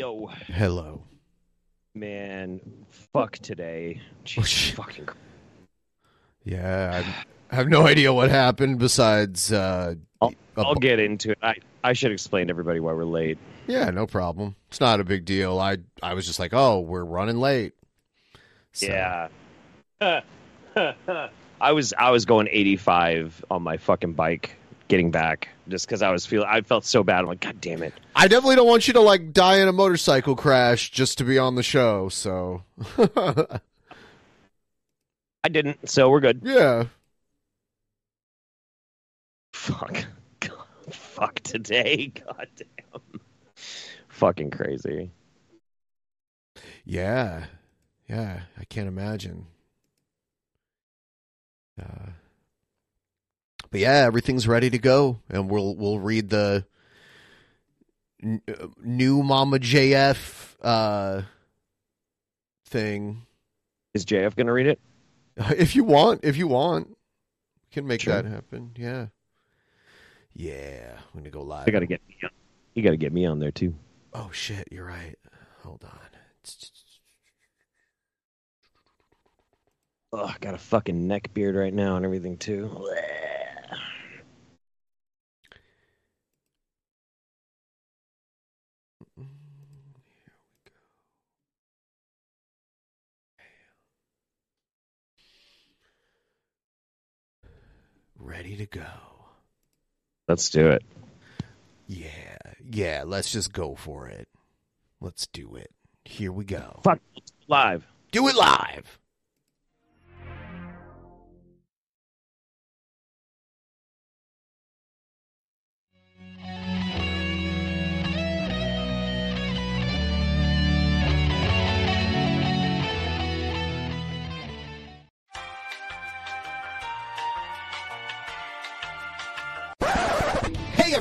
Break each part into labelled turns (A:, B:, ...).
A: Yo,
B: Hello.
A: man, fuck today. Jesus fucking.
B: Yeah, I have no idea what happened besides. Uh,
A: I'll,
B: a
A: I'll get into it. I, I should explain to everybody why we're late.
B: yeah, no problem. It's not a big deal. I I was just like, oh, we're running late. So-
A: Yeah. I was I was going 85 on my fucking bike getting back just because I was feeling I felt so bad. I'm like, God damn it.
B: I definitely don't want you to like die in a motorcycle crash just to be on the show. So
A: I didn't, so we're good.
B: yeah,
A: Fuck. God, fuck today. God damn. Fucking crazy.
B: yeah, yeah. I can't imagine. Uh, but yeah, everything's ready to go, and we'll we'll read the n- uh, new Mama JF uh, thing
A: Is JF gonna read it?
B: if you want. If you want, we can make
A: Sure.
B: that happen. Yeah, yeah. I'm gonna go live.
A: I gotta get me on. You gotta get me on there too.
B: Oh shit, you're right. Hold on.
A: Ugh, I got a fucking neck beard right now and everything too.
B: Ready to go.
A: Let's do it.
B: Yeah, yeah. Let's just go for it. Let's do it. Here we go.
A: Fuck live.
B: Do it live.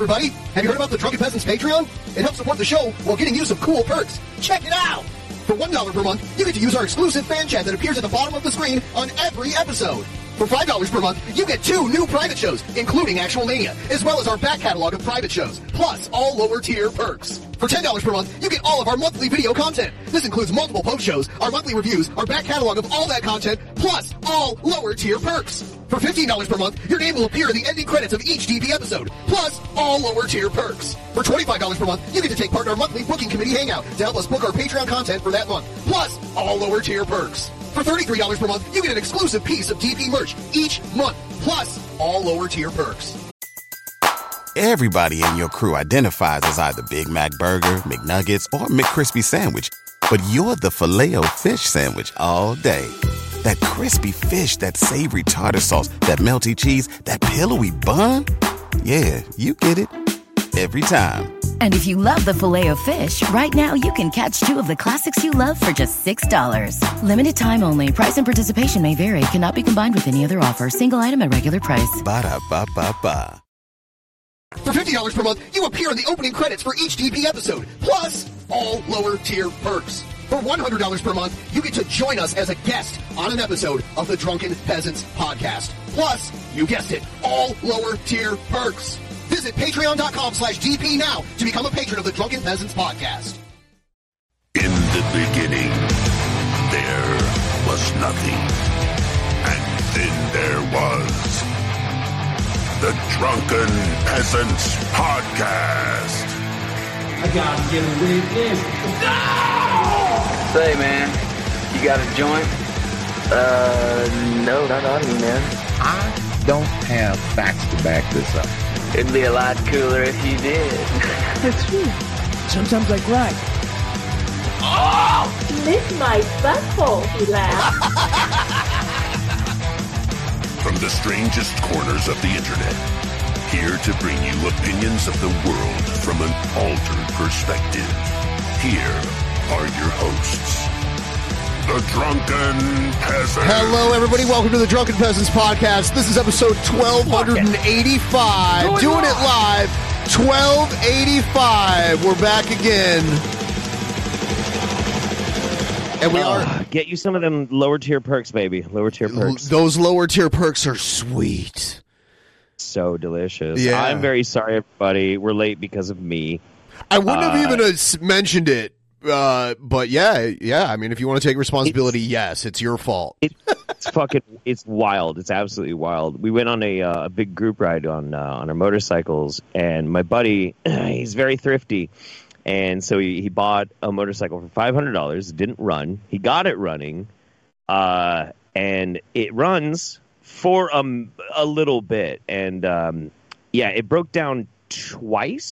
C: Everybody! Have you heard about the Drunken Peasants Patreon? It helps support the show while getting you some cool perks. Check it out! For $1 per month, you get to use our exclusive fan chat that appears at the bottom of the screen on every episode. For $5 per month, you get two new private shows, including Actual Mania, as well as our back catalog of private shows, plus all lower tier perks. For $10 per month, you get all of our monthly video content. This includes multiple post shows, our monthly reviews, our back catalog of all that content, plus all lower tier perks. For $15 per month, your name will appear in the ending credits of each DP episode, plus all lower tier perks. For $25 per month, you get to take part in our monthly booking committee hangout to help us book our Patreon content for that month, plus all lower tier perks. For $33 per month, you get an exclusive piece of DP merch each month, plus all lower tier perks.
D: Everybody in your crew identifies as either Big Mac Burger, McNuggets, or McCrispy Sandwich. But you're the filet fish Sandwich all day. That crispy fish, that savory tartar sauce, that melty cheese, that pillowy bun. Yeah, you get it. Every time.
E: And if you love the Filet-O-Fish, right now you can catch two of the classics you love for just $6. Limited time only. Price and participation may vary. Cannot be combined with any other offer. Single item at regular price.
D: Ba da ba ba ba.
C: For $50 per month, you appear in the opening credits for each DP episode, plus all lower tier perks. For $100 per month, you get to join us as a guest on an episode of the Drunken Peasants podcast. Plus, you guessed it, all lower tier perks. Visit patreon.com slash DP now to become a patron of the Drunken Peasants podcast.
F: In the beginning, there was nothing. And then there was the Drunken Peasants Podcast.
G: I gotta get a witness.
H: Say, man, you got a joint? Uh, no, not on me, man.
I: I don't have facts to back this up.
H: It'd be a lot cooler if you did.
J: That's true. Sometimes I cry. Oh!
K: Lick my butthole, he laughed.
F: From the strangest corners of the internet Here to bring you opinions of the world from an altered perspective. Here are your hosts, the Drunken Peasants.
B: Hello, everybody. Welcome to the Drunken Peasants Podcast. This is episode 1285. Doing it live. 1285. We're back again. And we are.
A: Get you some of them lower tier perks, baby. Lower tier perks.
B: Those lower tier perks are sweet.
A: So delicious.
B: Yeah.
A: I'm very sorry, everybody. We're late because of me.
B: I wouldn't have
A: Uh,
B: even uh, mentioned it. Uh, but yeah, yeah. I mean, if you want to take responsibility, yes, it's your fault.
A: It's fucking. It's wild. It's absolutely wild. We went on a uh, a big group ride on uh, on our motorcycles, and my buddy, he's very thrifty, and so he, he bought a motorcycle for five hundred dollars. Didn't run. He got it running, uh, and it runs for um, a little bit, and um, yeah, it broke down twice.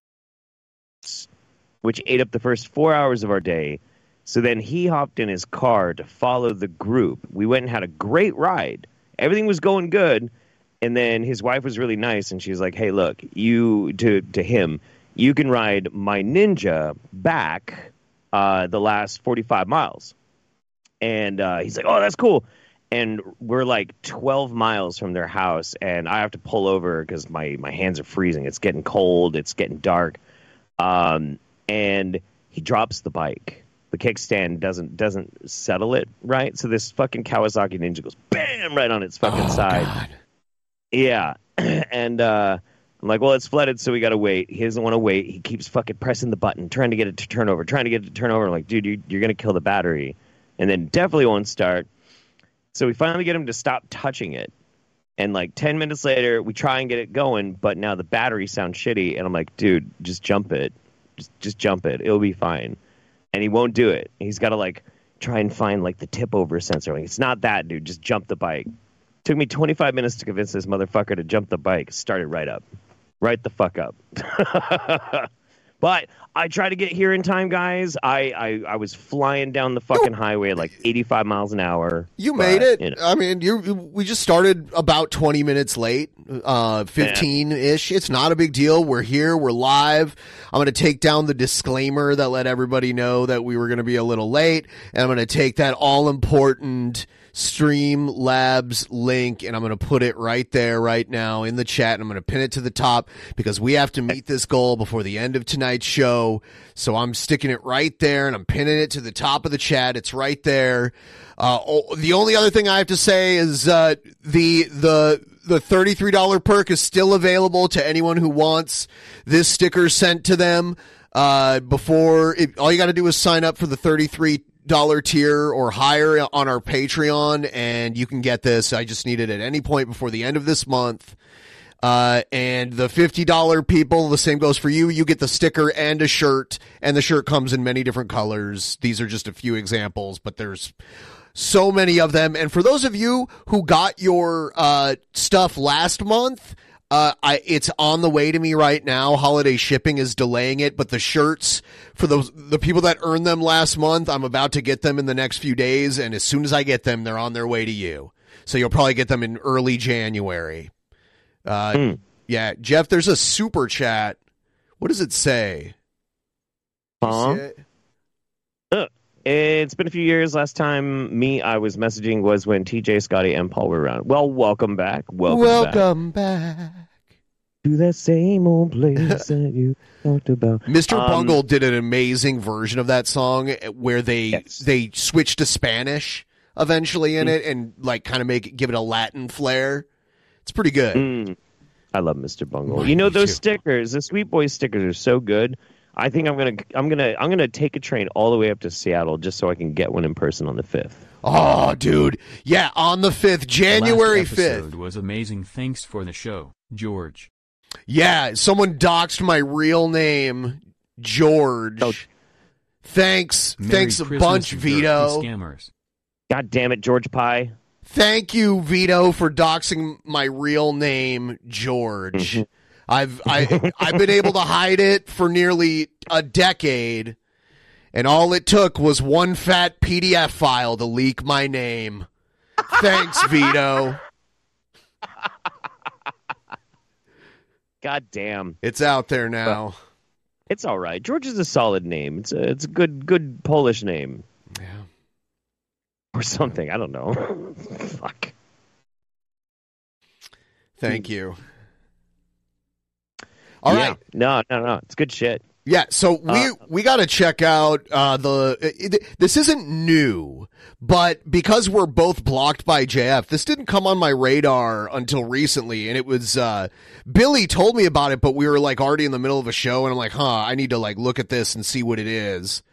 A: Which ate up the first four hours of our day. So then he hopped in his car to follow the group. We went and had a great ride. Everything was going good. And then his wife was really nice, and she's like, "Hey, look, you to to him, you can ride my Ninja back uh, the last forty five miles." And uh, he's like, "Oh, that's cool." And we're like twelve miles from their house, and I have to pull over because my my hands are freezing. It's getting cold. It's getting dark. Um, and he drops the bike. The kickstand doesn't doesn't settle it right, so this fucking Kawasaki Ninja goes bam right on its fucking side. Yeah, and uh, I'm like, well, it's flooded, so we got to wait. He doesn't want to wait. He keeps fucking pressing the button, trying to get it to turn over, trying to get it to turn over. I'm like, dude, you, you're gonna kill the battery, and then definitely won't start. So we finally get him to stop touching it. And like 10 minutes later, we try and get it going, but now the battery sounds shitty. And I'm like, dude, just jump it. Just, just jump it. It'll be fine. And he won't do it. He's got to like try and find like the tip over sensor. Like, it's not that, dude. Just jump the bike. Took me 25 minutes to convince this motherfucker to jump the bike. Started right up. Right the fuck up. but I tried to get here in time, guys. I, I, I was flying down the fucking highway at like 85 miles an hour.
B: You
A: But,
B: made it.
A: you know.
B: I mean, you we just started about 20 minutes late, uh 15-ish. It's not a big deal. We're here, we're live. I'm going to take down the disclaimer that let everybody know that we were going to be a little late, and I'm going to take that all important Streamlabs link and I'm going to put it right there right now in the chat and I'm going to pin it to the top because we have to meet this goal before the end of tonight's show. So I'm sticking it right there and I'm pinning it to the top of the chat. It's right there. Uh, oh, the only other thing I have to say is uh, the the the $33 perk is still available to anyone who wants this sticker sent to them uh, before it, all you got to do is sign up for the 33 dollar tier or higher on our Patreon and you can get this. I just need it at any point before the end of this month. Uh, and the $50 people, the same goes for you. You get the sticker and a shirt, and the shirt comes in many different colors. These are just a few examples, but there's so many of them. And for those of you who got your uh, stuff last month, uh, I, it's on the way to me right now. Holiday shipping is delaying it, but the shirts for those the people that earned them last month, I'm about to get them in the next few days, and as soon as I get them, they're on their way to you. So you'll probably get them in early January. Uh, Yeah, Jeff, there's a super chat. What does it say?
A: Huh?
B: it?
A: Uh, It's been a few years. Last time me I was messaging was when TJ, Scotty, and Paul were around. Well, welcome back. Welcome, back
B: Welcome back.
A: To that same old place that you talked about.
B: Mr.
A: Um,
B: Bungle did an amazing version of that song where they
A: Yes.
B: they switched to Spanish eventually in it and like kind of make it, give it a Latin flair. It's pretty good.
A: Mm, I love Mr. Bungle.
B: Well,
A: You know those
B: too.
A: stickers, the Sweet Boy stickers are so good. I think I'm gonna I'm gonna I'm gonna take a train all the way up to Seattle just so I can get one in person on the fifth.
B: Oh, dude. Yeah, on the 5th, January 5th.
L: was amazing. Thanks for the show, George.
B: Yeah, someone doxed my real name, George.
A: Oh.
B: Thanks,
L: Merry
B: thanks a
L: Christmas,
B: bunch,
L: you dirty
B: Vito.
L: Scammers.
A: God damn it, George Pie.
B: Thank you, Vito, for doxing my real name, George.
A: Mm-hmm.
B: I've I I've been able to hide it for nearly a decade, and all it took was one fat PDF file to leak my name. Thanks, Vito.
A: God damn.
B: It's out there now.
A: It's all right. George is a solid name. It's a it's a good good Polish name.
B: Yeah.
A: Or something. I don't know. Fuck.
B: Thank you. All
A: Yeah.
B: right.
A: No, no, no. It's good shit.
B: Yeah, so we
A: Uh,
B: we got to check out uh, the. It, this isn't new, but because we're both blocked by JF, this didn't come on my radar until recently, and it was uh, Billy told me about it, but we were like already in the middle of a show, and I'm like, huh, I need to like look at this and see what it is.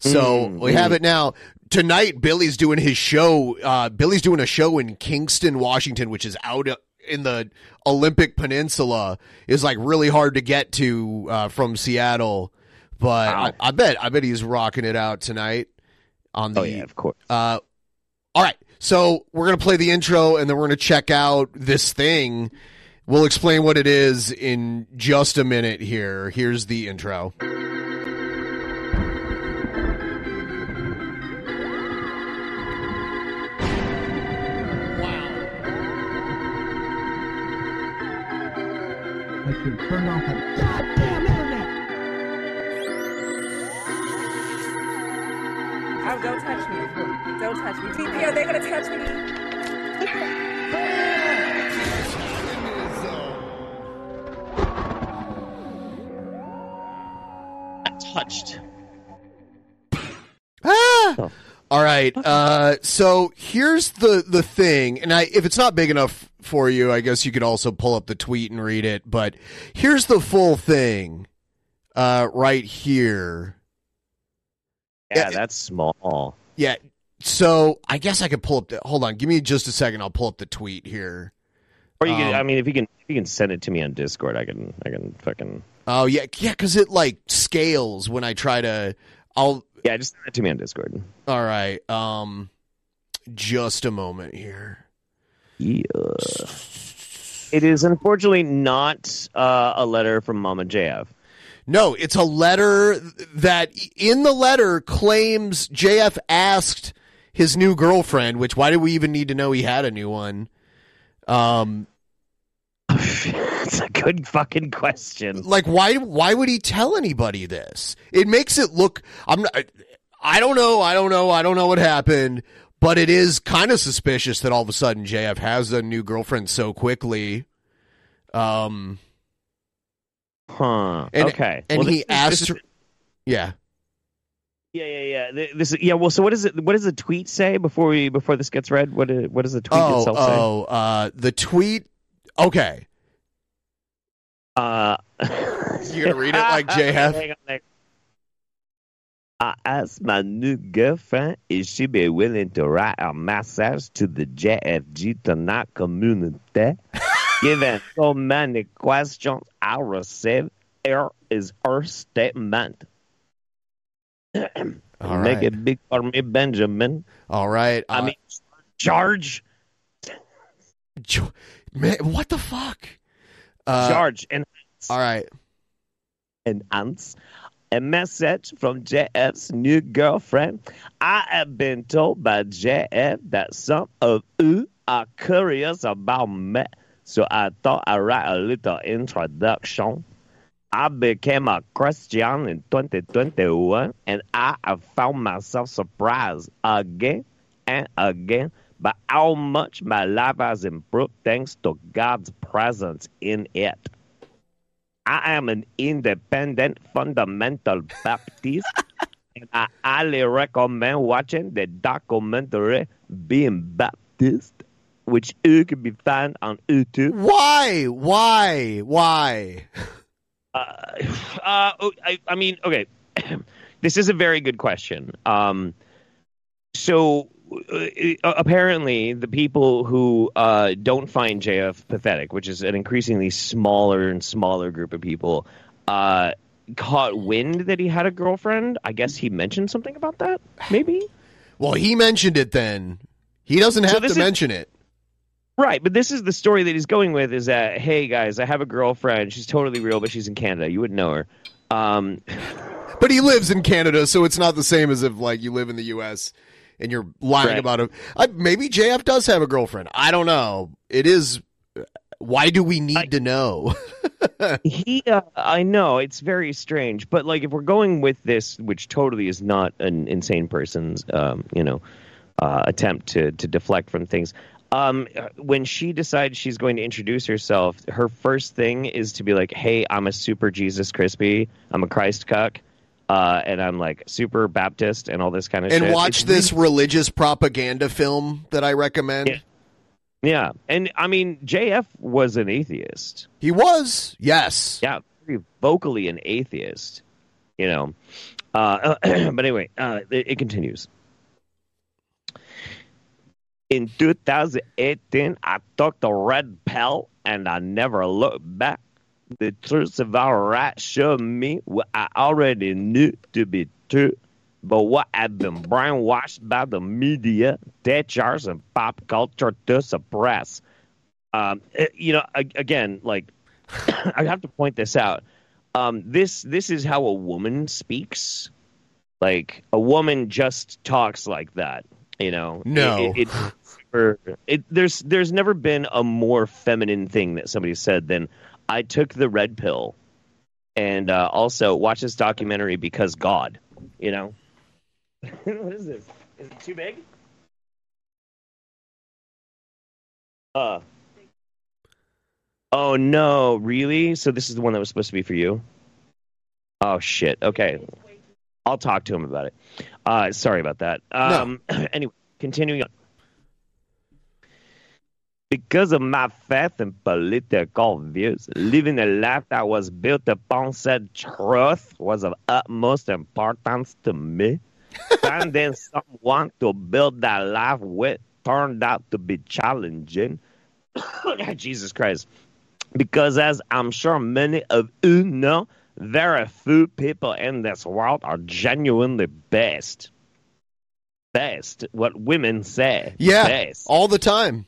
B: So
A: Mm,
B: we have it now. Tonight, Billy's doing his show. Uh, Billy's doing a show in Kingston, Washington, which is out in the Olympic Peninsula. Is like really hard to get to uh, from Seattle, but
A: Wow.
B: I, I bet I bet he's rocking it out tonight. On the
A: Oh yeah, of course.
B: uh, all right, so we're gonna play the intro, and then we're gonna check out this thing. We'll explain what it is in just a minute. Here, here's the intro.
J: I should turn off that goddamn internet.
M: Oh, don't touch me. Don't touch me. TP, are they going to touch me?
A: Touched.
B: Ah! All right. Uh, so here's the the thing, and I if it's not big enough for you, I guess you could also pull up the tweet and read it. But here's the full thing, uh, right here.
A: Yeah, that's small.
B: Yeah. So I guess I could pull up the. Hold on, give me just a second. I'll pull up the tweet here.
A: Or you can.
B: Um,
A: I mean, if you can, if you can send it to me on Discord, I can. I can fucking.
B: Oh yeah, yeah, because it like scales when I try to. I'll.
A: Yeah, just send it to me on Discord.
B: All right. Um, just a moment here.
A: Yeah. It is unfortunately not uh, a letter from Mama JF.
B: No, it's a letter that in the letter claims JF asked his new girlfriend, which why do we even need to know he had a new one? Um
A: It's a good fucking question.
B: like why why would he tell anybody this? It makes it look I'm not I don't know, I don't know, I don't know what happened, but it is kind of suspicious that all of a sudden JF has a new girlfriend so quickly. Um
A: Huh.
B: and,
A: okay.
B: And
A: Well,
B: he
A: this-
B: asked
A: this is-
B: her Yeah.
A: Yeah, yeah, yeah. This is, yeah. Well, so what does it? What does the tweet say before we before this gets read? What is, what does the tweet
B: oh,
A: itself say?
B: oh, uh, the tweet. Okay,
A: Uh,
B: you gonna read it like JF?
A: Hang on, hang on. I asked my new girlfriend if she'd be willing to write a message to the JFG tonight community. Given so many questions I received, here is her statement.
B: All
A: Make
B: right.
A: it big for me, Benjamin.
B: All right.
A: I
B: uh,
A: mean,
B: charge. Man, what the fuck? Uh,
A: George, and
B: All right.
A: and ants. A message from JF's new girlfriend. I have been told by JF that some of you are curious about me, so I thought I'd write a little introduction. I became a Christian in 2021, and I have found myself surprised again and again by how much my life has improved thanks to God's presence in it. I am an independent fundamental Baptist, and I highly recommend watching the documentary Being Baptist, which you can be found on YouTube.
B: Why? Why? Why?
A: Uh, uh, oh, I, I mean, okay, this is a very good question. Um, so apparently, the people who uh, don't find JF pathetic, which is an increasingly smaller and smaller group of people, uh, caught wind that he had a girlfriend. I guess he mentioned something about that. Maybe.
B: Well, he mentioned it. Then he doesn't have
A: this
B: to
A: is-
B: mention it.
A: Right, but this is the story that he's going with is that hey guys, I have a girlfriend. She's totally real, but she's in Canada. You wouldn't know her. Um,
B: But he lives in Canada, so it's not the same as if like you live in the U.S. and you're lying
A: Right.
B: about it. I, maybe JF does have a girlfriend. I don't know. It is. Why do we need to know?
A: he, uh, I know it's very strange, but like if we're going with this, which totally is not an insane person's, um, you know, uh, attempt to to deflect from things. Um, when she decides she's going to introduce herself, her first thing is to be like, "Hey, I'm a super Jesus crispy. I'm a Christ cuck." Uh, and I'm like super Baptist and all this kind of
B: and
A: shit.
B: And watch
A: It's
B: this religious propaganda film that I recommend.
A: Yeah, and I mean, JF was an atheist.
B: He was, yes.
A: Yeah, very vocally an atheist. You know, uh, but anyway, uh, it, it continues. In 2018, I took the red pill and I never looked back. The truth of our right showed me what I already knew to be true, but what had been brainwashed by the media, teachers, and pop culture to suppress. Um, eh, you know, again, like I have to point this out. Um, this this is how a woman speaks. Like a woman just talks like that. You know,
B: No.
A: It, it, or it, there's there's never been a more feminine thing that somebody said than I took the red pill, and uh, also watch this documentary because God. You know, what is this? Is it too big? Uh. Oh no, really? So this is the one that was supposed to be for you? Oh shit. Okay. I'll talk to him about it. Uh sorry about that. Um anyway, continuing on. Because of my faith and political views, living a life that was built upon said truth was of utmost importance to me. Finding someone to build that life with turned out to be challenging. Jesus Christ. Because as I'm sure many of you know, very few people in this world are genuinely best. Best. What women say.
B: Yeah,
A: Best.
B: all the time.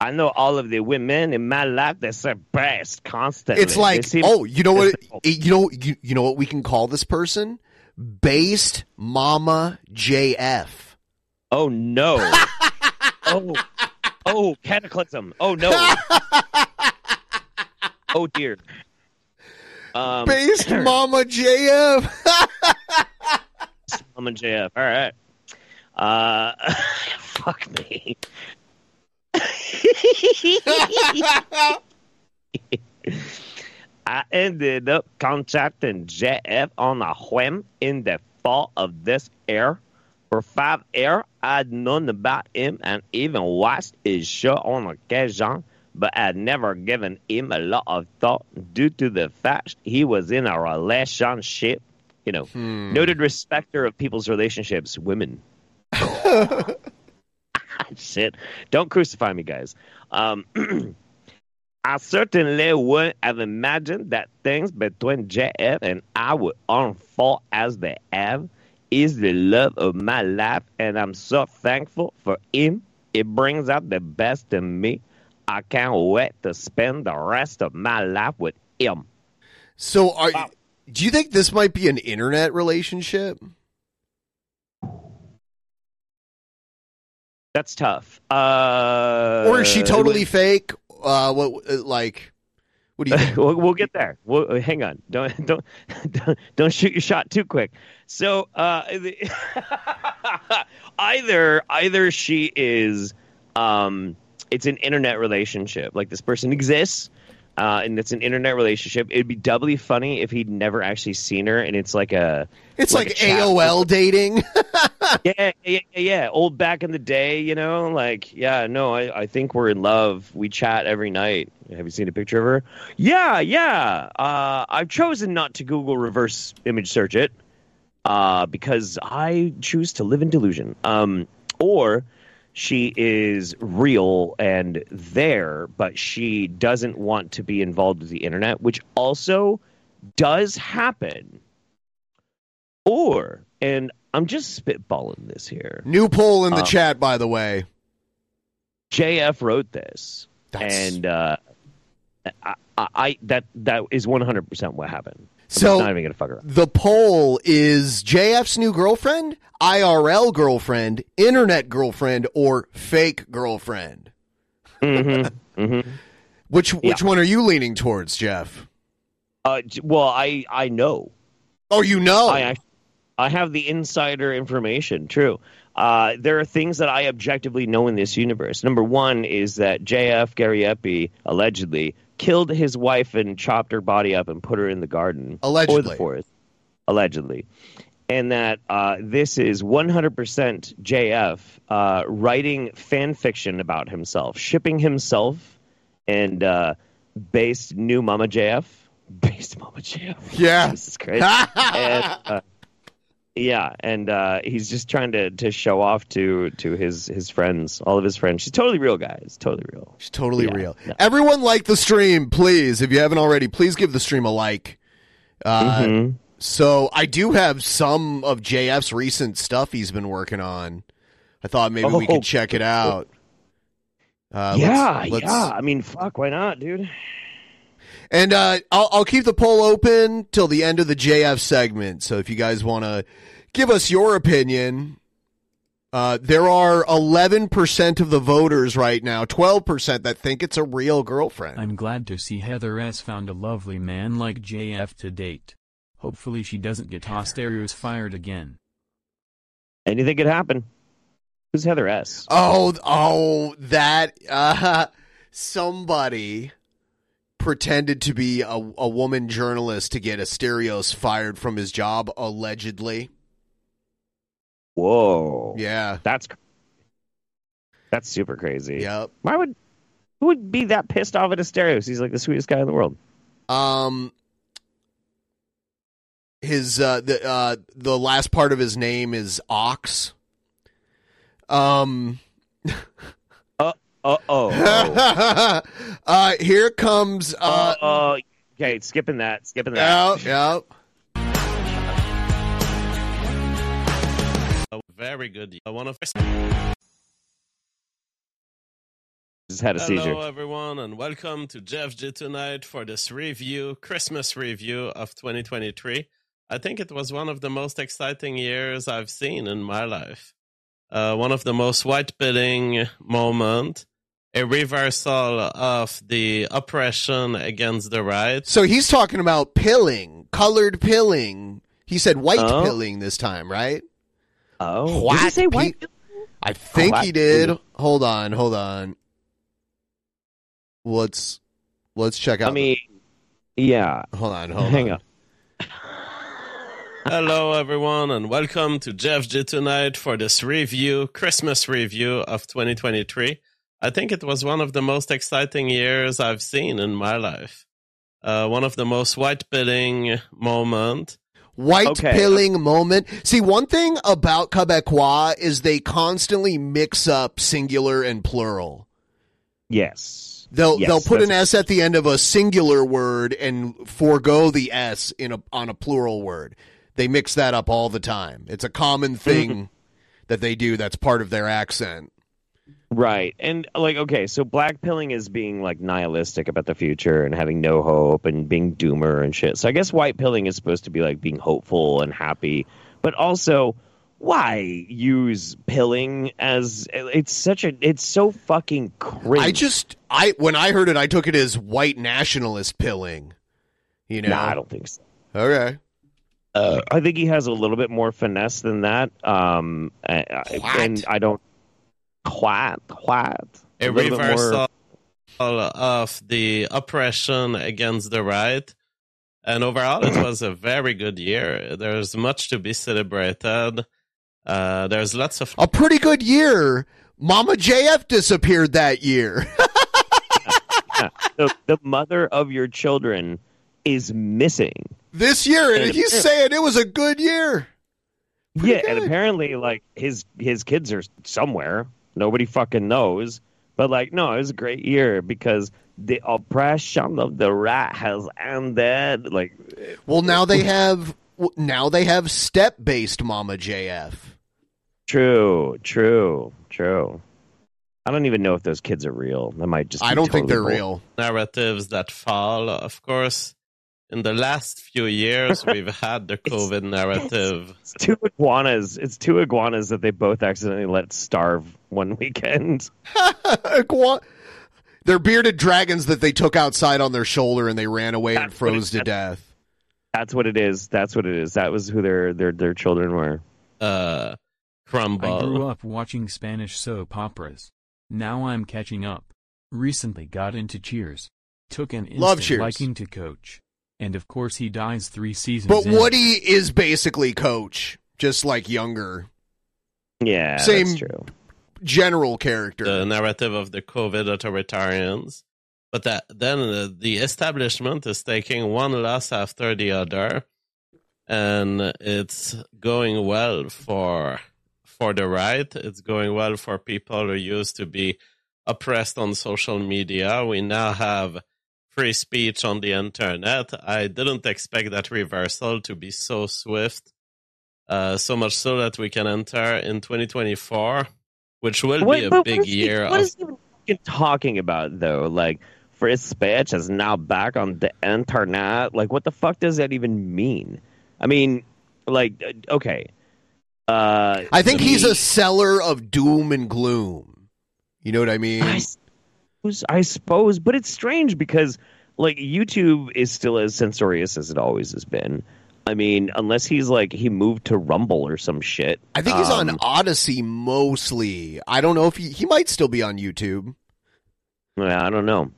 A: I know all of the women in my life that best constantly.
B: It's like, oh, you know what? You know, you, you know what we can call this person? Based Mama JF.
A: Oh no. oh. Oh, cataclysm. Oh no. oh dear. Um,
B: Based Mama JF.
A: Mama JF. All right. Uh, fuck me. I ended up contacting JF on a whim in the fall of this year. For five years, I'd known about him and even watched his show on occasion, but I'd never given him a lot of thought due to the fact he was in a relationship. You know, hmm. noted respecter of people's relationships, women. Shit. Don't crucify me, guys. Um, I certainly wouldn't have imagined that things between JF and I would unfold as they have. Is the love of my life, and I'm so thankful for him. It brings out the best in me. I can't wait to spend the rest of my life with him.
B: So, are, do you think this might be an internet relationship?
A: That's tough. Uh,
B: or is she totally fake? Uh, what, like, what do you think?
A: we'll, we'll get there. We'll, hang on. Don't don't don't, don't shoot your shot too quick. So uh, the- either either she is um, it's an internet relationship. Like this person exists. Uh, and it's an internet relationship. It'd be doubly funny if he'd never actually seen her, and it's like a
B: It's like,
A: a chat-
B: AOL dating.
A: yeah, yeah, yeah, yeah. Old back in the day, you know, like, yeah, no, I, I think we're in love. We chat every night. Have you seen a picture of her? Yeah, yeah. Uh, I've chosen not to Google reverse image search it uh, because I choose to live in delusion. Um, or she is real and there, but she doesn't want to be involved with the internet, which also does happen. Or, and I'm just spitballing this here.
B: New poll in the
A: Um,
B: chat, by the way.
A: JF wrote this,
B: That's-
A: and uh, I, I, that that is 100 percent what happened.
B: So-
A: not even gonna fuck around.
B: The poll is JF's new girlfriend, IRL girlfriend, internet girlfriend, or fake girlfriend.
A: Mm-hmm. mm-hmm.
B: Which which
A: Yeah.
B: one are you leaning towards, Jeff?
A: Uh, well, I I know.
B: Oh, you know.
A: I I have the insider information. True. Uh, there are things that I objectively know in this universe. Number one is that JF Gariepy allegedly killed his wife and chopped her body up and put her in the garden or the forest. Allegedly. And that uh, this is 100% JF uh, writing fan fiction about himself, shipping himself, and uh, based new Mama JF. Based Mama JF.
B: Yeah.
A: Jesus Christ. and, uh, yeah, and uh, he's just trying to, to show off to to his his friends, all of his friends. She's totally real, guys. Totally real.
B: She's totally
A: Yeah,
B: real.
A: no.
B: Everyone like the stream, please. If you haven't already, please give the stream a like. Uh,
A: Mhm.
B: So I do have some of JF's recent stuff he's been working on. I thought maybe we
A: Oh.
B: could check it out. Uh, let's-
A: yeah,
B: let's-
A: yeah. I mean, fuck, why not, dude?
B: And uh, I'll, I'll keep the poll open till the end of the JF segment. So if you guys want to give us your opinion, uh, there are 11% of the voters right now, 12% that think it's a real girlfriend.
L: I'm glad to see Heather S. found a lovely man like JF to date. Hopefully she doesn't get Asterios fired again.
A: Anything could happen. Who's Heather S?
B: Oh, oh, that uh, somebody pretended to be a, a woman journalist to get Asterios fired from his job, allegedly.
A: Whoa.
B: Yeah.
A: That's that's super crazy.
B: Yep.
A: Why would who would be that pissed off at Asterios? He's like the sweetest guy in the world.
B: Um, his uh, the uh, the last part of his name is Ox. Um.
A: Uh oh.
B: uh, here comes uh,
A: uh, okay, skipping that. Skipping that.
B: yeah, yeah.
N: Very good. Uh, One of
A: Just had a
N: Hello,
A: seizure.
N: Hello, everyone, and welcome to JFG tonight for this review, Christmas review of 2023. I think it was one of the most exciting years I've seen in my life. Uh, one of the most white-billing moment, a reversal of the oppression against the right.
B: So he's talking about pilling, colored pilling. He said white
A: Oh.
B: pilling this time, right?
A: Oh, did he say white?
B: pi- I think
A: White
B: he did.
A: pilling.
B: Hold on, hold on. Let's let's check out.
A: I mean, yeah.
B: hold on, hold
A: Hang
B: on.
A: up.
N: Hello, everyone, and welcome to JFG tonight for this review, Christmas review of 2023. I think it was one of the most exciting years I've seen in my life. Uh, one of the most white-billing moment.
B: White
A: Okay.
B: pilling moment. See, one thing about Quebecois is they constantly mix up singular and plural.
A: Yes.
B: They'll
A: Yes,
B: they'll put an S at the end of a singular word and forego the S in a on a plural word. They mix that up all the time. It's a common thing that they do that's part of their accent.
A: Right. And like okay, so black pilling is being like nihilistic about the future and having no hope and being doomer and shit. So I guess white pilling is supposed to be like being hopeful and happy, but also why use pilling as it's such a it's so fucking cringe.
B: I just I when I heard it I took it as white nationalist pilling. You know.
A: Nah, I don't think so.
B: Okay.
A: Uh, I think he has a little bit more finesse than that. Um, I- and I don't quite, quite.
N: A
A: little bit more-
N: reversal of the oppression against the right. And overall, it was a very good year. There's much to be celebrated. Uh, there's lots of
B: A pretty good year. Mama JF disappeared that year.
A: Yeah. the, the mother of your children is missing.
B: this year and
A: And-
B: he's saying it was a good year.
A: yeah, and apparently, like his his kids are somewhere. Nobody fucking knows. But like, no, it was a great year because the oppression of the rat has ended. Like,
B: Well, now they have now they have step based Mama JF.
A: true, true, true. I don't even know if those kids are real. That might just.
B: I don't think they're
A: bull-
B: real.
N: narratives that fall. Of course, in the last few years, we've had the COVID narrative.
A: It's two iguanas. It's two iguanas that they both accidentally let starve one weekend.
B: Igua- They're bearded dragons that they took outside on their shoulder and they ran away and
A: That's what
B: froze
A: it-
B: to death.
A: That's what it is. That's what it is. That was who their their their children were.
N: Uh,
L: I grew up watching Spanish soap operas. Now I'm catching up. Recently got into Cheers. Took an instant
B: Love Cheers.
L: liking to Coach. And of course he dies three seasons
B: But
L: in.
B: Woody is basically coach, just like younger.
A: Yeah,
B: Same
A: that's true.
B: General character.
N: the narrative of the COVID authoritarians. But that then uh, the establishment is taking one loss after the other, and it's going well for for the right. It's going well for people who used to be oppressed on social media. We now have free speech on the internet. I didn't expect that reversal to be so swift. Uh, so much so that we can enter in 2024, which will
A: What-
N: be a
A: but what
N: big
A: he-
N: year
A: What
N: of
A: is he even talking about though? Like free speech is now back on the internet. Like what the fuck does that even mean? I mean, like uh, okay. Uh,
B: I think he's
A: me-
B: a seller of doom and gloom. You know what I mean?
A: I suppose, I suppose, but it's strange because like YouTube is still as censorious as it always has been. I mean, unless he's like he moved to Rumble or some shit.
B: I think he's on
A: Um,
B: Odysee mostly. I don't know if he he might still be on YouTube.
A: Yeah, I don't know.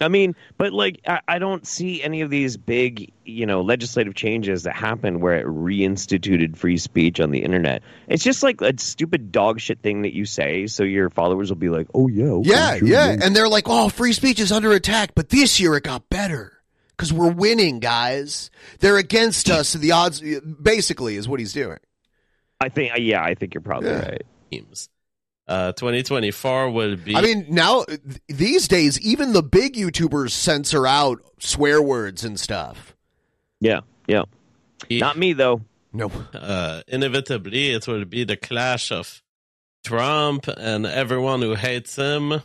A: I mean, but like, I, I don't see any of these big, you know, legislative changes that happen where it reinstituted free speech on the internet. It's just like a stupid dog shit thing that you say, so your followers will be like, "Oh yeah, okay,
B: Yeah,
A: sure,
B: yeah. And they're like, "Oh, free speech is under attack, but this year it got better cuz we're winning, guys. They're against us, so the odds basically is what he's doing."
A: I think, yeah, I think you're probably
B: Yeah.
A: right.
N: teams. Uh, 2024 will be.
B: I mean, now th- these days even the big YouTubers censor out swear words and stuff.
A: Yeah, yeah. Not me though.
B: No.
N: uh, inevitably, it will be the clash of Trump and everyone who hates him.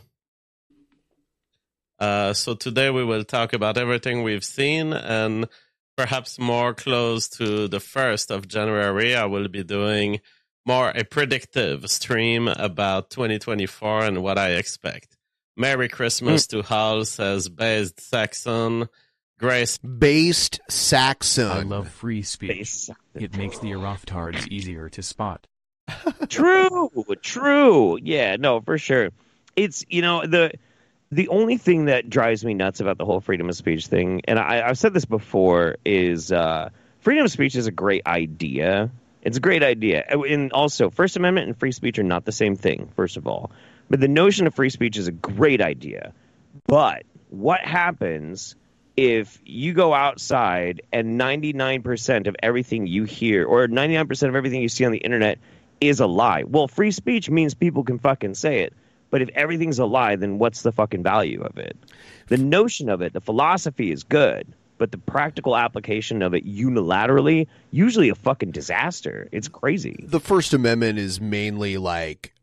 N: Uh, so today we will talk about everything we've seen and perhaps more close to the 1st of January, I will be doing more a predictive stream about 2024 and what I expect. Merry Christmas to Hal, says Based Saxon. Grace
B: Based Saxon.
L: I love free speech. It makes the Aroftards easier to spot.
A: true, true. Yeah, no, for sure. It's you know the the only thing that drives me nuts about the whole freedom of speech thing, and I, I've said this before, is uh, freedom of speech is a great idea. It's a great idea, and also First Amendment and free speech are not the same thing. First of all, but the notion of free speech is a great idea. But what happens if you go outside and 99% of everything you hear or 99% of everything you see on the internet is a lie? Well, free speech means people can fucking say it. But if everything's a lie, then what's the fucking value of it? The notion of it, the philosophy is good, but the practical application of it unilaterally, usually a fucking disaster. It's crazy.
B: The First Amendment is mainly like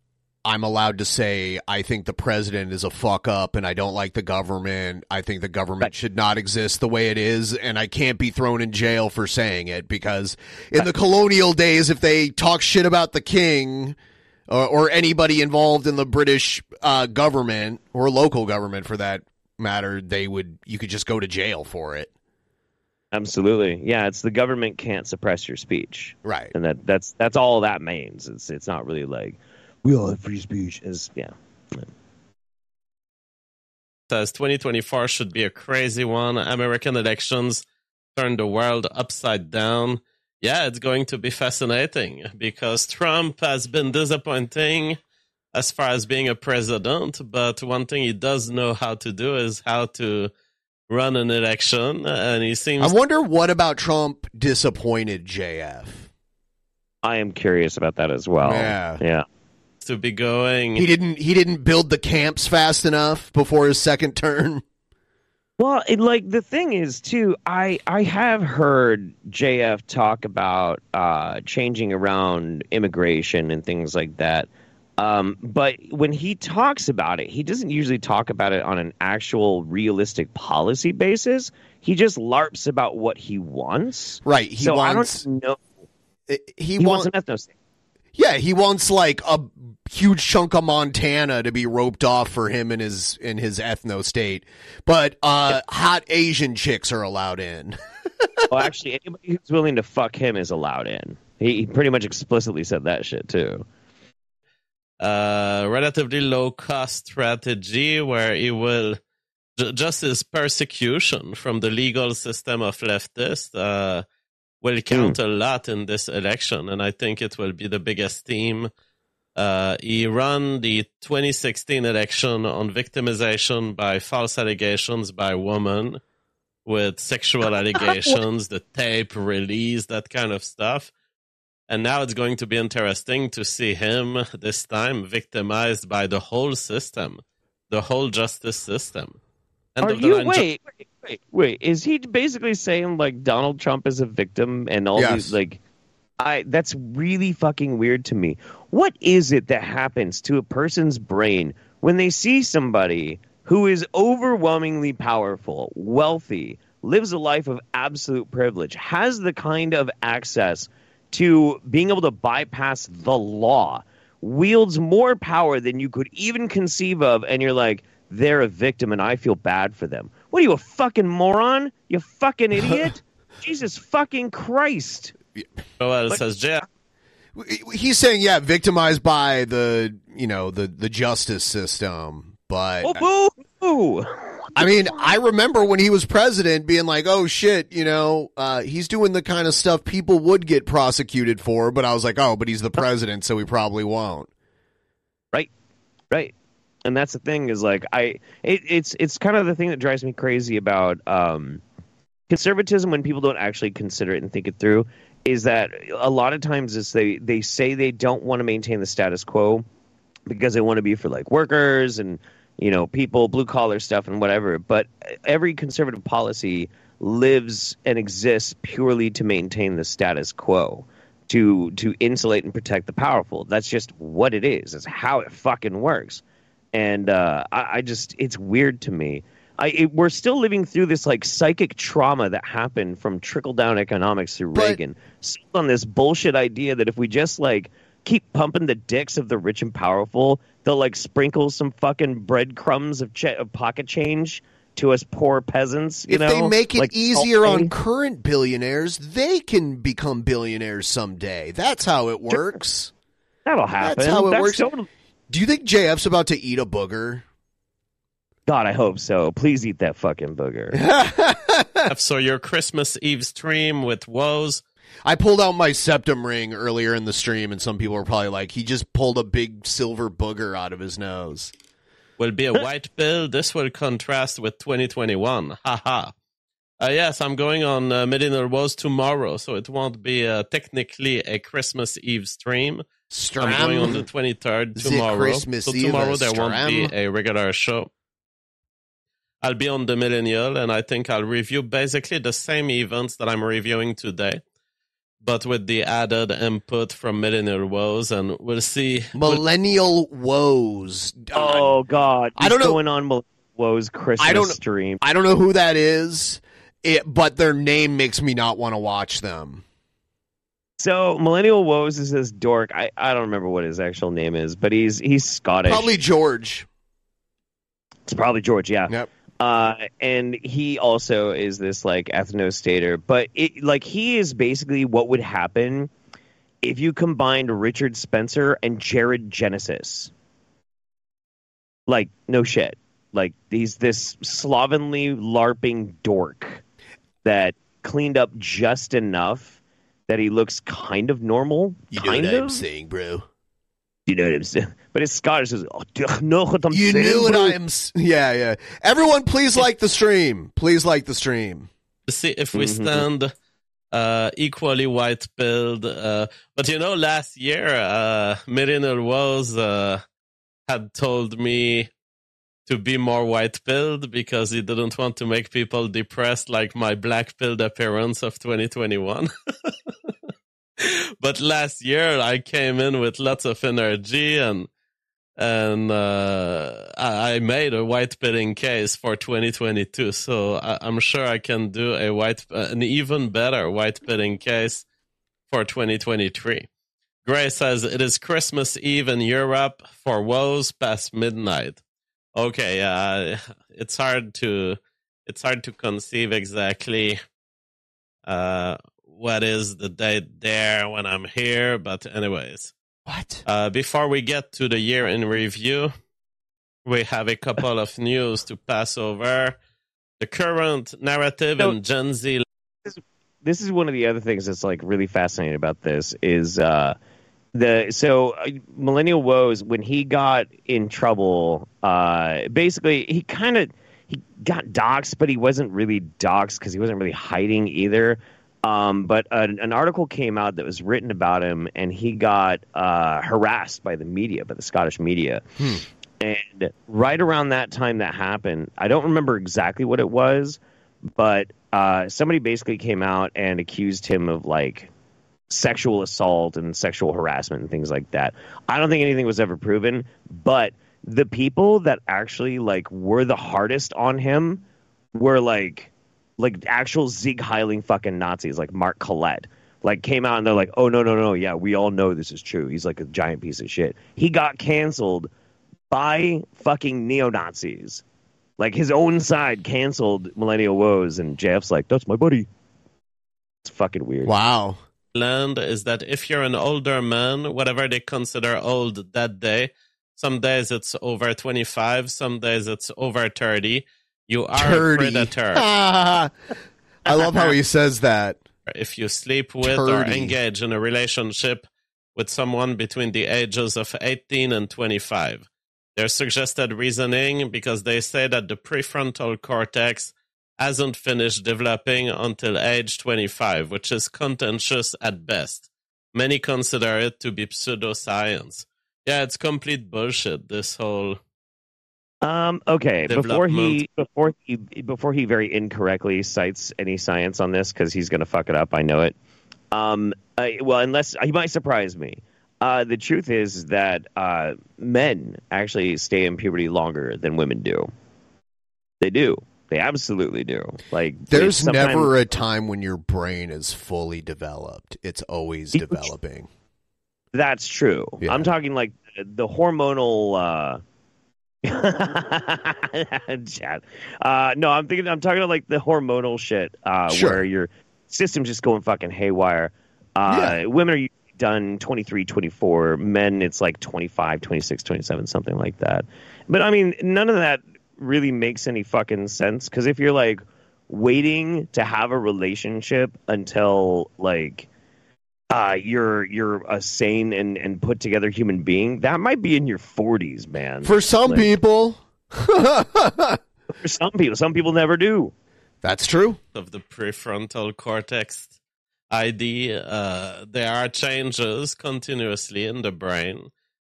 B: I'm allowed to say I think the president is a fuck up and I don't like the government. I think the government should not exist the way it is and I can't be thrown in jail for saying it because in the colonial days if they talk shit about the king or, or anybody involved in the British uh, government or local government for that matter, they would you could just go to jail for it.
A: Absolutely. Yeah, it's the government can't suppress your speech.
B: Right.
A: And that that's that's all that means. It's it's not really like we all have free speech. Is yeah.
N: says 2024 should be a crazy one. American elections turn the world upside down. Yeah, it's going to be fascinating because Trump has been disappointing as far as being a president, but one thing he does know how to do is how to run an election, and he seems
B: I wonder what about Trump disappointed JF?
A: I am curious about that as well.
B: Yeah.
A: Yeah.
N: To be going.
B: He didn't. He didn't build the camps fast enough before his second term.
A: Well, it, like the thing is too, I I have heard JF talk about uh, changing around immigration and things like that. Um, but when he talks about it, he doesn't usually talk about it on an actual realistic policy basis. He just larps about what he wants.
B: Right. He
A: so
B: wants.
A: I don't know.
B: He,
A: He
B: wants.
A: wants an ethno state.
B: Yeah, he wants like a huge chunk of Montana to be roped off for him in his in his ethno state, but uh, hot Asian chicks are allowed in.
A: well, actually, anybody who's willing to fuck him is allowed in. He, he pretty much explicitly said that shit too.
N: uh, relatively low cost strategy where he will ju- just his persecution from the legal system of leftists uh, will count a lot in this election, and I think it will be the biggest theme. Uh, he ran the 2016 election on victimization by false allegations by women with sexual allegations, the tape release, that kind of stuff. And now it's going to be interesting to see him this time victimized by the whole system, the whole justice system. End
A: Are
N: the
A: you wait, wait, wait, wait? Is he basically saying like Donald Trump is a victim and all
B: Yes.
A: these like? I that's really fucking weird to me. What is it that happens to a person's brain when they see somebody who is overwhelmingly powerful, wealthy, lives a life of absolute privilege, has the kind of access to being able to bypass the law, wields more power than you could even conceive of, and you're like, they're a victim and I feel bad for them. What are you, a fucking moron? You fucking idiot? Jesus fucking Christ.
N: Joel says, Jeff,
B: He's saying, yeah, victimized by the you know the the justice system, but
A: Oh, boo! boo.
B: I mean, I remember when he was president being like, "Oh shit," you know, uh, he's doing the kind of stuff people would get prosecuted for. But I was like, "Oh, but he's the president, so he probably won't."
A: Right, right. And that's the thing is like I it, it's it's kind of the thing that drives me crazy about um, conservatism when people don't actually consider it and think it through is that a lot of times is they they say they don't want to maintain the status quo because they want to be for like workers and you know people blue collar stuff and whatever but every conservative policy lives and exists purely to maintain the status quo to to insulate and protect the powerful. That's just what it is. It's how it fucking works and uh, I, I just it's weird to me I, it, we're still living through this like psychic trauma that happened from trickle down economics through Reagan, sold on this bullshit idea that if we just like keep pumping the dicks of the rich and powerful, they'll like sprinkle some fucking breadcrumbs of, ch- of pocket change to us poor peasants. You
B: if
A: know,
B: they make it
A: Like,
B: easier
A: okay.
B: on current billionaires, they can become billionaires someday. That's how it works.
A: That'll happen.
B: That's how it
A: That's
B: works.
A: totally-
B: Do you think JF's about to eat a booger?
A: God, I hope so. Please eat that fucking booger.
N: So your Christmas Eve stream with woes.
B: I pulled out my septum ring earlier in the stream, and some people were probably like, "He just pulled a big silver booger out of his nose."
N: will be a white bill. This will contrast with 2021. Haha. Uh, yes, I'm going on uh, Millennial Woes tomorrow, so it won't be uh, technically a Christmas Eve stream. I'm going on the 23rd tomorrow.
B: Christmas
N: so
B: Eve
N: tomorrow there won't be a regular show. I'll be on the Millennial, and I think I'll review basically the same events that I'm reviewing today, but with the added input from Millennial Woes, and we'll see.
B: Millennial woes.
A: Oh God,
B: I don't
A: He's
B: know-
A: Going on Woe's Christmas
B: I don't-
A: stream.
B: I don't know who that is, it, but their name makes me not want to watch them.
A: So Millennial Woes is this dork. I, I don't remember what his actual name is, but he's he's Scottish.
B: Probably George.
A: It's probably George, yeah.
B: Yep.
A: Uh, and he also is this like ethnostater, but it like he is basically what would happen if you combined Richard Spencer and Jared Genesis. Like no shit. Like he's this slovenly larping dork that cleaned up just enough that he looks kind of normal.
B: You know what
A: of.
B: I'm saying, bro.
A: You know what I'm saying? But it's Scottish. It's, oh, do you know what I'm
B: You
A: saying?
B: knew what
A: bro?"
B: I am. Yeah, yeah. Everyone, please like the stream. Please like the stream.
N: see if we
A: Mhm.
N: stand uh, equally white pilled. Uh, but you know, last year, uh, Millennial Woes uh, had told me to be more white pilled because he didn't want to make people depressed like my black pilled appearance of 2021. but last year I came in with lots of energy and and uh, I, made a white pilling case for 2022. So I, I'm sure I can do a white, an even better white pilling case for 2023. Gray says it is Christmas Eve in Europe for woes past midnight. Okay, uh, it's hard to it's hard to conceive exactly uh, what is the date there when I'm here, but anyways.
B: What?
N: Uh, before we get to the year in review, we have a couple of news to pass over. The current narrative
A: So-
N: in Gen Z.
A: this is one of the other things that's like really fascinating about this is uh the so uh, millennial woes when he got in trouble uh basically he kind of he got doxxed but he wasn't really doxxed because he wasn't really hiding either um but an, an article came out that was written about him and he got uh harassed by the media by the scottish media and right around that time that happened, I don't remember exactly what it was, but uh, somebody basically came out and accused him of like sexual assault and sexual harassment and things like that. I don't think anything was ever proven, but the people that actually like were the hardest on him were like like actual Sieg Heiling fucking Nazis, like Mark Collett. Like came out and they're like, "Oh no, no, no, yeah, we all know this is true. He's like a giant piece of shit." He got canceled by fucking neo Nazis. Like his own side canceled Millennial Woes, and JF's like, "That's my buddy." It's fucking weird.
B: Wow.
N: land is that if you're an older man, whatever they consider old that day, some days it's over 25, some days it's over 30, you are
B: Turdy.
N: a predator.
B: I love how he says that.
N: if you sleep with or engage in a relationship with someone between the ages of 18 and 25. Their suggested reasoning because they say that the prefrontal cortex hasn't finished developing until age 25, which is contentious at best. Many consider it to be pseudoscience. Yeah, it's complete bullshit, this whole
A: Um. Okay. Before he before he before he very incorrectly cites any science on this because he's gonna fuck it up. I know it. Um. I, well, unless he might surprise me. Uh, the truth is that uh, men actually stay in puberty longer than women do. They do. They absolutely do. Like
B: There's
A: sometimes-
B: never a time when your brain is fully developed. It's always developing.
A: That's true.
B: Yeah.
A: I'm talking like the hormonal. Uh... Chat. Uh, no, I'm thinking. I'm talking about like the hormonal shit, uh,
B: Sure.
A: where your system's just going fucking haywire. Uh, Women are done 23, 24. Men, it's like 25, 26, 27, something like that. But I mean, none of that really makes any fucking sense because if you're like waiting to have a relationship until like uh, you're you're a sane and, and put together human being, that might be in your 40s, man.
B: For some
A: Like,
B: people,
A: for some people, some people never do.
B: that's true.
N: of the prefrontal cortex ID, uh, there are changes continuously in the brain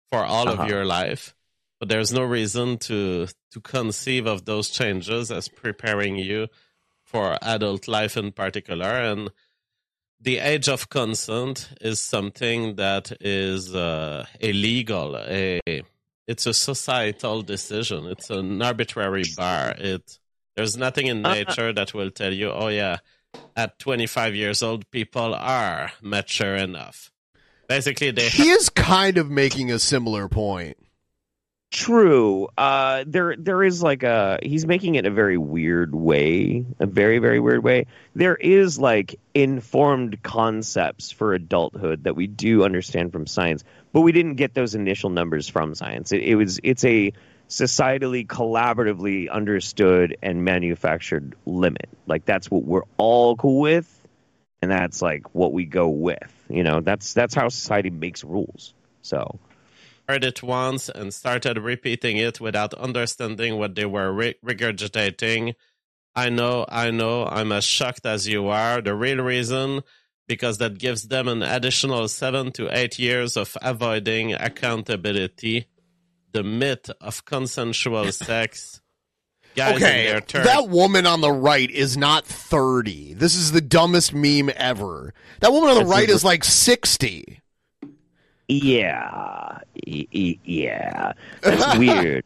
N: for all
A: Uh-huh.
N: of your life, but there's no reason to to conceive of those changes as preparing you for adult life in particular. And the age of consent is something that is uh, illegal. A it's a societal decision. It's an arbitrary bar. It there's nothing in
A: Uh,
N: nature that will tell you, oh yeah, at 25 years old, people are mature enough. Basically, they
B: He is kind of making a similar point.
A: True. Uh, there there is like a he's making it a very weird way, a very very weird way. There is like informed concepts for adulthood that we do understand from science, but we didn't get those initial numbers from science. It, it was it's a societally collaboratively understood and manufactured limit. Like that's what we're all cool with, and that's like what we go with. You know, that's that's how society makes rules. So.
N: Heard it once and started repeating it without understanding what they were re- regurgitating I know, I know, I'm as shocked as you are. The real reason, because that gives them an additional seven to eight years of avoiding accountability. The myth of consensual sex. Guys
B: okay, that woman on the right is not 30. This is the dumbest meme ever. That woman on the
A: That's
B: right
A: a-
B: is like 60.
A: Yeah, Y- y- yeah, that's weird.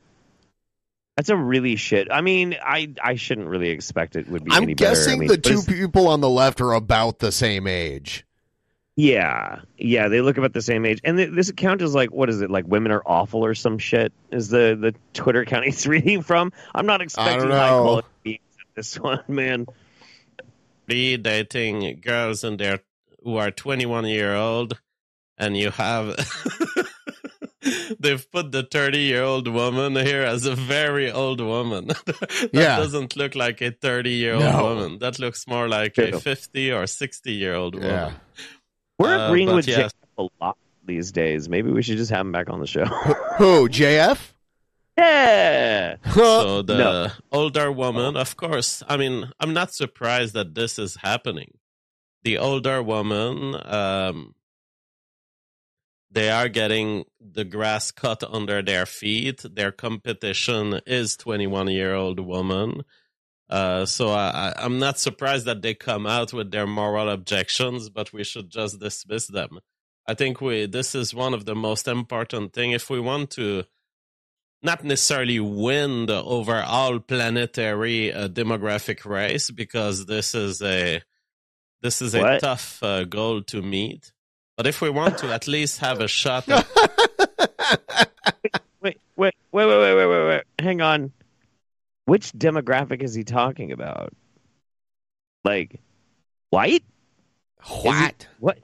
A: That's a really shit. I mean, I I shouldn't really expect it would be
B: I'm
A: any better. I
B: guessing
A: mean,
B: the two people on the left are about the same age.
A: Yeah, yeah, they look about the same age, and th- this account is like, what is it? Like, women are awful or some shit? Is the the Twitter account he's reading from? I'm not expecting high quality memes at this one, man.
N: be dating girls in their who are 21 year old and you have they've put the 30 year old woman here as a very old woman that
B: Yeah.
N: doesn't look like a 30 year old
B: No.
N: woman that looks more like
A: True.
N: a 50 or 60 year old woman
B: Yeah.
A: We're
N: Uh,
A: agreeing with
N: yes.
A: JF a lot these days. Maybe we should just have him back on the show.
B: Who, JF?
A: yeah.
N: so the
A: No.
N: older woman of course i mean i'm not surprised that this is happening the older woman um they are getting the grass cut under their feet their competition is 21 year old woman uh, so I, I'm not surprised that they come out with their moral objections, but we should just dismiss them. I think we this is one of the most important thing if we want to not necessarily win the overall planetary uh, demographic race because this is a this is a tough uh, goal to meet. But if we want to at least have a shot at
A: Wait, wait, wait, wait, wait, wait, wait, wait. Hang on. Which demographic is he talking about? Like, white?
B: What?
A: What?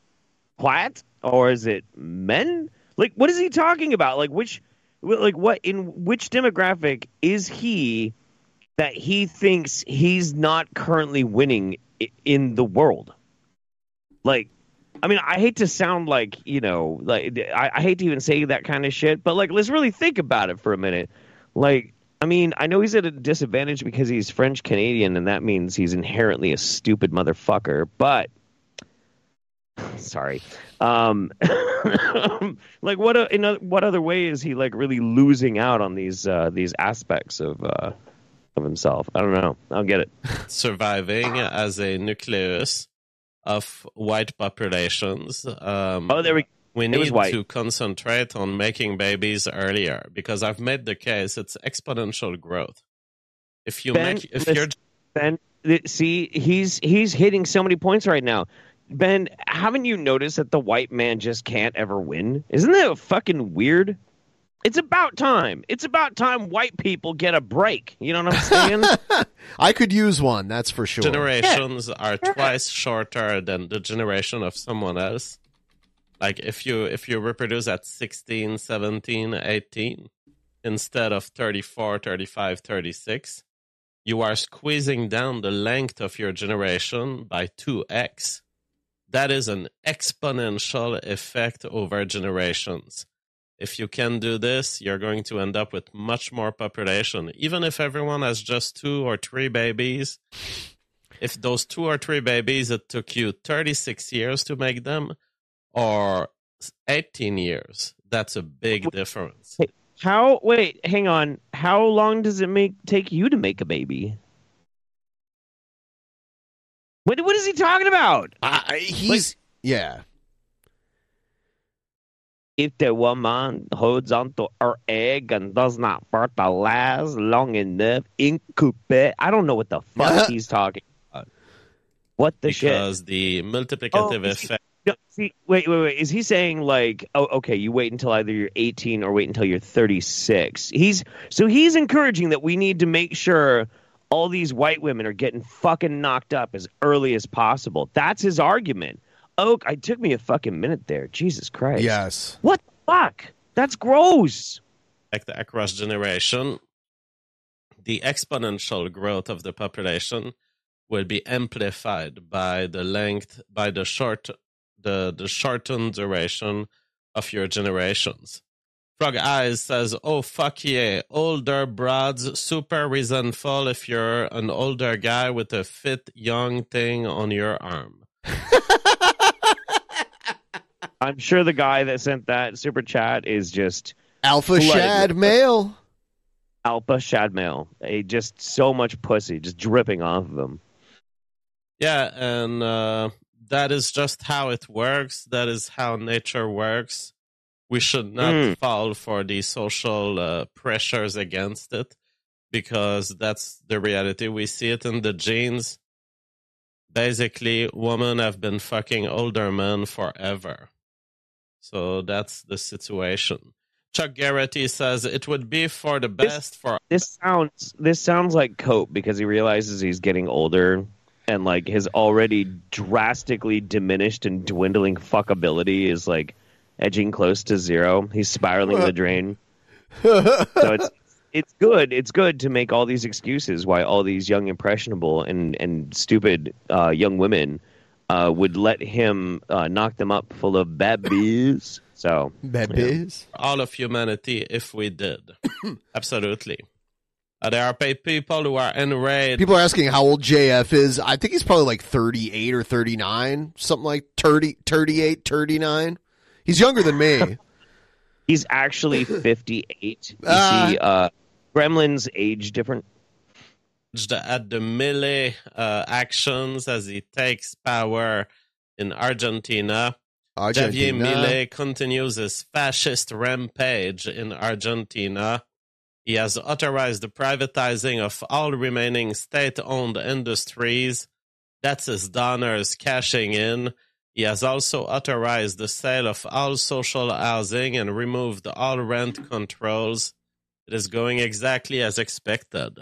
A: What? Or is it men? Like, what is he talking about? Like, which, like, what in which demographic is he that he thinks he's not currently winning in the world? Like, I mean, I hate to sound like you know, like I, I hate to even say that kind of shit, but like, let's really think about it for a minute. Like, I mean, I know he's at a disadvantage because he's French Canadian, and that means he's inherently a stupid motherfucker. But sorry, um, like what? A, in a, what other way is he like really losing out on these uh, these aspects of uh, of himself? I don't know. I'll get it.
N: surviving as a nucleus of white populations. Um,
A: Oh, there we.
N: we need to concentrate on making babies earlier because I've made the case it's exponential growth. If you
A: Ben,
N: make, if you're
A: Ben, see, he's he's hitting so many points right now. Ben, haven't you noticed that the white man just can't ever win? Isn't that fucking weird? It's about time. It's about time white people get a break. You know what I'm saying?
B: I could use one, that's for sure.
N: generations are twice shorter than the generation of someone else like if you if you reproduce at 16 17 18 instead of 34 35 36 you are squeezing down the length of your generation by 2x that is an exponential effect over generations if you can do this, you're going to end up with much more population. Even if everyone has just two or three babies, if those two or three babies, it took you 36 years to make them or 18 years, that's a big difference.
A: How? Wait, hang on. How long does it make take you to make a baby? What? What is he talking about?
B: I, he's yeah.
A: If the woman holds onto her egg and does not fertilize long enough, incubate. I don't know what the fuck uh-huh. he's talking about. What the shit?
N: Because the multiplicative
A: Oh,
N: effect.
A: No, see, wait, wait, wait. Is he saying like, oh, okay, you wait until either you're 18 or wait until you're 36? He's so he's encouraging that we need to make sure all these white women are getting fucking knocked up as early as possible. That's his argument. Oh, it took me a fucking minute there. Jesus Christ.
B: Yes.
A: What the fuck? That's gross.
N: effect across generation, the exponential growth of the population will be amplified by the length, by the short, the the shortened duration of your generations. Frog Eyes says, "Oh fuck yeah, older broads, super resentful if you're an older guy with a fit young thing on your arm."
A: I'm sure the guy that sent that super chat is just
B: Alpha Shad
A: with
B: male.
A: Alpha Shad male. Eh, just so much pussy, just dripping off of him.
N: Yeah, and uh, that is just how it works. That is how nature works. We should not
A: Mm.
N: fall for the social uh, pressures against it because that's the reality. We see it in the genes. Basically, women have been fucking older men forever. So that's the situation. Chuck Garrity says it would be for the best for
A: This sounds this sounds like Cope because he realizes he's getting older and like his already drastically diminished and dwindling fuckability is like edging close to zero. He's spiraling the drain. so it's it's good. It's good to make all these excuses why all these young, impressionable, and and stupid uh, young women uh, would let him uh, knock them up full of babies. So
B: Babies.
N: all of humanity if we did. Absolutely. Uh, there are people who are enraged.
B: People are asking how old JF is. I think he's probably like 38 or 39, something like 30, 38, 39. He's younger than me.
A: He's actually 58. You
B: Ah.
A: see, uh, Gremlin's age different.
N: At the Milei uh, actions as he takes power in Argentina. Javier
B: Argentina.
N: Milei continues his fascist rampage in Argentina. He has authorized the privatizing of all remaining state-owned industries. That's his donors cashing in. He has also authorized the sale of all social housing and removed all rent controls. It is going exactly as expected.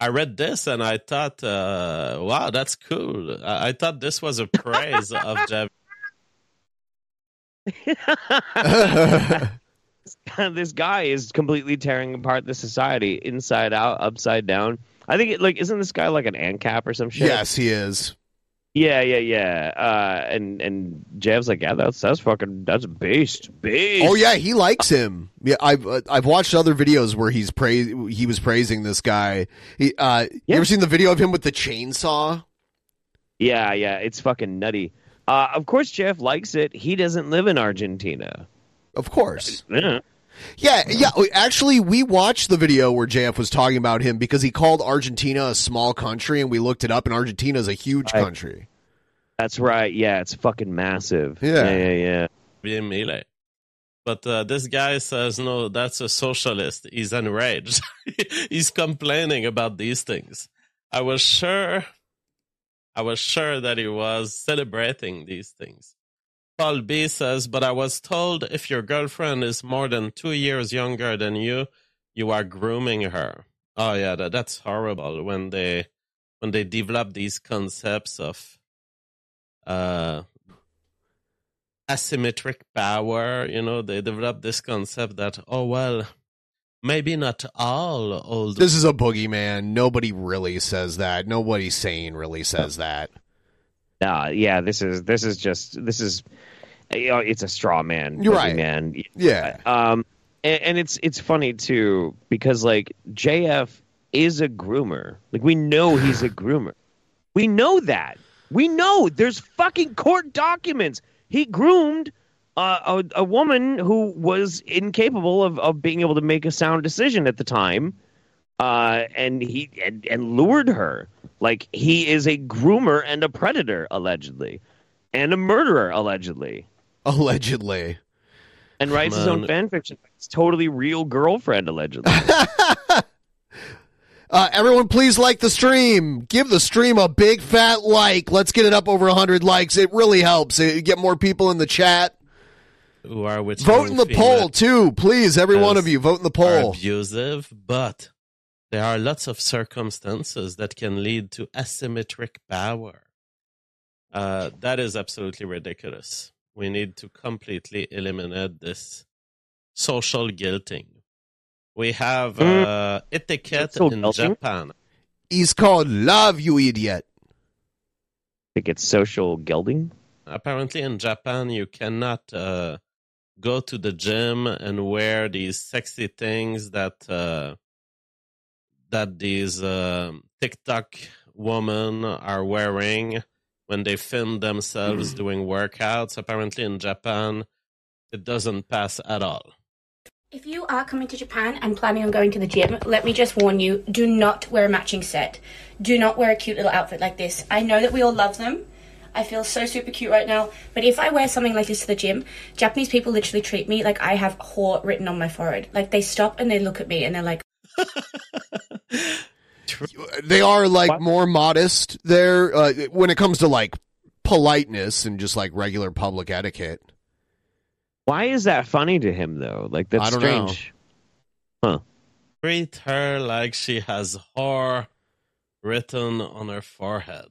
N: I read this and I thought, uh, wow, that's cool. I, I thought this was a praise of Javier.
A: this guy is completely tearing apart the society inside out, upside down. I think it like isn't this guy like an ANCAP or some shit?
B: Yes, he is.
A: Yeah, yeah, yeah. Uh, and and Jav's like, yeah, that's that's fucking that's beast, beast.
B: Oh yeah, he likes him. Yeah, I've uh, I've watched other videos where he's praise he was praising this guy. He uh you ever seen the video of him with the chainsaw?
A: Yeah, yeah. It's fucking nutty. Uh, of course, Jeff likes it. He doesn't live in Argentina.
B: Of course.
A: Yeah.
B: Yeah, yeah. Actually, we watched the video where JF was talking about him because he called Argentina a small country, and we looked it up, and Argentina is a huge
A: Right.
B: country.
A: That's right. Yeah, it's fucking massive.
B: Yeah.
A: yeah, yeah. yeah.
N: Javier Milei. But uh, this guy says, no, that's a socialist. He's enraged. He's complaining about these things. I was sure, I was sure that he was celebrating these things. Paul B says, but I was told if your girlfriend is more than two years younger than you, you are grooming her. Oh yeah, that, that's horrible when they when they develop these concepts of uh asymmetric power, you know, they develop this concept that oh well, maybe not all old
B: This is a boogeyman. Nobody really says that. Nobody sane really says that.
A: Nah, yeah. This is this is just this is you know, it's a straw man.
B: You're right.
A: Man.
B: Yeah.
A: Um, and, and it's it's funny too because like JF is a groomer. Like we know he's a groomer. We know that. We know there's fucking court documents. He groomed uh, a, a woman who was incapable of, of being able to make a sound decision at the time, uh, and he and, and lured her. Like he is a groomer and a predator allegedly, and a murderer allegedly,
B: Allegedly.
A: and writes his own fan fiction. It's totally real girlfriend allegedly.
B: Uh, everyone, please like the stream. Give the stream a big fat like. Let's get it up over 100 likes. It really helps. It, get more people in the chat.
N: who are with
B: Vote in the poll, too. Please, every one of you, vote in the poll.
N: abusive, but there are lots of circumstances that can lead to asymmetric power. Uh, that is absolutely ridiculous. We need to completely eliminate this social guilting. We have
A: Mm.
N: uh, etiquette
A: Social
N: in
A: guilting?
N: Japan.
B: It's called Love, you idiot.
A: think it's social gelding.
N: Apparently, in Japan, you cannot uh, go to the gym and wear these sexy things that uh, that these uh, TikTok women are wearing when they film themselves mm. doing workouts. Apparently, in Japan, it doesn't pass at all.
O: If you are coming to Japan and planning on going to the gym, let me just warn you do not wear a matching set. Do not wear a cute little outfit like this. I know that we all love them. I feel so super cute right now. But if I wear something like this to the gym, Japanese people literally treat me like I have whore written on my forehead. Like they stop and they look at me and they're like,
B: They are like more modest there uh, when it comes to like politeness and just like regular public etiquette.
A: Why is that funny to him though? Like that's
B: I don't know.
A: strange. Huh.
N: Treat her like she has whore written on her forehead.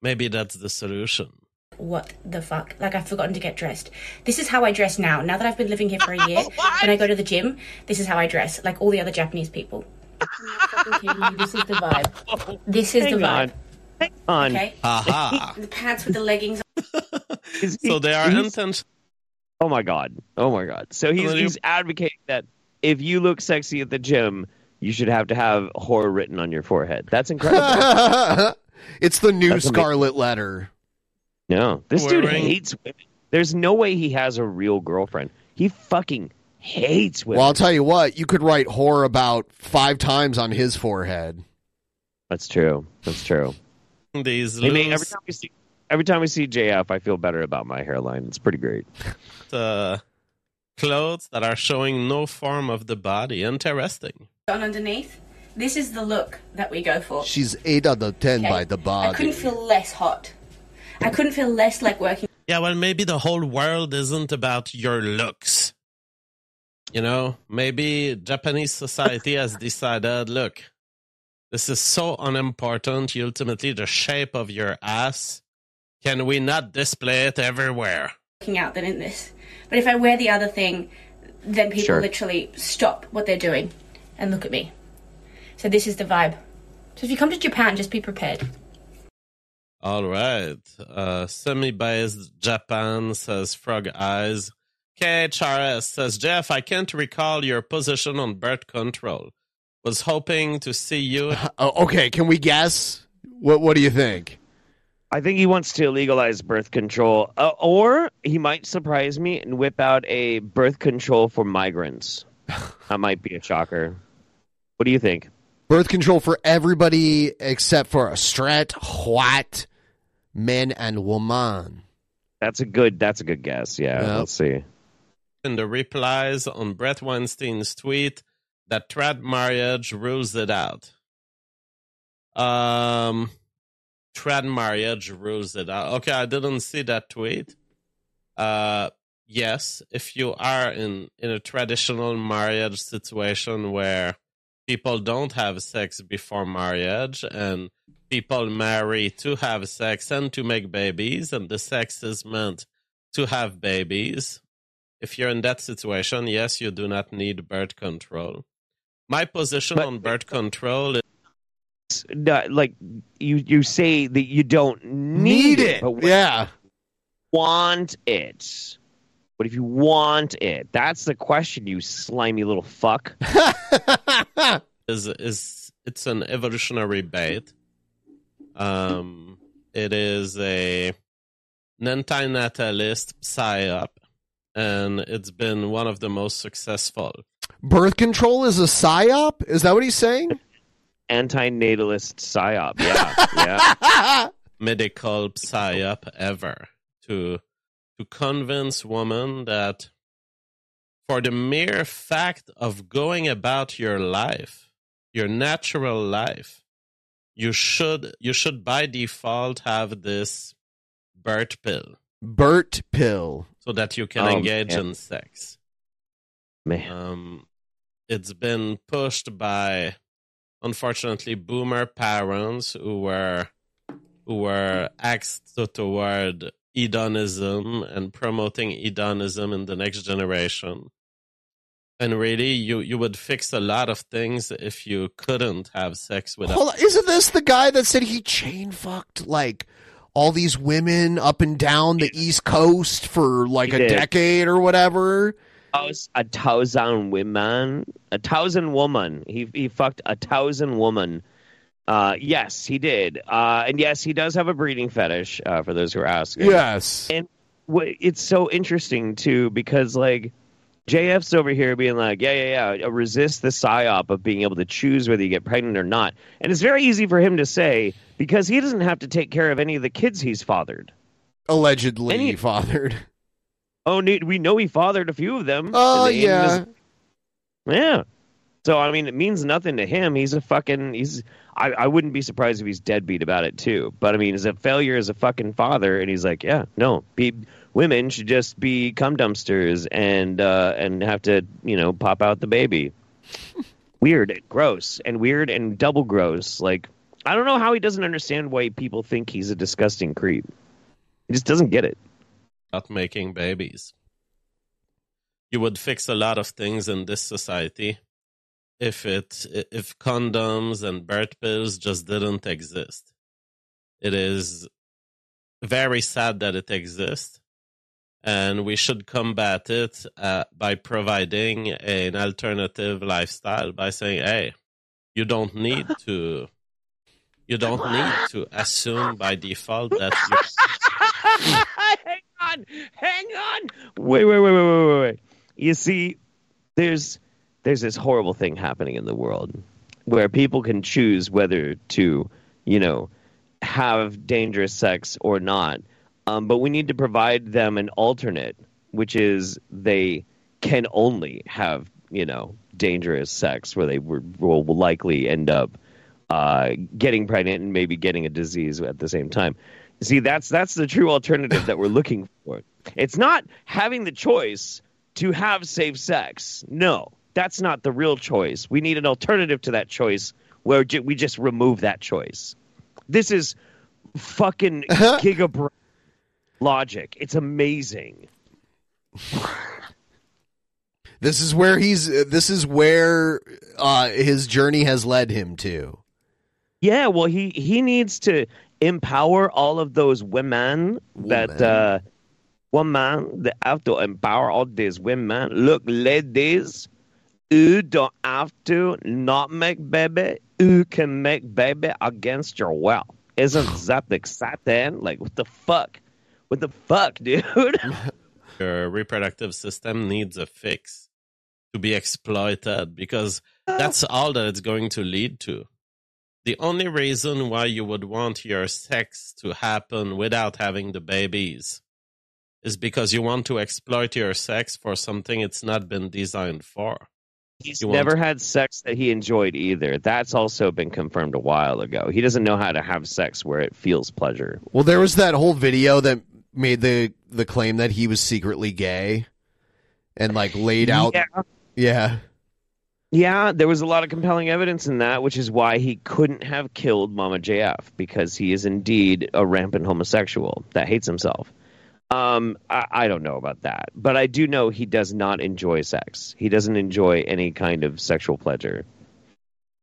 N: Maybe that's the solution.
O: what the fuck? Like I've forgotten to get dressed. This is how I dress now. Now that I've been living here for a year, when I go to the gym, this is how I dress, like all the other Japanese people. I'm not fucking kidding you. This is the vibe. This is
A: Hang
O: the
A: on.
O: vibe.
A: Hang on.
O: Okay.
N: Aha.
O: The pants with the leggings.
N: so they are
A: he's-
N: intentional.
A: Oh my god. Oh my god. So he's he's advocating that if you look sexy at the gym, you should have to have horror written on your forehead. That's incredible.
B: it's the new
A: That's amazing.
B: Scarlet Letter.
A: no, this dude
N: Wearing-
A: hates women. There's no way he has a real girlfriend. He fucking hates women.
B: Well, I'll tell you what, you could write horror about five times on his forehead.
A: That's true. That's true.
N: These
A: I mean, every time we see every time we see JF, I feel better about my hairline. It's pretty great.
N: uh, clothes that are showing no form of the body. Interesting.
O: on underneath. This is the look that we go for.
B: She's eight out of ten
O: okay?
B: by the body.
O: I couldn't feel less hot. I couldn't feel less like working.
N: Yeah, well, maybe the whole world isn't about your looks. You know, maybe Japanese society has decided, look, this is so unimportant. Ultimately, the shape of your ass. Can we not display it everywhere?
O: out than in this. But if I wear the other thing, then people
N: Sure.
O: literally stop what they're doing and look at me. So this is the vibe. So if you come to Japan, just be prepared.
N: All right. Uh, Semi-biased Japan says Frog Eyes. KHRS says, Jeff, I can't recall your position on birth control. Was hoping to see you.
B: Oh, okay, can we guess? What What do you think?
A: I think he wants to legalize birth control, uh, or he might surprise me and whip out a birth control for migrants. that might be a shocker. What do you think?
B: Birth control for everybody except for a straight white men and woman.
A: That's a good. That's a good guess. Yeah,
B: Yeah.
A: let's see.
N: In the replies on Bret Weinstein's tweet that trad marriage rules it out. Um, trad marriage rules it out. Okay, I didn't see that tweet. Uh, yes, if you are in in a traditional marriage situation where people don't have sex before marriage and people marry to have sex and to make babies and the sex is meant to have babies if you're in that situation, yes, you do not need birth control. My position on birth control is
A: No, like you, you say that you don't need,
B: Need it,
A: but
B: yeah.
A: want it. But if you want it, that's the question, you slimy little fuck.
N: is is it's an evolutionary bait. Um, it is a an antinatalist psyop, and it's been one of the most successful.
B: Birth control is a psyop? Is that what he's saying?
A: Antinatalist psyop. Yeah, yeah.
N: medical psyop ever to to convince women that for the mere fact of going about your life, your natural life, you should you should by default have this birth pill
B: Bert pill.
N: so that you can
A: Oh,
N: engage
A: man.
N: in sex.
A: Man.
N: Um, it's been pushed by, unfortunately, boomer parents who were who were axed toward hedonism and promoting hedonism in the next generation. And really, you you would fix a lot of things if you couldn't have sex without.
B: Hold on, isn't this the guy that said he chain fucked like all these women up and down the East Coast for like
A: He
B: a
A: did.
B: decade or whatever.
A: A thousand women, a thousand woman. He he fucked a thousand woman. Uh, yes, he did. Uh, and yes, he does have a breeding fetish. Uh, for those who are asking.
B: Yes.
A: And wh- it's so interesting too because like JF's over here being like, yeah, yeah, yeah, resist the psyop of being able to choose whether you get pregnant or not. And it's very easy for him to say because he doesn't have to take care of any of the kids he's fathered.
B: Allegedly
A: Any-
B: fathered.
A: Oh, we know he fathered a few of them.
B: Oh yeah.
A: is- Yeah. So I mean, it means nothing to him. He's a fucking. He's. I, I wouldn't be surprised if he's deadbeat about it too. But I mean, is a failure as a fucking father, and he's like, yeah, no, be, women should just be cum dumpsters and uh, and have to you know pop out the baby. weird, and gross, and weird and double gross. Like I don't know how he doesn't understand why people think he's a disgusting creep. He just doesn't get it.
N: Not making babies. You would fix a lot of things in this society if it if condoms and birth pills just didn't exist. It is very sad that it exists, and we should combat it uh, by providing an alternative lifestyle by saying, "Hey, you don't need to." You don't need to assume by default that
A: hang on, hang on. Wait, wait, wait, wait, wait, wait, wait. You see, there's there's this horrible thing happening in the world where people can choose whether to, you know, have dangerous sex or not. Um, but we need to provide them an alternate, which is they can only have, you know, dangerous sex where they will likely end up uh, getting pregnant and maybe getting a disease at the same time. See, that's that's the true alternative that we're looking for. It's not having the choice to have safe sex. No, that's not the real choice. We need an alternative to that choice where ju- we just remove that choice. This is fucking gigabrain logic. It's amazing.
B: This is where he's. This is where uh, his journey has led him to.
A: Yeah, well, he he needs to empower all of those women that uh, women that have to empower all these women. Look, ladies, you don't have to not make baby. You can make baby against your will. Isn't that exciting? Like, what the fuck? What the fuck, dude?
N: your reproductive system needs a fix to be exploited because that's all that it's going to lead to. The only reason why you would want your sex to happen without having the babies is because you want to exploit your sex for something it's not been designed for.
A: He's
N: You want-
A: never had sex that he enjoyed either. That's also been confirmed a while ago. He doesn't know how to have sex where it feels pleasure.
B: Well, there was that whole video that made the the claim that he was secretly gay, and like laid out.
A: Yeah.
B: Yeah.
A: Yeah, there was a lot of compelling evidence in that, which is why he couldn't have killed Mama JF because he is indeed a rampant homosexual that hates himself. Um, I, I don't know about that, but I do know he does not enjoy sex. He doesn't enjoy any kind of sexual pleasure.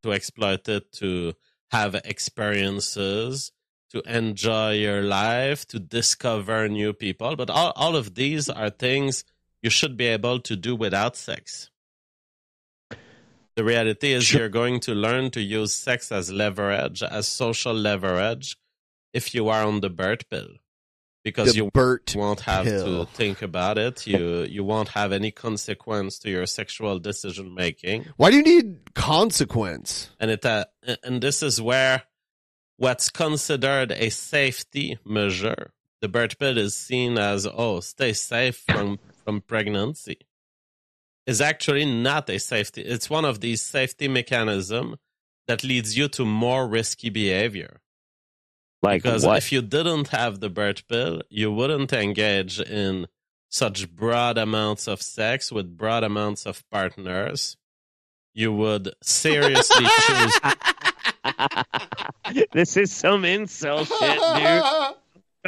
N: to exploit it, to have experiences, to enjoy your life, to discover new people. But all, all of these are things you should be able to do without sex. The reality is you're going to learn to use sex as leverage, as social leverage, if you are on the birth pill. Because
B: The
N: you
B: Bert
N: won't have
B: pill.
N: to think about it. You you won't have any consequence to your sexual decision making
B: Why do you need consequence?
N: and it uh, and this is where what's considered a safety measure the birth pill is seen as oh stay safe from from pregnancy is actually not a safety it's one of these safety mechanism that leads you to more risky behavior
A: Like
N: because
A: what?
N: if you didn't have the birth pill you wouldn't engage in such broad amounts of sex with broad amounts of partners you would seriously choose
A: this is some incel shit, dude.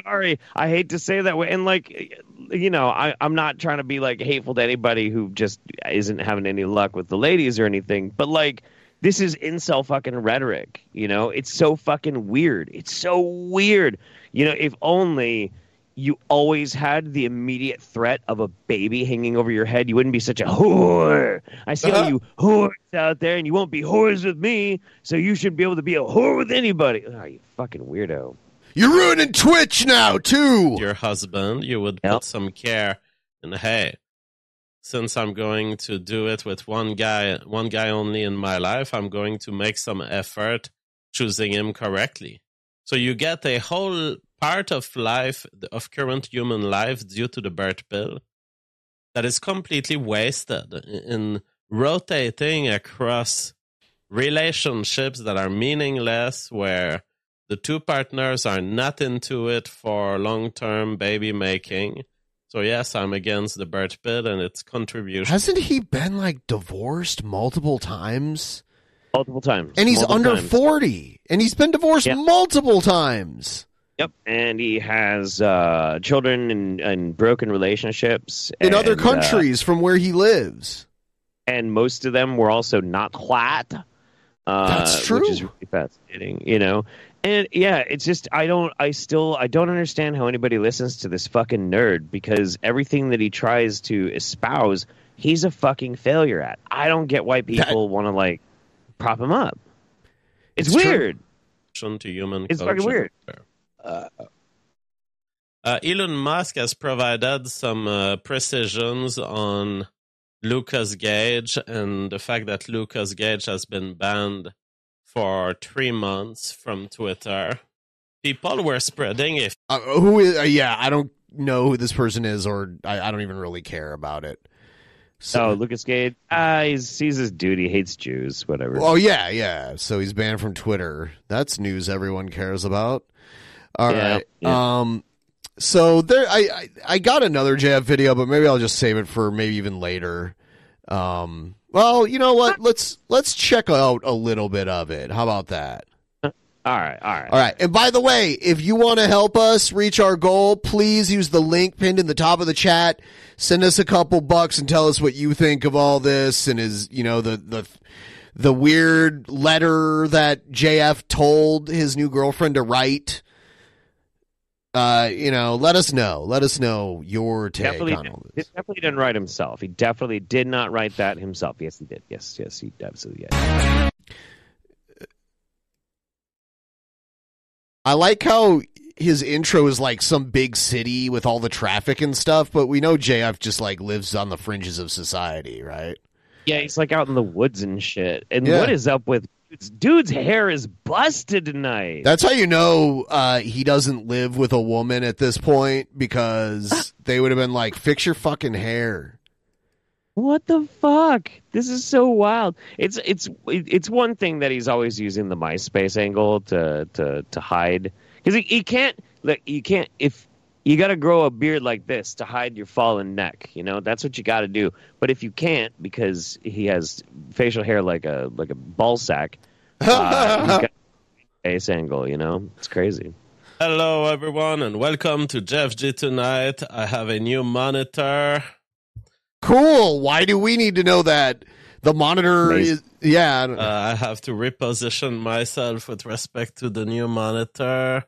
A: Sorry, I hate to say that way, and like, you know, I, I'm not trying to be like hateful to anybody who just isn't having any luck with the ladies or anything, but like, this is incel fucking rhetoric. You know, it's so fucking weird. It's so weird. You know, if only you always had the immediate threat of a baby hanging over your head, you wouldn't be such a whore. I see all you whores out there, and you won't be whores with me, so you should be able to be a whore with anybody. Oh, you fucking weirdo.
B: You're ruining Twitch now too.
N: Your husband, you would put some care in. Hey, since I'm going to do it with one guy, one guy only in my life, I'm going to make some effort choosing him correctly. So you get a whole part of life, of current human life, due to the birth bill, that is completely wasted in rotating across relationships that are meaningless, where the two partners are not into it for long term baby making. So yes, I'm against the birth bill and its contribution.
B: Hasn't he been like divorced multiple times?
A: Multiple times.
B: And he's
A: Multiple
B: under
A: times.
B: 40 and he's been divorced multiple times.
A: Yep, and he has uh, children and, and broken relationships
B: In other
A: and, uh,
B: countries from where he lives.
A: and most of them were also not flat. Uh,
B: That's true.
A: Which is really fascinating, you know. And yeah, it's just I don't, I still, I don't understand how anybody listens to this fucking nerd because everything that he tries to espouse, he's a fucking failure at. I don't get why people want to like prop him up. It's,
N: It's
A: weird.
N: to human
A: It's fucking weird.
N: Uh, uh, Elon Musk has provided some uh, precisions on Lucas Gage and the fact that Lucas Gage has been banned for three months from Twitter. People were spreading a
B: Uh, who is? Uh, yeah, I don't know who this person is, or I, I don't even really care about it.
A: So Lucas Gage, ah, he's sees his duty, hates Jews, whatever.
B: Oh yeah, yeah. So he's banned from Twitter. That's news everyone cares about. All
A: Yeah,
B: right.
A: yeah.
B: Um. So there, I, I I got another JF video, but maybe I'll just save it for maybe even later. Um. Well, you know what? Let's let's check out a little bit of it. How about that?
A: All right, all right.
B: All right. And by the way, if you want to help us reach our goal, please use the link pinned in the top of the chat. Send us a couple bucks and tell us what you think of all this and is, you know, the the the weird letter that JF told his new girlfriend to write. Uh, you know, let us know. Let us know your take
A: definitely,
B: on all this.
A: he definitely didn't write himself. He definitely did not write that himself. Yes, he did. Yes, yes, he absolutely did.
B: I like how his intro is like some big city with all the traffic and stuff, but we know JF just like lives on the fringes of society, right?
A: Yeah, he's like out in the woods and shit. And
B: Yeah.
A: what is up with dude's, dude's hair is busted tonight.
B: That's how you know uh, he doesn't live with a woman at this point because they would have been like, "Fix your fucking hair."
A: What the fuck? This is so wild. It's it's it's one thing that he's always using the MySpace angle to to to hide because he, he can't like you can't if you got to grow a beard like this to hide your fallen neck. You know that's what you got to do. But if you can't because he has facial hair like a like a ball sack, uh, he's got a face angle. You know it's crazy.
N: Hello, everyone, and welcome to JFG tonight. I have a new monitor.
B: Cool. Why do we need to know that? The monitor is yeah. I
N: Uh, I have to reposition myself with respect to the new monitor.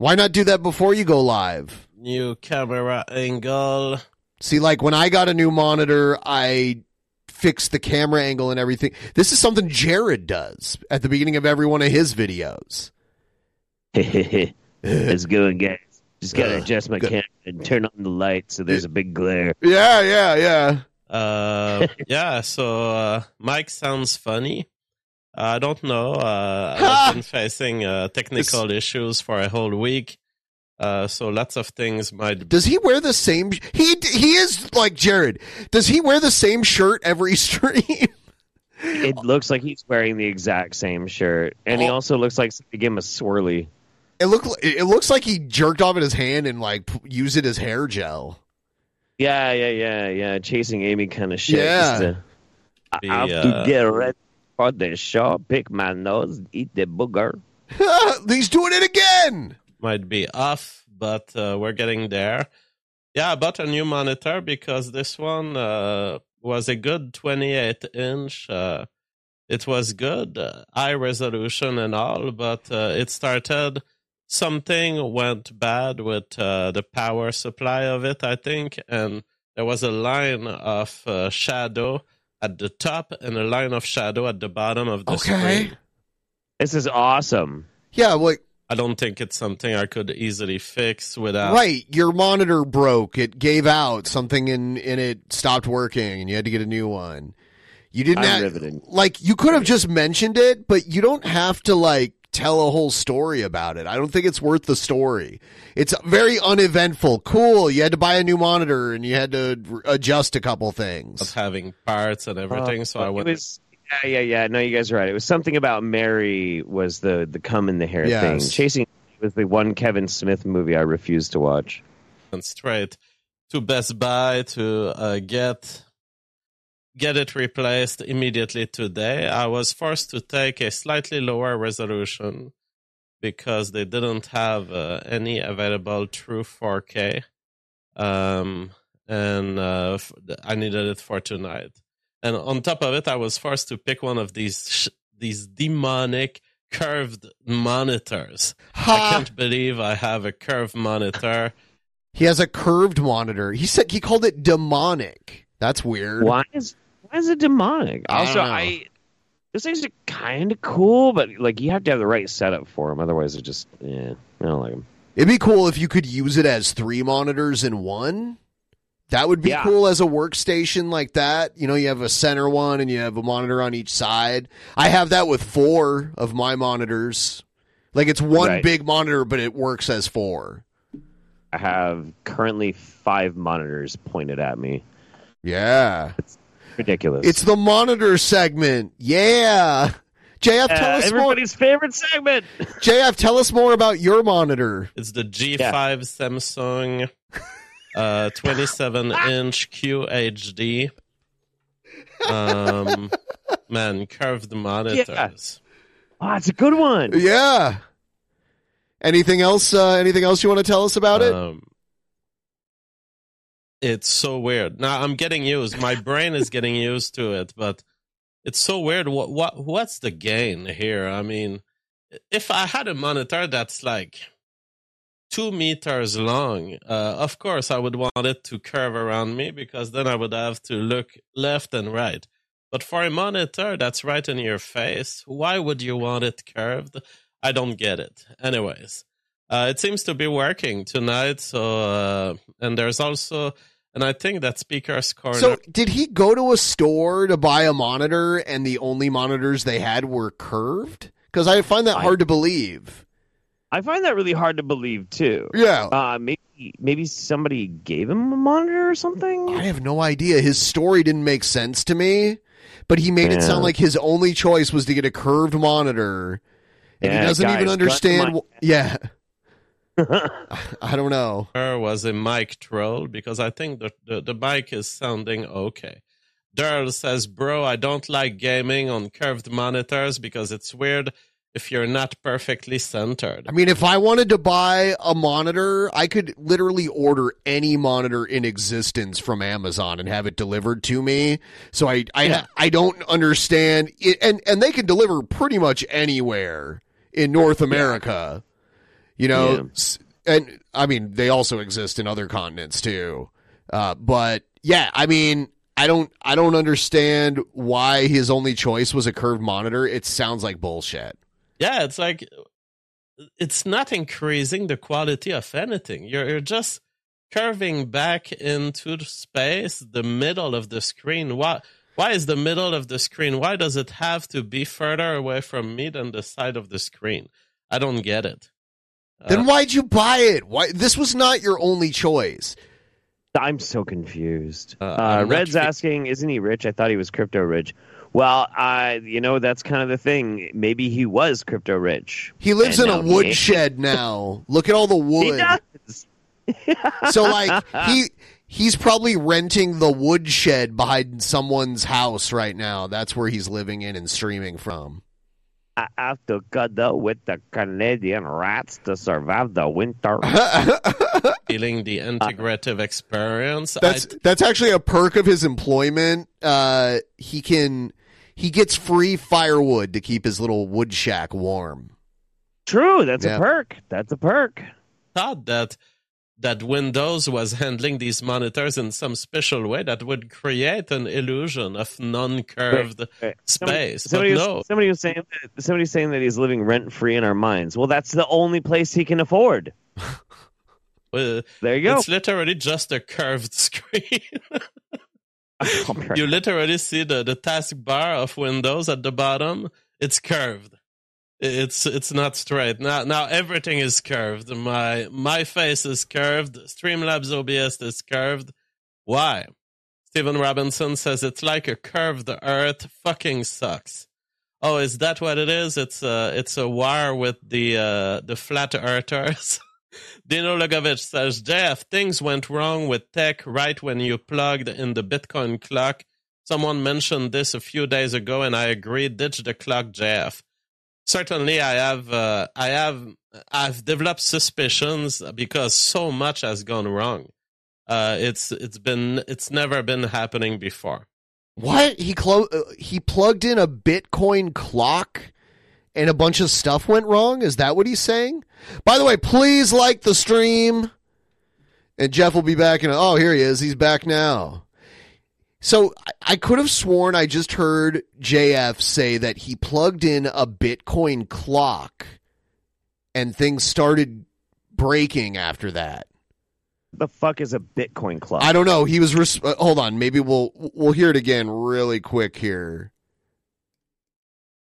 B: Why not do that before you go live?
N: New camera angle.
B: See, like when I got a new monitor, I fixed the camera angle and everything. This is something Jared does at the beginning of every one of his videos.
A: Let's go and get. Just gotta
B: Uh,
A: adjust my
B: good.
A: camera and turn on the light so there's a big glare.
B: Yeah, yeah, yeah.
N: Uh, yeah, so uh, mic sounds funny. I don't know. Uh, I've been facing uh, technical issues for a whole week. Uh, so lots of things might.
B: Does he wear the same? He he is like Jared. Does he wear the same shirt every stream?
A: It looks like he's wearing the exact same shirt, and he
B: Oh.
A: also looks like somebody gave him a swirly.
B: It look it looks like he jerked off in his hand and like p- used it as hair gel.
A: Yeah, yeah, yeah, yeah. Chasing Amy kind of shit.
B: Yeah.
A: To- I
N: Be,
A: have
N: uh,
A: to get ready for the show. Pick my nose, eat the booger.
B: He's doing it again.
N: might be off, but uh, we're getting there. Yeah, I bought a new monitor because this one uh, was a good 28 inch. Uh, it was good, uh, high resolution and all, but uh, it started. Something went bad with uh, the power supply of it, I think, and there was a line of uh, shadow at the top and a line of shadow at the bottom of the
B: Okay.
N: screen.
A: This is awesome.
B: Yeah, like
N: I don't think it's something I could easily fix without.
B: right, your monitor broke, it gave out, something in in it stopped working, and you had to get a new one. You didn't
A: I'm
B: have, like you could have just mentioned it, but you don't have to like tell a whole story about it. I don't think it's worth the story. It's very uneventful. Cool, you had to buy a new monitor and you had to adjust a couple things.
N: Of having parts and everything, so I went.
A: was yeah, yeah, yeah. No, you guys are right. It was something about Mary was the the come in the hair
B: Yes.
A: thing. Chasing was the one Kevin Smith movie I refused to watch.
N: And straight to Best Buy to uh, get get it replaced immediately today. I was forced to take a slightly lower resolution because they didn't have uh, any available true 4K, um, and uh, I needed it for tonight. And on top of it, I was forced to pick one of these sh- these demonic curved monitors. I can't believe I have a curved monitor.
B: He has a curved monitor. He said he called it demonic. That's weird.
A: Why is why is it demonic?
B: I
A: Also. I those things are kind of cool, but like you have to have the right setup for them. Otherwise, it just yeah, I don't like them.
B: It'd be cool if you could use it as three monitors in one. That would be
A: Yeah.
B: cool as a workstation like that. You know, you have a center one and you have a monitor on each side. I have that with four of my monitors. Like it's one
A: Right.
B: big monitor, but it works as four.
A: I have currently five monitors pointed at me.
B: Yeah.
A: It's Ridiculous.
B: It's the monitor segment. Yeah. JF, tell
A: Uh,
B: us more.
A: everybody's favorite segment.
B: JF, tell us more about your monitor.
N: It's the G5 Samsung uh, 27 inch QHD. Um, man, curved monitors.
A: Oh, it's a good one.
B: Yeah. Anything else? Uh, anything else you want to tell us about it?
N: Um, it's so weird. Now I'm getting used. My brain is getting used to it, but it's so weird. What what what's the gain here? I mean, if I had a monitor that's like two meters long, uh, of course I would want it to curve around me because then I would have to look left and right. But for a monitor that's right in your face, why would you want it curved? I don't get it. Anyways, uh, it seems to be working tonight. So, uh, and there's also, and I think that speaker's corner.
B: So, did he go to a store to buy a monitor and the only monitors they had were curved? Because I find that hard to believe.
A: I find that really hard to believe too.
B: Yeah.
A: Uh, maybe maybe somebody gave him a monitor or something.
B: I have no idea. His story didn't make sense to me, but he made it sound like his only choice was to get a curved monitor. And
A: Yeah,
B: he doesn't
A: guys,
B: even understand.
A: my-
B: wh- yeah. I don't know.
N: Her was a mic troll because I think the, the, the mic is sounding okay. Daryl says, Bro, I don't like gaming on curved monitors because it's weird if you're not perfectly centered.
B: I mean, if I wanted to buy a monitor, I could literally order any monitor in existence from Amazon and have it delivered to me. So I I,
A: Yeah.
B: I don't understand it, and and they can deliver pretty much anywhere in North America. You know,
A: Yeah.
B: And I mean they also exist in other continents too. Uh, but yeah, I mean. I don't I don't understand why his only choice was a curved monitor. It sounds like bullshit.
N: Yeah, it's like it's not increasing the quality of anything. You're you're just curving back into space, the middle of the screen. Why why is the middle of the screen? Why does it have to be further away from me than the side of the screen? I don't get it.
B: Then why'd you buy it? Why this was not your only choice.
A: I'm so confused.
N: Uh,
A: Uh, Red's
N: fi-
A: asking, isn't he rich? I thought he was crypto rich. Well, I, you know, that's kind of the thing. Maybe he was crypto rich.
B: He lives in a
A: now he ain't.
B: woodshed now. Look at all the
A: He
B: wood.
A: does.
B: So like he he's probably renting the woodshed behind someone's house right now. That's where he's living in and streaming from.
A: I have to cuddle with the Canadian rats to survive the winter.
N: Feeling the integrative experience.
B: That's
N: I,
B: that's actually a perk of his employment. Uh, he can he gets free firewood to keep his little wood shack warm.
A: True, that's
B: Yeah.
A: a perk. That's a perk.
N: thought that that Windows was handling these monitors in some special way that would create an illusion of non-curved space.
A: Somebody,
N: but
A: was,
N: no,
A: somebody was saying that somebody's saying that he's living rent free in our minds. Well, that's the only place he can afford.
N: uh,
A: There you go.
N: it's literally just a curved screen. you literally see the, the taskbar of Windows at the bottom. It's curved. It's it's not straight. Now now everything is curved. My my face is curved. Streamlabs OBS is curved. Why? Stephen Robinson says it's like a curved earth fucking sucks. Oh, is that what it is? It's a it's a war with the uh, the flat earthers. Dino Logovich says, Jeff, things went wrong with tech right when you plugged in the Bitcoin clock. Someone mentioned this a few days ago, and I agree. Ditch the clock, Jeff. Certainly, I have, uh, I have, I've developed suspicions because so much has gone wrong. Uh, it's, it's been, it's never been happening before.
B: What he clo- uh, he plugged in a Bitcoin clock, and a bunch of stuff went wrong. Is that what he's saying? By the way, please like the stream. And Jeff will be back in. A- oh, here he is. He's back now. So I- I could have sworn I just heard JF say that he plugged in a Bitcoin clock, and things started breaking after that.
A: The fuck is a Bitcoin clock?
B: I don't know. He was. Res- uh, hold on. Maybe we'll we'll hear it again really quick here.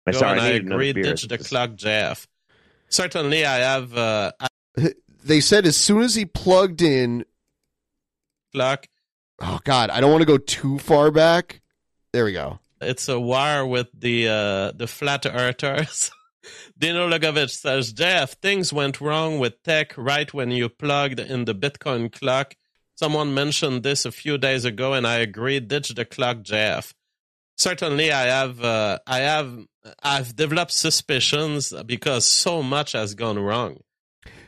A: I'm sorry,
N: and
A: I
N: I
A: need
N: agree.
A: beer.
N: The clock, JF. Certainly, I have, uh, I
B: They said as soon as he plugged in
N: clock.
B: Oh God, I don't want to go too far back. There we go.
N: it's a war with the uh, the flat earthers. Dino Logovich says, Jeff, things went wrong with tech right when you plugged in the Bitcoin clock. Someone mentioned this a few days ago, and I agree. Ditch the clock, Jeff. Certainly, I have, uh, I have, I've developed suspicions because so much has gone wrong.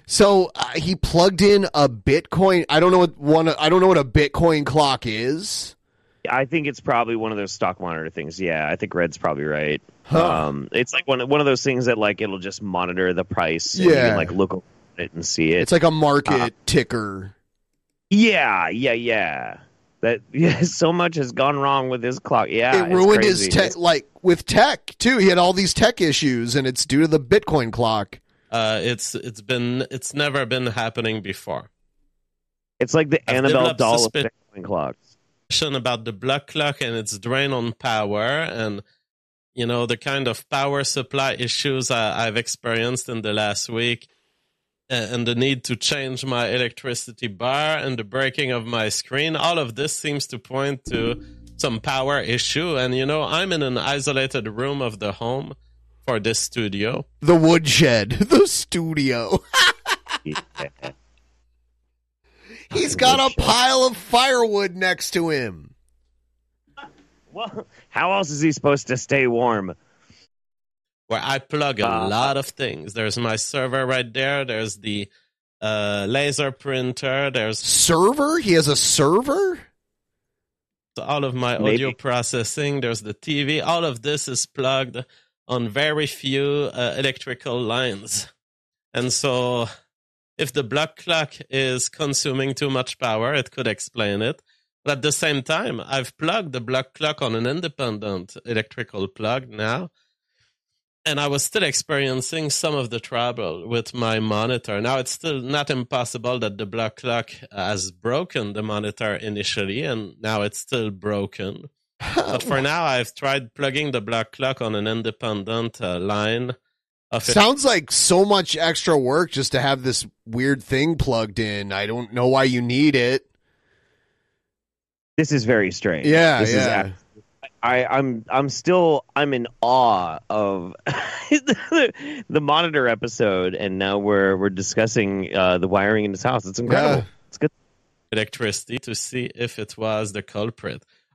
B: So uh, he plugged in a Bitcoin. I don't know what one. I don't know what a Bitcoin clock is.
A: I think it's probably one of those stock monitor things. Yeah, I think Red's probably right.
B: Huh.
A: Um, it's like one one of those things that like it'll just monitor the price. And you
B: Yeah.
A: can, like look at it and see it.
B: It's like a market
A: Uh,
B: ticker.
A: yeah, yeah, yeah. That yeah, so much has gone wrong with this clock. Yeah,
B: it ruined his tech, like with tech too. He had all these tech issues, and it's due to the Bitcoin clock.
N: Uh, it's it's been it's never been happening before.
A: It's like the
N: I've
A: Annabelle doll of Bitcoin clocks.
N: about the block clock and its drain on power and you know the kind of power supply issues I, I've experienced in the last week a- and the need to change my electricity bar and the breaking of my screen all of this seems to point to some power issue and you know i'm in an isolated room of the home for this studio
B: The woodshed, the studio. He's got a pile of firewood next to him.
A: Well, how else is he supposed to stay warm?
N: where I plug a
A: Uh,
N: lot of things. There's my server right there. There's the uh, laser printer. There's
B: Server? He has a server?
N: all of my
A: Maybe.
N: audio processing. There's the TV. All of this is plugged on very few uh, electrical lines. And so, if the block clock is consuming too much power, it could explain it. But at the same time, I've plugged the block clock on an independent electrical plug now. And I was still experiencing some of the trouble with my monitor. Now it's still not impossible that the block clock has broken the monitor initially, and now it's still broken. But for now, I've tried plugging the block clock on an independent uh, line. Of it.
B: Sounds like so much extra work just to have this weird thing plugged in. I don't know why you need it.
A: This is very strange.
B: Yeah,
A: this
B: yeah.
A: ab- I, I'm I'm still I'm in awe of the, the monitor episode, and now we're we're discussing uh, the wiring in his house. It's incredible.
B: Yeah.
A: It's good.
N: electricity to see if it was the culprit.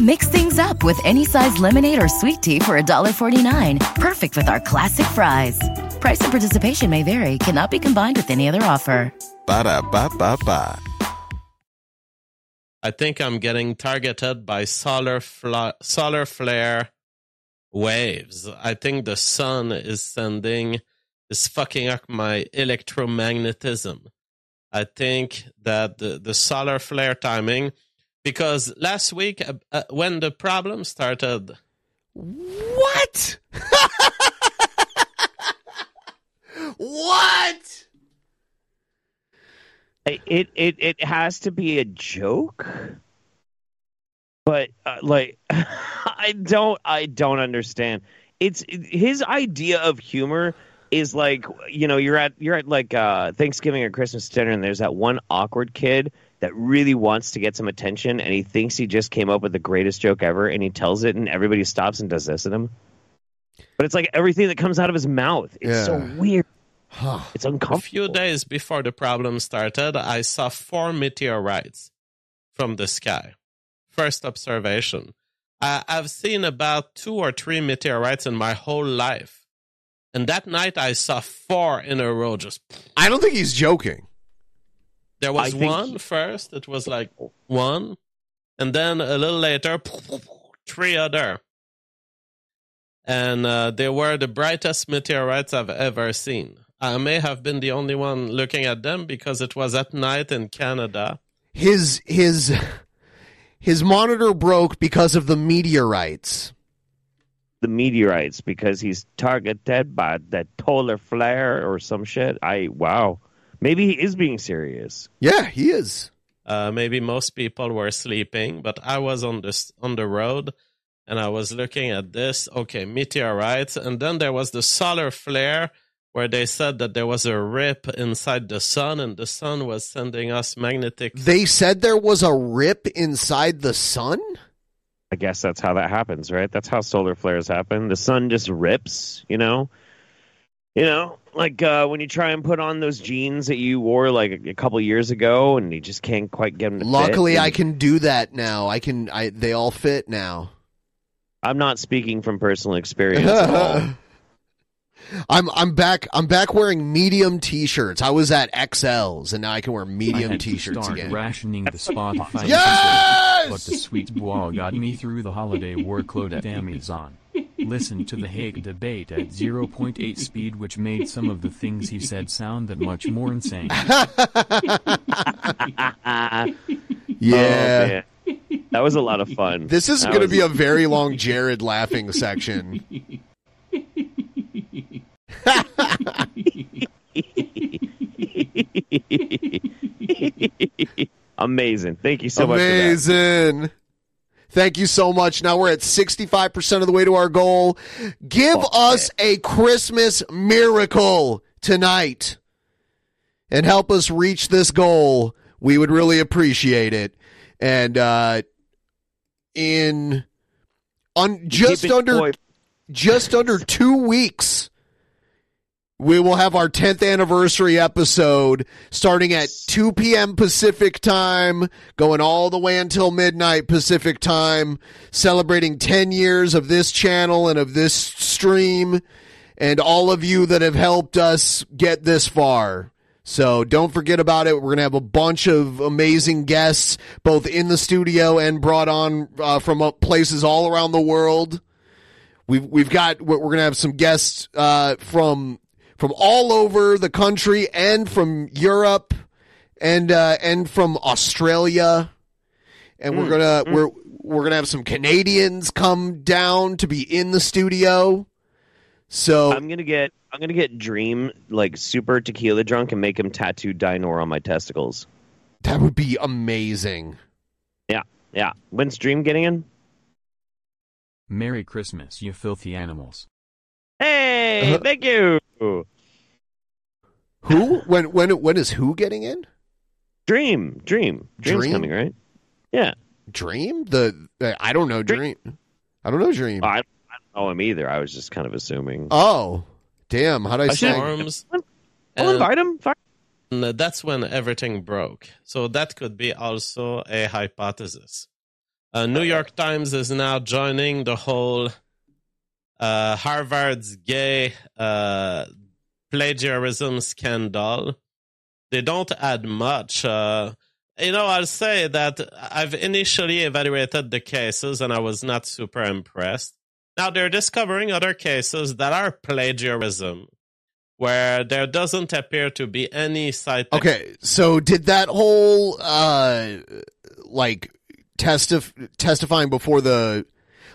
E: Mix things up with any size lemonade or sweet tea for $1.49. Perfect with our classic fries. Price and participation may vary, cannot be combined with any other offer.
D: Ba da ba ba ba.
N: I think I'm getting targeted by solar fla- solar flare waves. I think the sun is sending is fucking up my electromagnetism. I think that the, the solar flare timing because last week uh, uh, when the problem started
B: What? what?
A: It it it has to be a joke, but uh, like I don't I don't understand. It's his idea of humor is like you know you're at you're at like uh, Thanksgiving or Christmas dinner and there's that one awkward kid that really wants to get some attention and he thinks he just came up with the greatest joke ever and he tells it and everybody stops and does this at him. But it's like everything that comes out of his mouth. It's so
N: Yeah.
A: weird. It's uncomfortable.
N: a
A: uncomfortable.
N: few days before the problem started, I saw four meteorites from the sky. First observation. I, I've seen about two or three meteorites in my whole life. And that night I saw four in a row just
B: I don't think he's joking.
N: There was
A: think
N: one first. It was like one, and then a little later, three other. And uh, they were the brightest meteorites I've ever seen. I may have been the only one looking at them because it was at night in Canada.
B: His his his monitor broke because of the meteorites.
A: the meteorites because he's targeted by that polar flare or some shit. I wow. Maybe he is being serious.
B: Yeah, he is.
N: Uh, maybe most people were sleeping, but I was on this on the road, and I was looking at this. Okay, meteorites, and then there was the solar flare where they said that there was a rip inside the sun, and the sun was sending us magnetic.
B: They said there was a rip inside the sun?
A: I guess that's how that happens, right? That's how solar flares happen. The sun just rips, you know? You know, like uh, when you try and put on those jeans that you wore like a, a couple years ago and you just can't quite get them to.
B: Luckily
A: And
B: I can do that now. I can I they all fit now.
A: I'm not speaking from personal experience at all.
B: I'm I'm back I'm back wearing medium t-shirts. I was at XLs and now I can wear
L: I
B: medium
L: had
B: t-shirts
L: start
B: again.
L: rationing the Spotify
B: Yes!
L: but the sweet bois got me through the holiday workload at Amazon. Listen to the Hague debate at 0.8 speed which made some of the things he said sound that much more insane.
B: Yeah.
A: Oh. That was a lot of fun.
B: This is going to
A: was-
B: be a very long Jared laughing section.
A: Amazing. Thank you so much.
B: Amazing. Thank you so much. Now we're at 65% of the way to our goal. Give us a Christmas miracle tonight and help us reach this goal. We would really appreciate it. And uh in on just under
A: boy-
B: just under 2 weeks we will have our 10th anniversary episode starting at 2 p.m. Pacific time, going all the way until midnight Pacific time, celebrating 10 years of this channel and of this stream, and all of you that have helped us get this far. So don't forget about it. We're going to have a bunch of amazing guests, both in the studio and brought on uh, from places all around the world. We've we've got we're going to have some guests uh, from from all over the country and from Europe and uh, and from Australia, and we're
A: Mm,
B: gonna
A: mm.
B: we're we're gonna have some Canadians come down to be in the studio. So
A: I'm gonna get I'm gonna get Dream like super tequila drunk and make him tattoo Dinor on my testicles.
B: that would be amazing.
A: Yeah, yeah. When's Dream getting in?
L: Merry Christmas, you filthy animals.
A: Hey, thank you.
B: Who when when when is who getting in?
A: Dream, Dream, Dream's
B: Dream?
A: coming, right? Yeah.
B: Dream the uh, I don't know Dream. I don't know Dream.
A: I, I don't know him either. I was just kind of assuming.
B: Oh, damn! How'd I
A: I
B: say?
A: should- I'll invite him. Fuck.
N: And that's when everything broke. So that could be also a hypothesis. Uh, New York Times is now joining the whole uh, Harvard's gay uh, plagiarism scandal. They don't add much. Uh, you know, I'll say that I've initially evaluated the cases and I was not super impressed. Now they're discovering other cases that are plagiarism where there doesn't appear to be any citation.
B: Okay, so did that whole uh like testif- testifying before the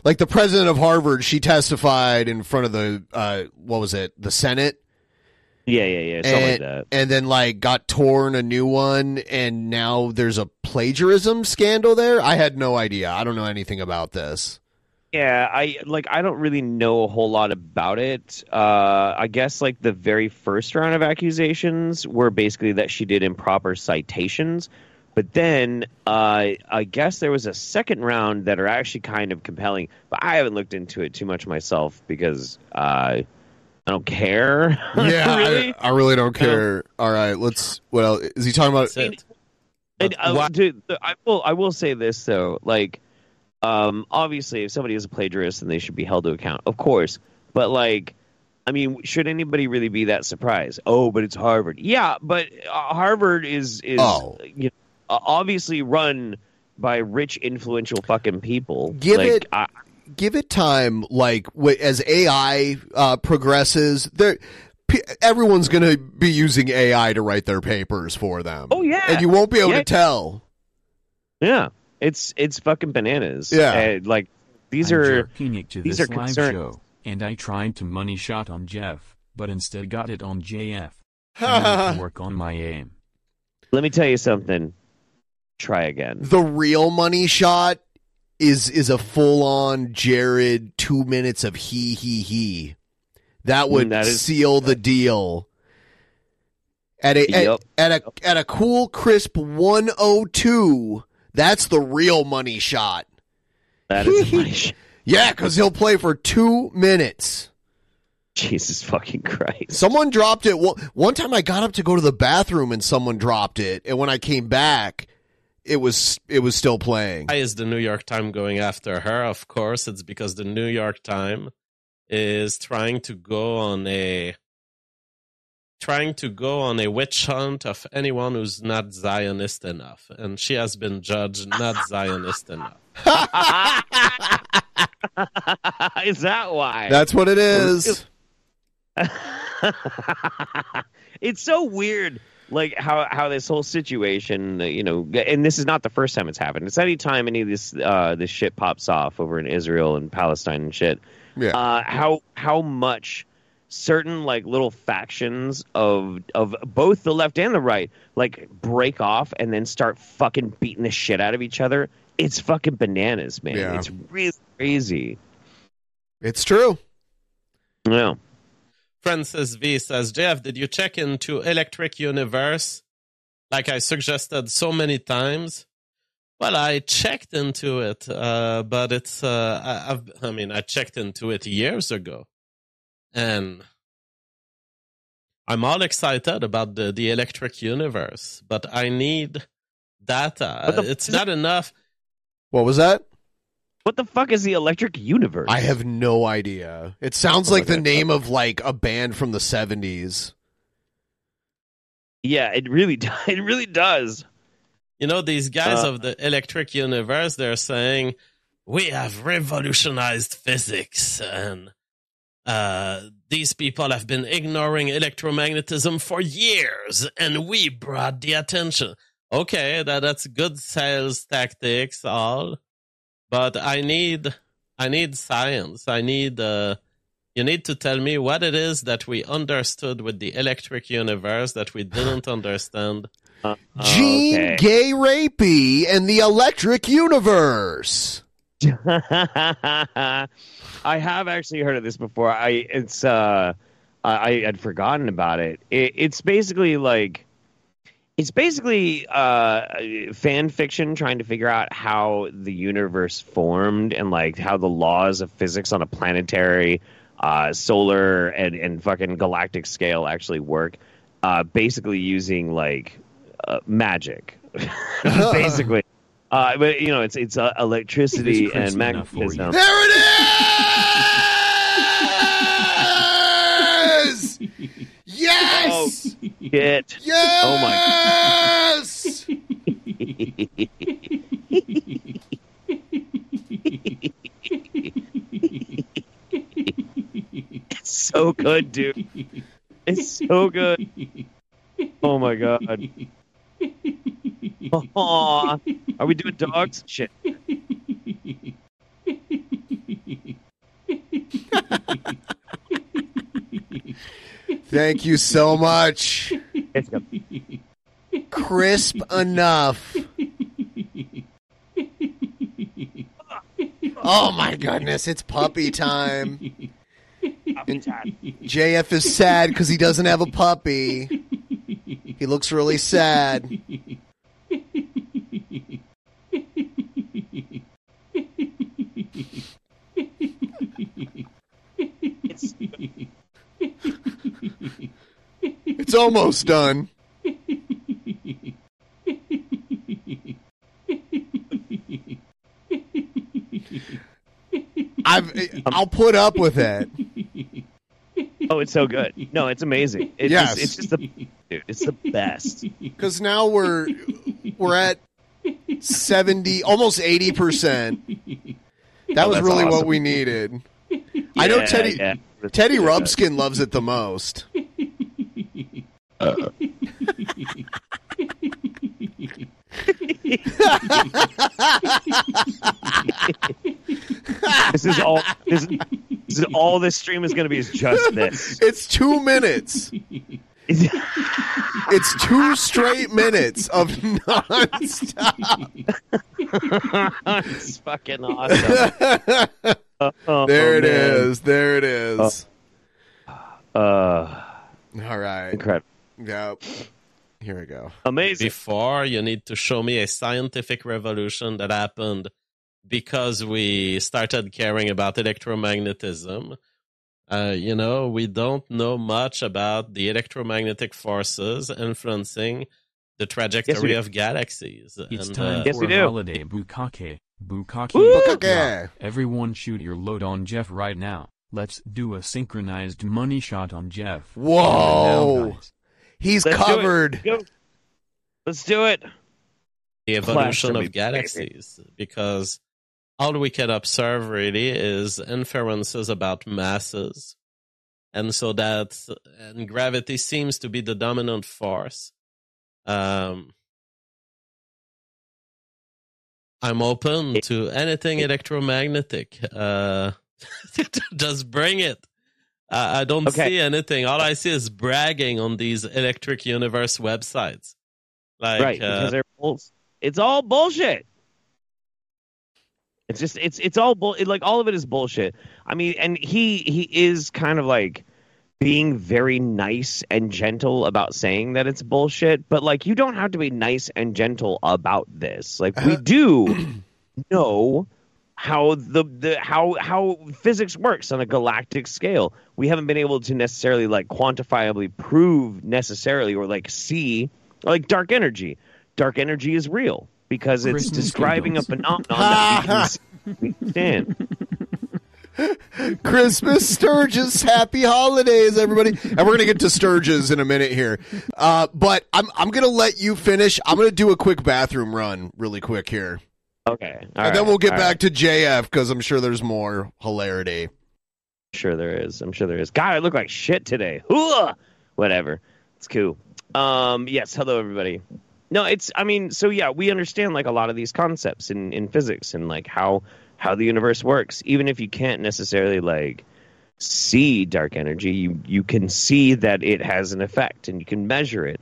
B: like the president of Harvard, she testified in front of the uh what was it? The Senate
A: Yeah, yeah, yeah. Something
B: and,
A: like that.
B: and then like got torn a new one and now there's a plagiarism scandal there. I had no idea. I don't know anything about this.
A: Yeah, I like I don't really know a whole lot about it. Uh I guess like the very first round of accusations were basically that she did improper citations. But then uh I guess there was a second round that are actually kind of compelling, but I haven't looked into it too much myself because uh I don't care.
B: Yeah,
A: really.
B: I, I really don't care. All right, let's. What else is he talking about?
A: And, uh, dude, I will. I will say this though. Like, um, obviously, if somebody is a plagiarist, then they should be held to account, of course. But like, I mean, should anybody really be that surprised? Oh, but it's Harvard. Yeah, but uh, Harvard is is
B: Oh.
A: you know, uh, obviously run by rich, influential fucking people.
B: Give
A: Like,
B: it-
A: I,
B: give it time like as ai uh, progresses there everyone's going to be using ai to write their papers for them
A: Oh yeah,
B: and you won't be able
A: Yeah.
B: to tell
A: Yeah, it's it's fucking bananas.
B: Yeah.
A: Uh, like these
L: I'm
A: are
L: jerking to
A: these
L: this
A: are
L: live
A: concerns.
L: show, and I tried to money shot on Jeff, but instead got it on JF. I work on my aim.
A: Let me tell you something. Try again.
B: the real money shot is is a full-on jared two minutes of he he he that would
A: Mm, that is-
B: seal the deal at a
A: Yep.
B: at, at a at a cool crisp 102 that's the real money shot
A: That is money shot.
B: Yeah, because he'll play for two minutes.
A: Jesus fucking Christ.
B: Someone dropped it. One one time I got up to go to the bathroom and someone dropped it. And when I came back, it was it was still playing.
N: Why is the New York Times going after her? Of course, it's because the New York Times is trying to go on a trying to go on a witch hunt of anyone who's not Zionist enough, and she has been judged not Zionist enough.
A: is that why?
B: That's what it is.
A: it's so weird like how how this whole situation you know and this is not the first time it's happened it's any time any of this uh this shit pops off over in israel and palestine and shit
B: Yeah.
A: uh how how much certain like little factions of of both the left and the right like break off and then start fucking beating the shit out of each other it's fucking bananas man
B: Yeah.
A: it's really crazy
B: It's true.
A: yeah
N: Francis V says, Jeff, did you check into Electric Universe like I suggested so many times? Well, I checked into it, uh, but it's, uh, I, I've, I mean, I checked into it years ago. And I'm all excited about the, the Electric Universe, but I need data.
A: The-
N: it's not enough.
B: What was that?
A: What the fuck is the electric universe
B: I have no idea. It sounds like the name of like a band from the 70s.
A: yeah it really does it really does
N: You know, these guys
A: Uh,
N: of the electric universe, they're saying, we have revolutionized physics and uh, these people have been ignoring electromagnetism for years and we brought the attention. Okay, that, that's good sales tactics, all, but I need, I need science. I need, uh, you need to tell me what it is that we understood with the electric universe that we didn't understand.
B: Gene
A: okay.
B: Gay Rapey and the Electric Universe.
A: I have actually heard of this before. I it's uh I, I had forgotten about it. it. It's basically like it's basically uh fan fiction trying to figure out how the universe formed and like how the laws of physics on a planetary uh solar and and fucking galactic scale actually work. uh, basically using like uh, magic, basically. Uh, but you know, it's it's uh, electricity
L: Is
A: and magnetism.
B: There it is! Yes!
A: Shit.
B: Yes!
A: Oh, oh my. It's so good, dude. It's so good. Oh my god. Aw. Are we doing dogs? Shit.
B: Thank you so much.
A: It's good.
B: Crisp enough. Oh my goodness, it's puppy time. And JF is sad because he doesn't have a puppy. He looks really sad. It's almost done. I've, I'll put up with it.
A: Oh, it's so good. No, it's amazing. It's
B: Yes.
A: just, it's just the dude. It's the best.
B: Because now we're we're at seventy, almost eighty percent. That
A: Oh,
B: was really what we needed. I know Teddy
A: yeah.
B: Teddy
A: Yeah.
B: Rubskin loves it the most.
A: this is all. This this is all. This stream is going to be is just this.
B: It's two minutes. It's two straight minutes of nonstop.
A: it's fucking awesome. Oh,
B: there it
A: man.
B: is. There it is.
A: Uh,
B: All right.
A: incredible.
B: Yep. Here we go.
A: Amazing.
N: Before, you need to show me a scientific revolution that happened because we started caring about electromagnetism. Uh, you know, we don't know much about the electromagnetic forces influencing the trajectory
A: do.
N: of galaxies.
L: It's
N: And,
L: time
N: uh,
A: Yes,
L: for
A: we do.
L: holiday bukkake.
A: Bukkake.
B: Bukkake.
L: Everyone shoot your load on Jeff right now. Let's do a synchronized money shot on Jeff.
B: Whoa.
L: Now.
B: He's
A: Let's do
B: covered.
A: Go. Let's do it.
N: the evolution
A: Clash
N: of galaxies because all we can observe really is inferences about masses and so that and gravity seems to be the dominant force um i'm open to anything electromagnetic uh just bring it I I don't
A: Okay.
N: see anything. All I see is bragging on these Electric Universe websites. Like,
A: right,
N: uh,
A: because they're bull- it's all bullshit. It's just it's it's all bull it, like all of it is bullshit. I mean, and he he is kind of like being very nice and gentle about saying that it's bullshit, but like you don't have to be nice and gentle about this. Like we uh-huh. do know how the, the how how physics works on a galactic scale. We haven't been able to necessarily like quantifiably prove necessarily or like see like dark energy. Dark energy is real because it's
L: Christmas
A: describing a phenomenon that we can understand.
B: Christmas Sturgis, happy holidays, everybody. And we're gonna get to Sturgis in a minute here. Uh, but I'm I'm gonna let you finish. I'm gonna do a quick bathroom run really quick here.
A: Okay, all
B: and
A: right,
B: then we'll get back
A: right.
B: to JF because I'm sure there's more hilarity.
A: Sure, there is. I'm sure there is. God, I look like shit today. Hooah! Whatever. It's cool. Um, yes. Hello, everybody. No, it's. I mean, so yeah, we understand like a lot of these concepts in in physics and like how how the universe works. Even if you can't necessarily like see dark energy, you you can see that it has an effect and you can measure it.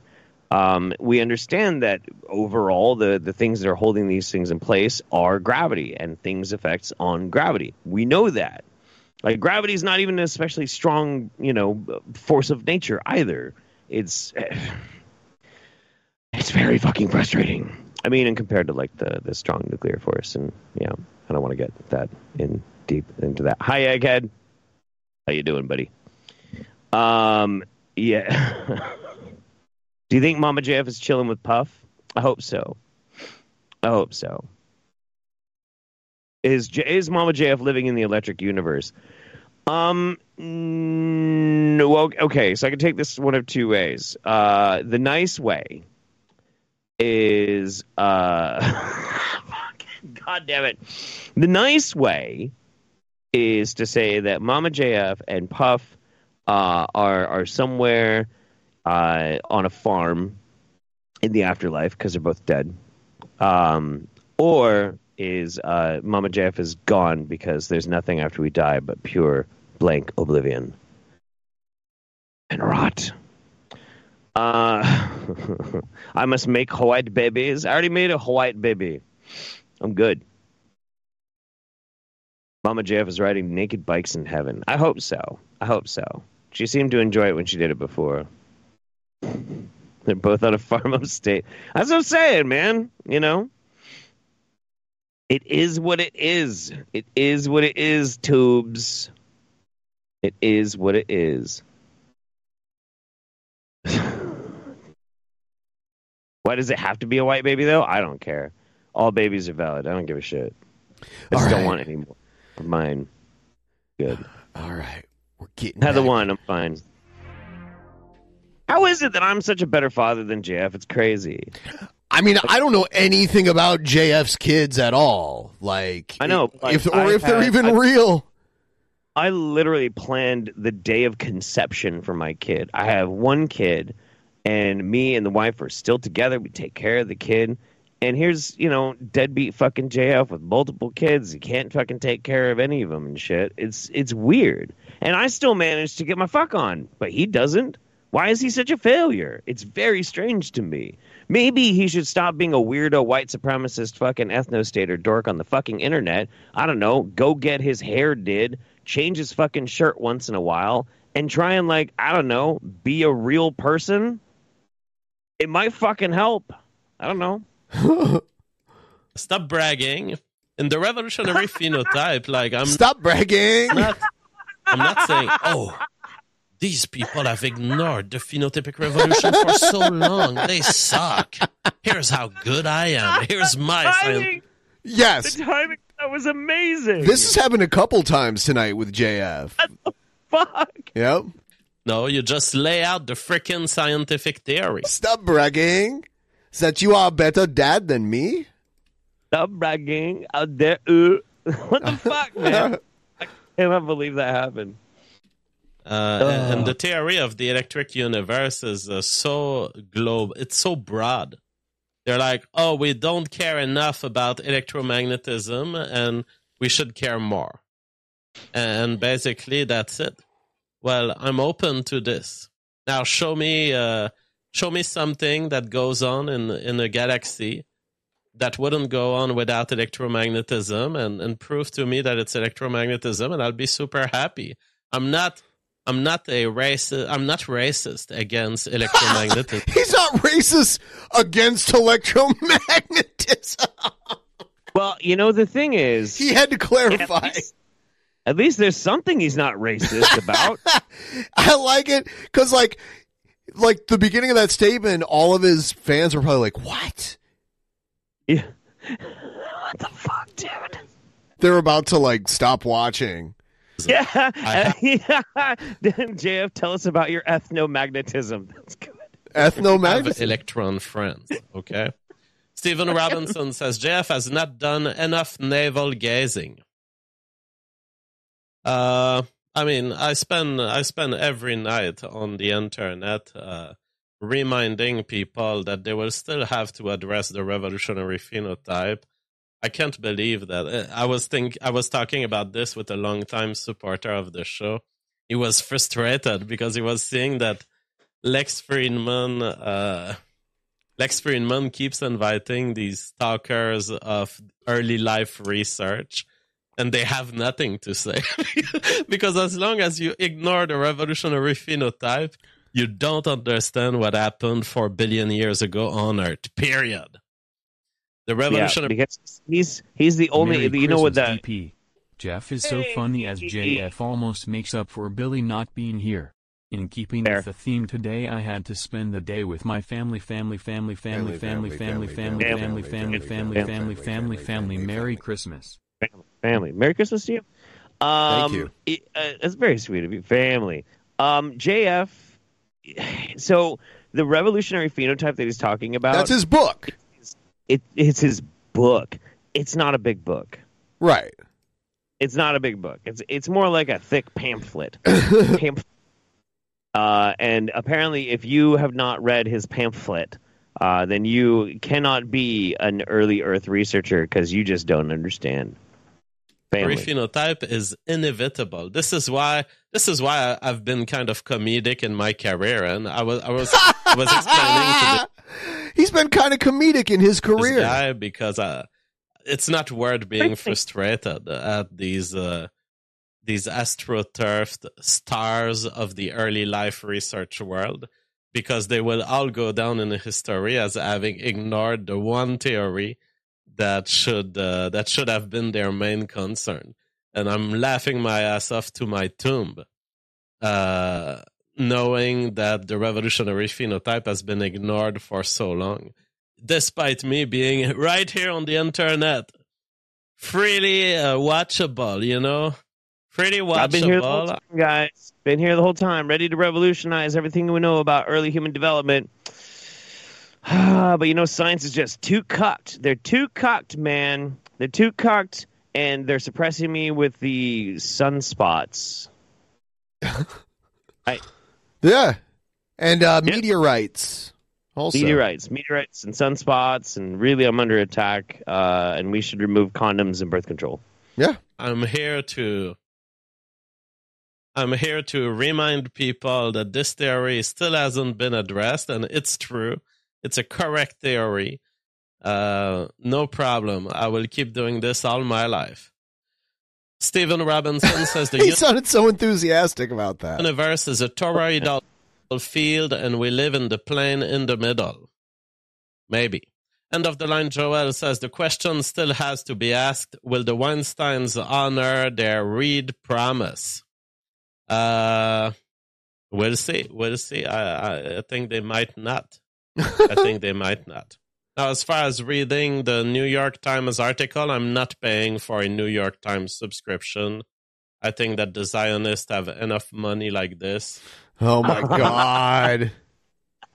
A: Um, we understand that overall the the things that are holding these things in place are gravity and things effects on gravity. We know that. Like gravity is not even an especially strong, you know, force of nature either. It's it's very fucking frustrating. I mean, and compared to like the the strong nuclear force, and yeah, I don't want to get that in deep into that. Hi, Egghead. How you doing, buddy? Um, yeah. Do you think Mama JF is chilling with Puff? I hope so. I hope so. Is is Mama JF living in the electric universe? Um, well, okay, so I can take this one of two ways. Uh, the nice way is, uh, God damn it. The nice way is to say that Mama JF and Puff uh, are are somewhere uh, on a farm in the afterlife because they're both dead, um, or is uh, Mama JF is gone because there's nothing after we die but pure blank oblivion and rot. Uh, I must make white babies. I already made a white baby. I'm good. Mama JF is riding naked bikes in heaven. I hope so. I hope so. She seemed to enjoy it when she did it before. They're both on a farm upstate. That's what I'm saying, man. You know? It is what it is. It is what it is, tubes. It is what it is. Why does it have to be a white baby, though? I don't care. All babies are valid. I don't give a shit. I just
B: All
A: don't want any more of mine. Good.
B: All right. We're getting
A: Heather
B: back-
A: one, I'm fine. How is it that I'm such a better father than JF? It's crazy.
B: I mean, I don't know anything about JF's kids at all. Like,
A: I know, like,
B: if or
A: I've
B: if they're
A: had-
B: even
A: I've-
B: real.
A: I literally planned the day of conception for my kid. I have one kid, and me and the wife are still together. We take care of the kid. And here's, you know, deadbeat fucking JF with multiple kids. He can't fucking take care of any of them and shit. It's it's weird. And I still managed to get my fuck on, but he doesn't. Why is he such a failure? It's very strange to me. Maybe he should stop being a weirdo white supremacist fucking ethnostater dork on the fucking internet. I don't know. Go get his hair did, change his fucking shirt once in a while, and try and like, I don't know, be a real person. It might fucking help. I don't know.
N: Stop bragging. In the revolutionary phenotype, like I'm
B: Stop bragging.
N: not I'm not saying, oh, these people have ignored the phenotypic revolution for so long. They suck. Here's how good I am. Here's my
A: timing,
B: Yes.
A: the timing that was amazing.
B: This has happened a couple times tonight with JF.
A: fuck.
B: Yep.
N: No, you just lay out the freaking scientific theory.
B: Stop bragging. Is that you are a better dad than me?
A: Stop bragging out there. What the fuck, man? I cannot believe that happened.
N: Uh, and the theory of the electric universe is uh, so globe. It's so broad. They're like, oh, we don't care enough about electromagnetism, and we should care more. And basically, that's it. Well, I'm open to this. Now, show me, uh, show me something that goes on in in a galaxy that wouldn't go on without electromagnetism, and and prove to me that it's electromagnetism, and I'll be super happy. I'm not. I'm not a racist. I'm not racist against electromagnetism.
B: He's not racist against electromagnetism.
A: Well, you know, the thing is,
B: He had to clarify.
A: At least, at least there's something he's not racist about.
B: I like it because, like, like the beginning of that statement, all of his fans were probably like, "What?"
A: Yeah. what the fuck, dude?
B: They're about to like stop watching.
A: Yeah. yeah. Then JF, tell us about your ethnomagnetism. That's good.
N: have
B: Ethnomagnetism.
N: electron friends. Okay. Stephen Robinson says JF has not done enough navel gazing. Uh, I mean, I spend I spend every night on the internet uh, reminding people that they will still have to address the revolutionary phenotype. I can't believe that. Uh, I was think I was talking about this with a longtime supporter of the show. He was frustrated because he was seeing that Lex Fridman, uh, Lex Fridman keeps inviting these talkers of early life research, and they have nothing to say because as long as you ignore the revolutionary phenotype, you don't understand what happened four billion years ago on Earth. Period. The
A: Yeah, because he's he's the only.
L: Merry
A: you know what that?
L: DP. Jeff is so funny as JF almost makes up for Billy not being here. In keeping with the theme today, I had to spend the day with my family, family, family, family, family, family, family, family, family, family, family, family, family. Merry Christmas.
A: Family. Merry Christmas to you. Um,
B: Thank you.
A: It, uh, that's very sweet of you. Family. Um, JF. So the revolutionary phenotype that he's talking about.
B: That's his book.
A: It, it's his book. It's not a big book.
B: Right.
A: It's not a big book. It's it's more like a thick pamphlet. pamphlet. Uh, and apparently, if you have not read his pamphlet, uh, then you cannot be an early Earth researcher because you just don't understand. Family.
N: phenotype is inevitable. This is why this is why I- I've been kind of comedic in my career, and I was I was I was explaining to
B: He's been kind of comedic in his career.
N: guy because uh, it's not worth being frustrated at these uh, these astroturfed stars of the early life research world because they will all go down in history as having ignored the one theory that should uh, that should have been their main concern. And I'm laughing my ass off to my tomb, uh, knowing that the revolutionary phenotype has been ignored for so long, despite me being right here on the internet, freely uh, watchable. You know, pretty watchable.
A: I've been here the whole time, guys. Been here the whole time, ready to revolutionize everything we know about early human development. but you know, science is just too cucked. They're too cucked, man. They're too cucked, and they're suppressing me with the sunspots. I,
B: Yeah. And uh, meteorites. Also.
A: meteorites, meteorites, and sunspots, and really, I'm under attack. Uh, and we should remove condoms and birth control.
B: Yeah.
N: I'm here to I'm here to remind people that this theory still hasn't been addressed and it's true. It's a correct theory. Uh, no problem. I will keep doing this all my life. Stephen Robinson says the
B: He sounded so enthusiastic about that.
N: universe is a toroidal field and we live in the plane in the middle. Maybe. End of the line, Joel says the question still has to be asked Will the Weinsteins honor their Reed promise? Uh, we'll see. We'll see. I, I, I think they might not. I think they might not. Now, as far as reading the New York Times article, I'm not paying for a New York Times subscription. I think that the Zionists have enough money like this.
B: Oh my god.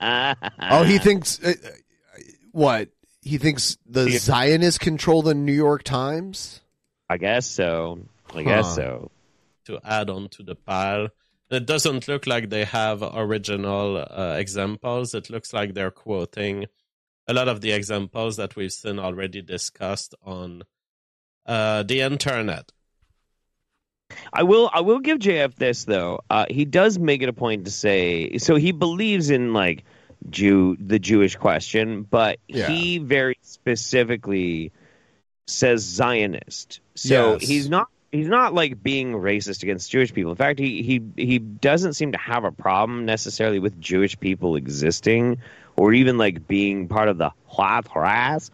B: oh, he thinks uh, uh, what? He thinks the Zionists control the New York Times?
A: I guess so. I guess
B: Huh.
A: so.
N: to add on to the pile. It doesn't look like they have original uh, examples. It looks like they're quoting a lot of the examples that we've seen already discussed on uh, the internet.
A: I will. I will give JF this though. Uh, he does make it a point to say so. He believes in like Jew, the Jewish question, but
B: Yeah.
A: he very specifically says Zionist. So
B: Yes.
A: he's not. He's not like being racist against Jewish people. In fact, he he he doesn't seem to have a problem necessarily with Jewish people existing or even like being part of the race.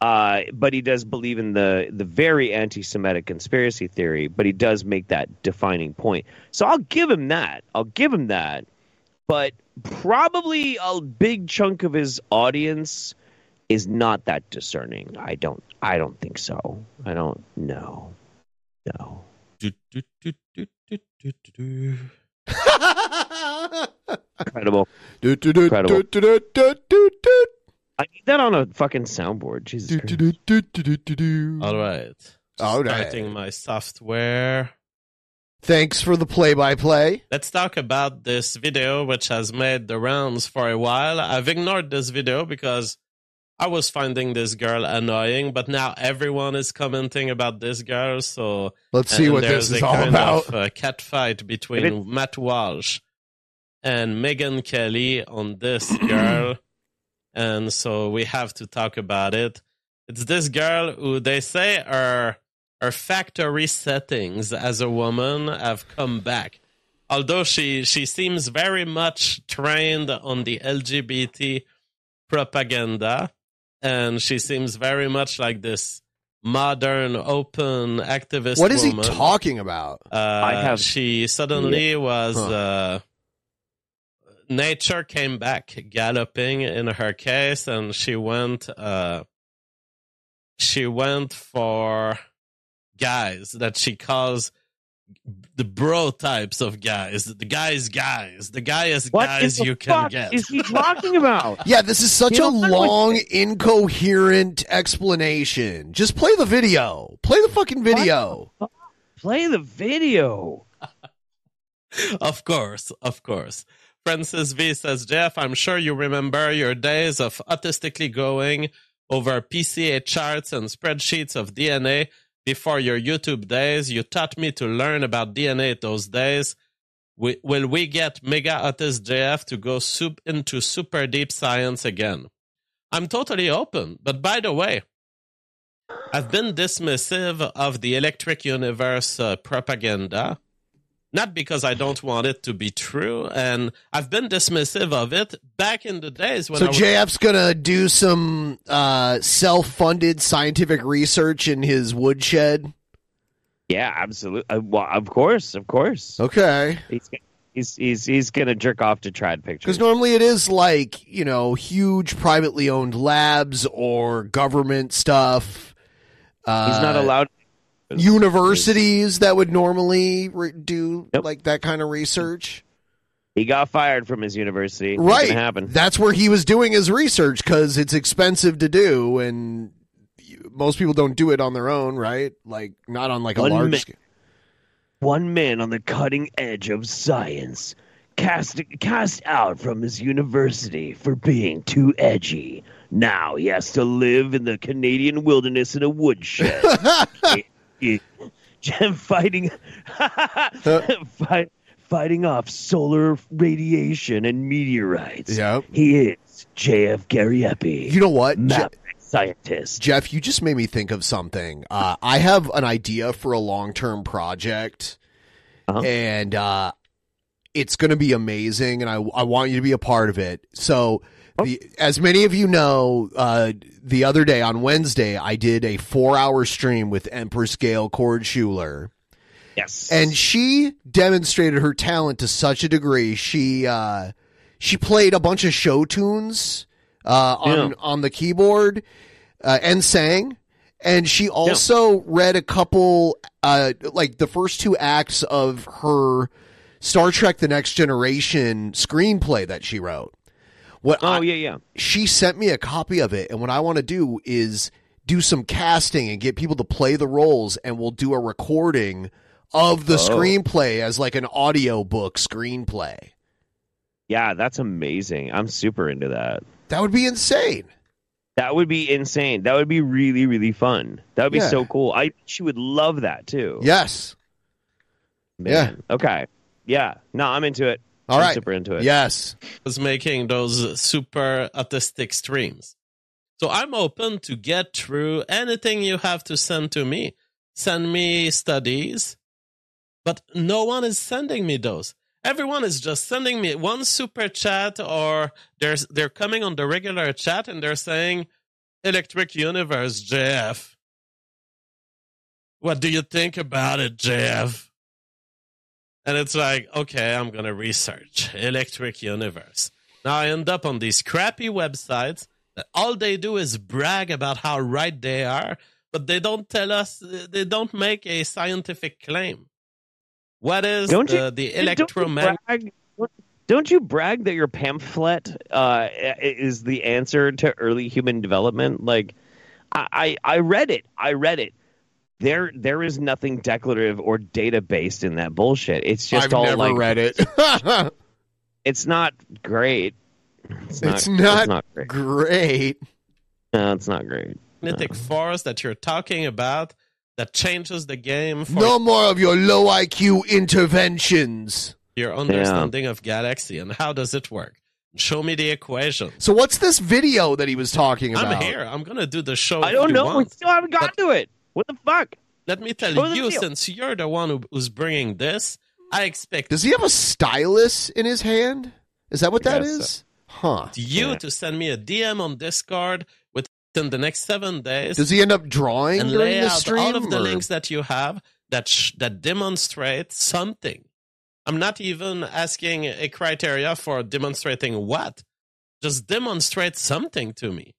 A: Uh, but he does believe in the the very anti-Semitic conspiracy theory. But he does make that defining point. So I'll give him that. I'll give him that. But probably a big chunk of his audience is not that discerning. I don't. I don't think so. I don't know. No. Incredible. Incredible. I need that on a fucking soundboard. Jesus Christ.
N: All right.
B: All right.
N: Starting my software.
B: Thanks for the play-by-play.
N: Let's talk about this video, which has made the rounds for a while. I've ignored this video because I was finding this girl annoying, but now everyone is commenting about this girl. So
B: Let's see what
N: there's
B: this is
N: a
B: all
N: kind
B: about.
N: Of a cat fight between Matt Walsh and Megyn Kelly on this girl, and so we have to talk about it. It's this girl who they say are her factory settings as a woman have come back. Although she, she seems very much trained on the LGBT propaganda, and she seems very much like this modern, open activist.
B: What is he talking about?
N: Uh,
A: I have-
N: She suddenly was
B: Huh.
N: uh, nature came back galloping in her case, and she went. Uh, she went for guys that she calls the bro types of guys, the guys, guys, the guys,
A: What
N: guys
A: in the
N: you can
A: fuck
N: get.
A: is he talking about?
B: Yeah, this is such
A: You
B: a
A: know, I'm like-
B: long, incoherent explanation. Just play the video. Play the fucking video.
A: Play the video.
N: of course, of course. Francis V says, Jeff, I'm sure you remember your days of autistically going over PCA charts and spreadsheets of DNA before your YouTube days. You taught me to learn about DNA those days. We, will we get Mega Autist JF to go soup into super deep science again? I'm totally open. But by the way, I've been dismissive of the electric universe uh, propaganda not because I don't want it to be true, and I've been dismissive of it back in the days when
B: So
N: I was,
B: JF's gonna do some uh, self-funded scientific research in his woodshed.
A: Yeah, absolutely. Uh, well, of course, of course.
B: Okay.
A: He's he's he's, he's gonna jerk off to trad pictures.
B: Because normally it is like you know huge privately owned labs or government stuff. Uh,
A: He's not allowed.
B: Universities that would normally re- do like that kind of research.
A: He got fired from his university.
B: Right.
A: happen.
B: That's where he was doing his research because it's expensive to do, and most people don't do it on their own, right? Like not on like a
A: One
B: large
A: mi-
B: scale.
A: One man on the cutting edge of science cast cast out from his university for being too edgy. Now he has to live in the Canadian wilderness in a woodshed. He- fighting fight, fighting off solar radiation and meteorites.
B: Yep.
A: He is JF Gariepy.
B: You know what,
A: Maverick scientist.
B: Jeff? You just made me think of something. Uh, I have an idea for a long term project,
A: Uh-huh.
B: and uh, it's going to be amazing, and I I want you to be a part of it. So.
A: Oh.
B: The, as many of you know, uh, the other day on Wednesday, I did a four-hour stream with Empress Gail Cord Schuler.
A: Yes.
B: and she demonstrated her talent to such a degree. She uh, she played a bunch of show tunes uh, on
A: Yeah.
B: on the keyboard uh, and sang. And she also read a couple, uh, like the first two acts of her Star Trek: The Next Generation screenplay that she wrote. What?
A: Oh
B: I-
A: yeah, yeah.
B: she sent me a copy of it and what i want to do is do some casting and get people to play the roles and we'll do a recording of the
A: Oh.
B: screenplay as like an audio book screenplay
A: Yeah, that's amazing. I'm super into that.
B: that would be insane
A: That would be insane. That would be really, really fun. That would be
B: Yeah.
A: so cool. I she would love that too.
B: yes
A: Man. Okay. Yeah. No, I'm into it.
B: All
A: I'm
B: right.
A: super into it.
B: yes
N: was making those super autistic streams. So I'm open to get through anything you have to send to me. Send me studies, but no one is sending me those. Everyone is just sending me one super chat or they're, they're coming on the regular chat and they're saying, Electric Universe, JF. What do you think about it, JF? And it's like, okay, I'm going to research Electric Universe. Now I end up on these crappy websites that all they do is brag about how right they are, but they don't tell us, they don't make a scientific claim. What is
A: Don't you-
N: the, the
A: don't
N: electromagnetic?
A: Don't you brag that your pamphlet uh, is the answer to early human development? Like, I, I, I read it. I read it. There, there is nothing declarative or data based in that bullshit. It's just
B: i've
A: all
B: never
A: like
B: read it
A: it's not great. It's not,
B: it's not,
A: it's not great.
B: great
A: No, it's not great.
N: magnetic force that you're talking about that changes the game for
B: no more of your low iq interventions
N: your understanding of galaxy and how does it work? Show me the equation.
B: so what's this video that he was talking about
N: I'm here. I'm gonna do the show.
A: I don't
N: you
A: know. We still haven't gotten to it. What the fuck?
N: Let me tell
A: Show
N: you, since you're the one who, who's bringing this, I expect
B: does he have a stylus in his hand is that what that
A: Yes,
B: is huh
N: you to send me a DM on Discord within the next seven days
B: does he end up drawing
N: and
B: during
N: lay
B: the
N: out
B: stream
N: all of the links that you have that sh- that demonstrate something. I'm not even asking a criteria for demonstrating what. Just demonstrate something to me.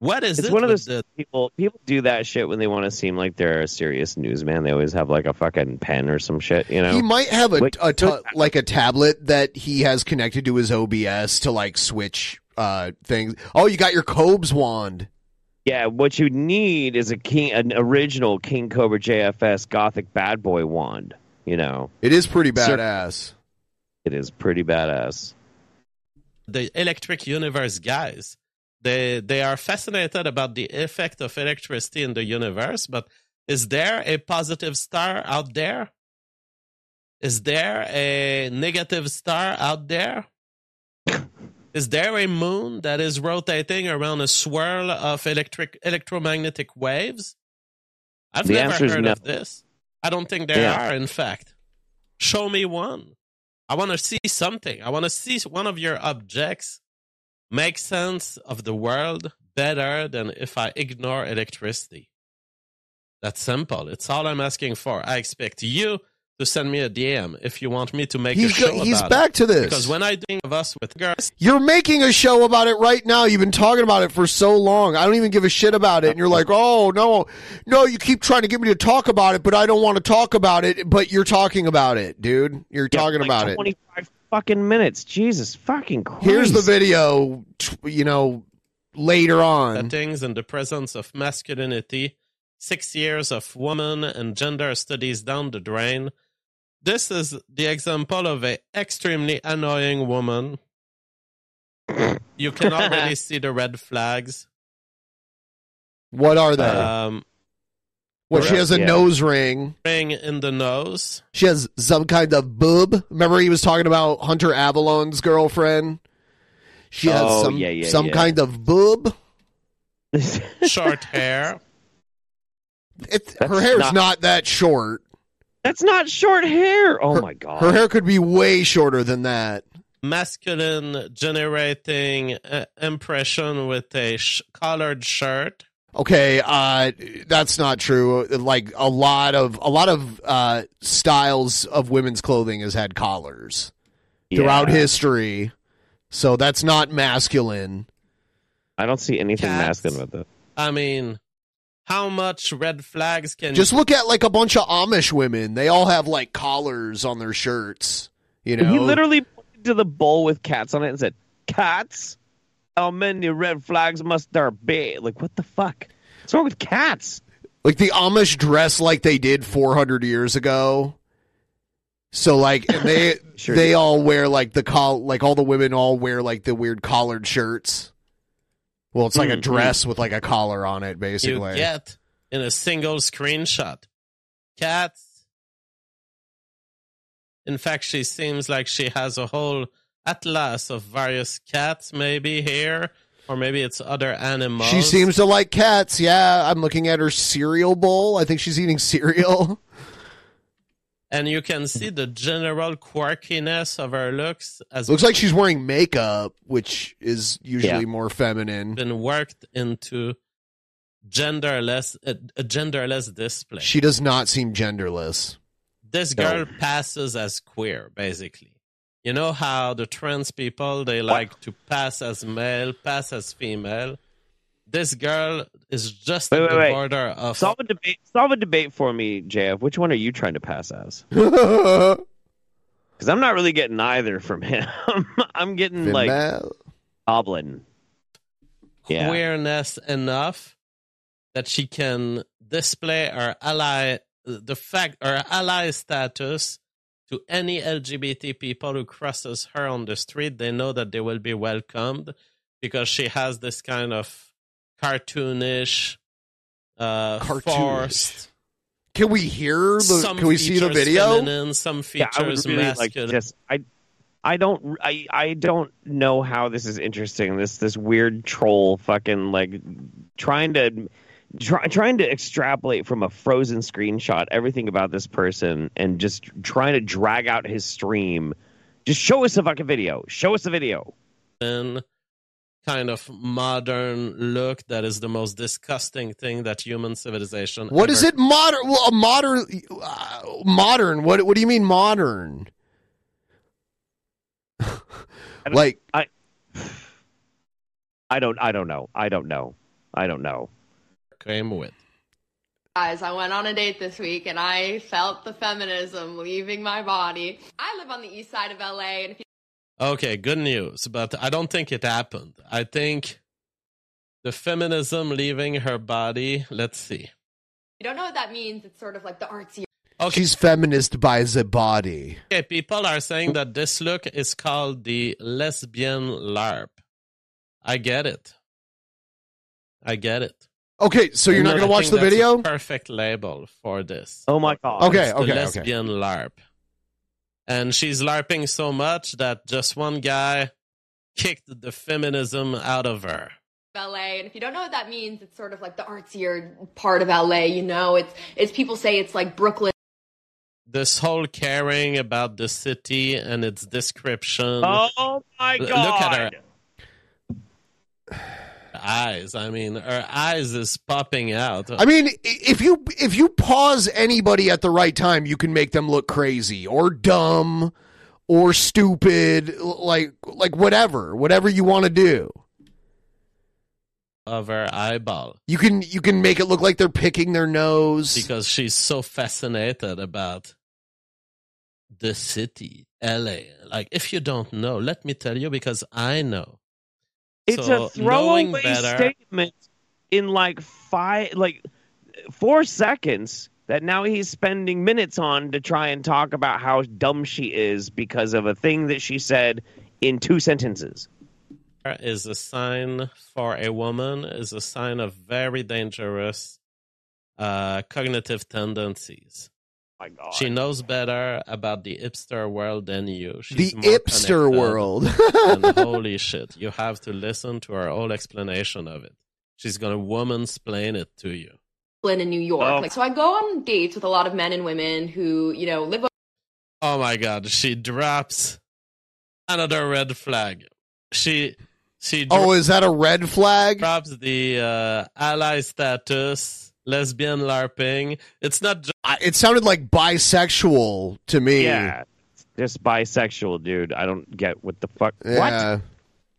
N: What is
A: It's
N: it
A: one of those
N: the
A: people. People do that shit when they want to seem like they're a serious newsman. They always have like a fucking pen or some shit. You know,
B: He might have a,
A: Like-
B: a ta- like a tablet that he has connected to his OBS to like switch uh things. Oh, you got your Cobes wand.
A: Yeah, what you need is a king, an original King Cobra JFS Gothic bad boy wand. You know,
B: It is pretty
A: Sir-
B: badass.
A: it is pretty badass.
N: the electric universe guys. They they are fascinated about the effect of electricity in the universe, but is there a positive star out there? Is there a negative star out there? Is there a moon that is rotating around a swirl of electric electromagnetic waves? I've
A: The
N: never heard
A: no.
N: of this. I don't think there
A: Yeah.
N: are, in fact. Show me one. I want to see something. I want to see one of your objects make sense of the world better than if I ignore electricity. That's simple. It's all I'm asking for. I expect you to send me a DM if you want me to make
B: He's
N: a show
B: go- he's back
N: it.
B: to this.
N: Because when I think of us with girls,
B: You're making a show about it right now. You've been talking about it for so long. I don't even give a shit about it. And you're like, oh, no, no, you keep trying to get me to talk about it, but I don't want to talk about it. But you're talking about it, dude. You're talking
A: like
B: about it.
A: 25 fucking minutes. Jesus fucking Christ.
B: Here's the video, you know, later on.
N: settings in the presence of masculinity, six years of woman and gender studies down the drain. This is the example of a extremely annoying woman. You can already see the red flags.
B: What are they?
N: Um,
B: well, she has a
A: yeah.
B: nose ring.
N: ring in the nose.
B: She has some kind of boob. Remember, he was talking about Hunter Avallone's girlfriend. She has
A: Oh,
B: some
A: yeah, yeah,
B: some
A: yeah.
B: kind of boob.
N: short hair.
B: It, her
A: That's
B: hair's
A: not-
B: not, that short.
A: That's not short hair. Oh my god.
B: Her hair could be way shorter than that.
N: Masculine generating uh, impression with a sh- collared shirt.
B: Okay, uh, that's not true. Like a lot of a lot of uh, styles of women's clothing has had collars throughout
A: Yeah.
B: history, so that's not masculine.
A: I don't see anything
N: Cats.
A: masculine about that.
N: I mean, how much red flags can
B: Just look at like a bunch of Amish women; they all have like collars on their shirts. You know,
A: He literally pointed to the bowl with cats on it and said, "Cats? How many red flags must there be?" Like, what the fuck? What's wrong with cats?
B: like the Amish dress like they did 400 years ago. So like they
A: Sure
B: they
A: do.
B: all wear like the coll like all the women all wear like the weird collared shirts. Well, it's like a
A: Mm,
B: dress with like a collar on it,
N: you
B: basically.
N: get in a single screenshot. Cats. In fact, she seems like she has a whole atlas of various cats, maybe here, or maybe it's other animals.
B: She seems to like cats. Yeah, I'm looking at her cereal bowl. I think she's eating cereal.
N: and you can see the general quirkiness of her looks as
B: Looks like she's wearing makeup, which is usually
A: Yeah.
B: more feminine.
N: been worked into genderless a, a genderless display.
B: She does not seem genderless.
N: this girl passes as queer, basically. You know how the trans people they like to pass as male, pass as female. This girl is just
A: Wait,
N: at
A: wait,
N: the
A: wait.
N: border of
A: Solve a debate. Solve a debate for me, JF. Which one are you trying to pass as? Because I'm not really getting either from him. I'm getting like goblin. Yeah.
N: queerness enough that she can display her ally the fact her ally status to any LGBT people who crosses her on the street. They know that they will be welcomed because she has this kind of cartoonish, uh,
B: Cartoonish.
N: forced.
B: Can we hear the?
N: some
B: Can we see the
N: features
B: video?
N: Feminine, some
A: Yeah, I would
N: features
A: really like just I I don't I I don't know how this is interesting. This this weird troll fucking like trying to try, trying to extrapolate from a frozen screenshot everything about this person and just trying to drag out his stream. Just show us a fucking video. Show us a video.
N: in kind of modern look that is the most disgusting thing that human civilization
B: What is
N: ever
B: it? Modern? Well, a modern. Uh, modern. What? What do you mean modern? Like,
A: I, I don't, I don't know. I don't know. I don't know.
N: Came with.
P: Guys, I went on a date this week and I felt the feminism leaving my body. I live on the east side of LA, and if you
N: Okay, good news, but I don't think it happened. I think the feminism leaving her body. Let's see.
P: You don't know what that means, it's sort of like the artsy.
B: she's feminist by the body.
N: Okay, people are saying that this look is called the lesbian LARP. I get it. I get it.
B: Okay, so you're not going to watch
N: think
B: the
N: that's a
B: video?
N: perfect label for this.
A: Oh my god.
B: Okay,
N: It's the
B: okay, okay.
N: lesbian LARP. And she's LARPing so much that just one guy kicked the feminism out of her.
P: LA, and if you don't know what that means, it's sort of like the artsier part of LA. You know, it's it's people say it's like Brooklyn.
N: This whole caring about the city and its description.
A: Oh my
N: L-
A: god.
N: Look at her eyes. I mean, her eyes is popping out.
B: I mean, if you if you pause anybody at the right time, you can make them look crazy or dumb or stupid, like like whatever, whatever you want to do.
N: of her eyeball
B: You can you can make it look like they're picking their nose.
N: because she's so fascinated about the city, LA. Like, if you don't know, let me tell you because I know.
A: It's
N: So,
A: a throwaway statement in like five, like four seconds that now he's spending minutes on to try and talk about how dumb she is because of a thing that she said in two sentences.
N: is a sign for a woman is a sign of very dangerous uh, cognitive tendencies.
A: My God.
N: She knows better about the hipster world than you. She's
B: the hipster world.
N: and holy shit, you have to listen to her whole explanation of it. She's gonna woman splain it to you.
P: in New York.
N: Oh.
P: Like, so I go on dates with a lot of men and women who, you know, live
N: Oh my god, she drops another red flag. She she dro-
B: oh, is that a red flag?
N: drops the uh, ally status, lesbian larping. It's not just
B: I- It sounded like bisexual to me.
A: Yeah, just bisexual, dude. I don't get what the fuck.
B: Yeah.
A: What?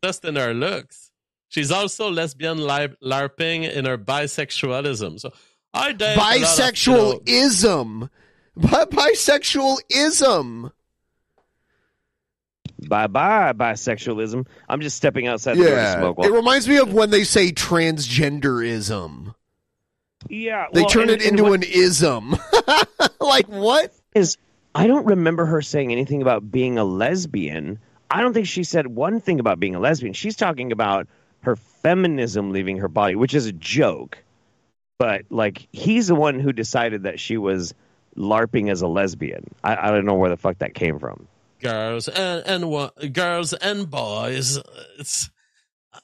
N: just in her looks. She's also lesbian lar- larping in her bisexualism. So I date a lot you know,
B: Bisexualism. Bi- Bisexualism.
A: Bye bye bisexualism. I'm just stepping outside the door to
B: Yeah.
A: smoke.
B: It reminds me of when they say transgenderism.
A: Yeah,
B: They
A: well,
B: turn
A: and-
B: it into
A: what
B: an ism. like what?
A: Is I don't remember her saying anything about being a lesbian. I don't think she said one thing about being a lesbian. She's talking about her feminism leaving her body, which is a joke. But like he's the one who decided that she was larping as a lesbian. I, I don't know where the fuck that came from.
N: girls and and wo- girls and boys. It's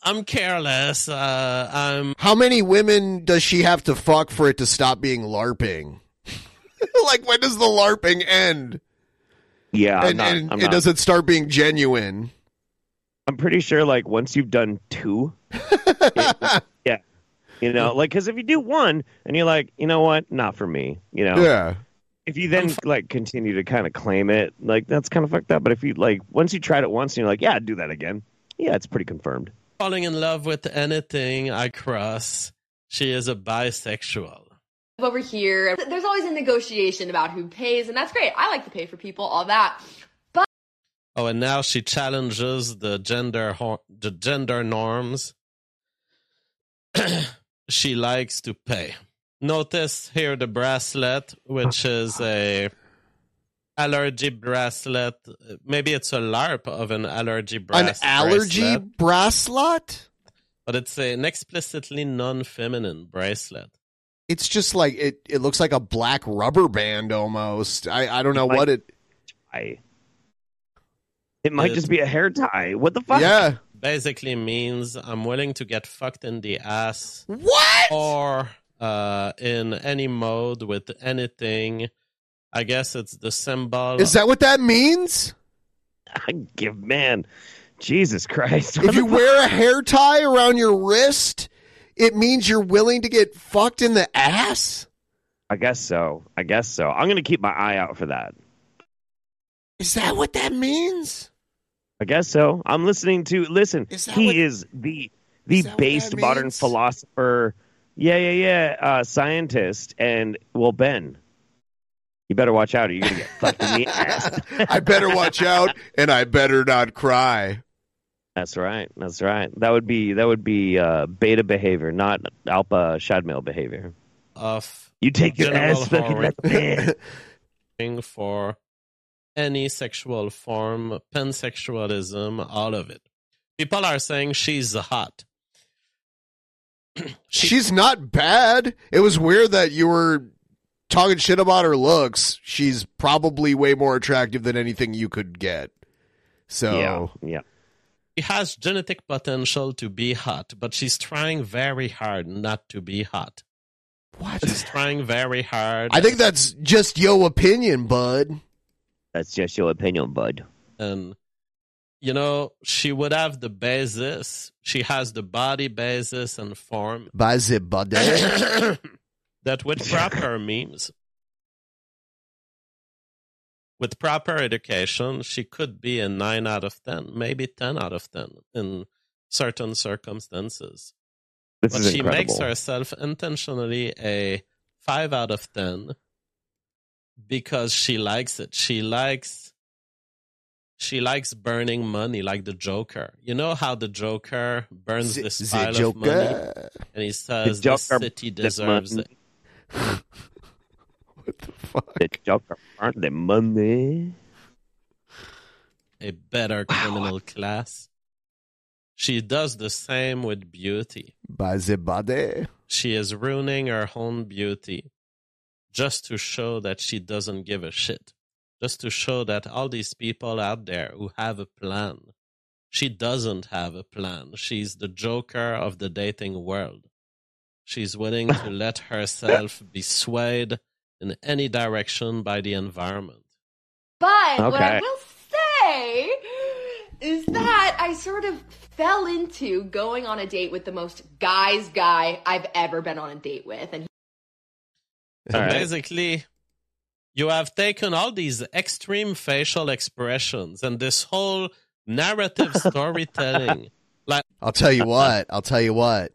N: I'm careless. Uh, I'm
B: How many women does she have to fuck for it to stop being LARPing? like when does the LARPing end?
A: Yeah, I'm
B: and
A: not,
B: and
A: I'm
B: it
A: not-
B: does it start being genuine?
A: I'm pretty sure like once you've done two, it- yeah, you know, like because if you do one and you're like, you know what, not for me, you know,
B: Yeah.
A: If you then like continue to kind of claim it, like that's kind of fucked up. But if you like once you tried it once and you're like, yeah, do that again, yeah, it's pretty confirmed.
N: Falling in love with anything I cross. She is a bisexual.
P: over here. There's always a negotiation about who pays, and that's great. I like to pay for people, all that. But
N: Oh, and now she challenges the gender the gender norms. she likes to pay. Notice here the bracelet, which is a allergy bracelet. Maybe it's a LARP of an allergy bracelet.
B: An allergy bracelet?
N: but it's an explicitly non-feminine bracelet.
B: It's just like it. It looks like a black rubber band almost. I I don't know
A: Like-
B: what it.
A: I. It might just be a hair tie. What the fuck?
B: Yeah.
N: Basically means I'm willing to get fucked in the ass.
B: What?
N: Or uh, in any mode with anything. I guess it's the symbol.
B: Is that what that means?
A: I give man, Jesus Christ.
B: If you wear a hair tie around your wrist, it means you're willing to get fucked in the ass.
A: I guess so. I guess so. I'm gonna keep my eye out for that.
B: Is that what that means?
A: I guess so. I'm listening to listen.
Q: Is
A: he
Q: what-
A: is the the
Q: that what
A: based modern
Q: means?
A: philosopher. Yeah, yeah, yeah. Uh, scientist and well, Ben, you better watch out, or you're gonna get fucked in the ass.
B: I better watch out, and I better not cry.
A: That's right. That's right. That would be that would be uh, beta behavior, not alpha shadmail behavior.
N: Of
A: You take your ass fucking like a man.
N: horror for any sexual form, pansexualism, all of it. People are saying she's hot.
B: She's not bad. It was weird that you were talking shit about her looks. She's probably way more attractive than anything you could get. So
A: Yeah, yeah.
N: She has genetic potential to be hot, but she's trying very hard not to be hot.
B: What?
N: She's trying very hard.
B: I think that's just your opinion, bud.
A: That's just your opinion, bud.
N: and you know she would have the basis she has the body basis and form
B: By the body.
N: That with proper means, with proper education she could be a 9 out of 10 maybe 10 out of 10 in certain circumstances
A: This
N: but she
A: incredible.
N: makes herself intentionally a 5 out of 10 because she likes it she likes she likes burning money like the Joker. You know how the Joker burns
B: The-
N: this pile of money, and he says the,
A: Joker
N: city
A: the
N: deserves
A: money.
N: It.
A: The Joker earned the money.
N: A better criminal class. She does the same with beauty.
B: By the body.
N: She is ruining her own beauty just to show that she doesn't give a shit. Just to show that all these people out there who have a plan, she doesn't have a plan. She's the joker of the dating world. She's willing to let herself be swayed in any direction by the environment.
P: But what I will say is that I sort of fell into going on a date with the most guy's guy I've ever been on a date with. And
A: All right.
N: Basically, you have taken all these extreme facial expressions and this whole narrative storytelling. Like,
B: I'll tell you what. I'll tell you what.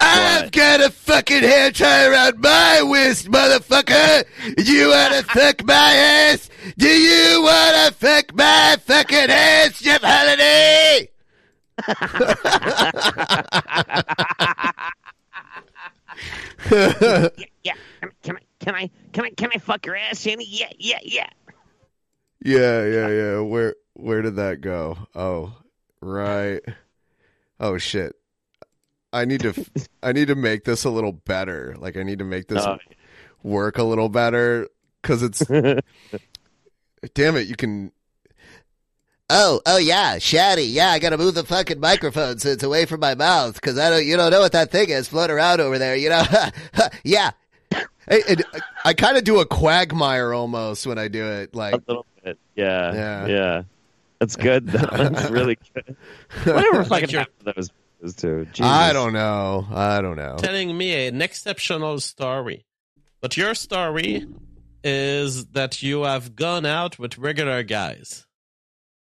B: I've got a fucking hair tie around my waist, motherfucker. You wanna fuck my ass? Do you wanna fuck my fucking ass, Jeff Holiday?
A: yeah, yeah. Can I, can I, can I, can I fuck your ass, Shanny? Yeah, yeah, yeah.
B: Yeah, yeah, yeah. Where where did that go? Oh, right. Oh shit. I need to I need to make this a little better. Like I need to make this
A: Oh.
B: work a little better cuz it's Damn it, you can Oh, oh yeah, Shaddy. Yeah, I got to move the fucking microphone so it's away from my mouth cuz I don't you don't know what that thing is floating around over there, you know. yeah. Hey, and I, kind of do a quagmire almost when I do it like
A: A little bit. Yeah,
B: Yeah.
A: yeah. That's good. though. That's really good. Whatever fucking
N: you're-
A: happened to those those two?
B: I don't know. I don't know.
N: telling me an exceptional story. But your story is that you have gone out with regular guys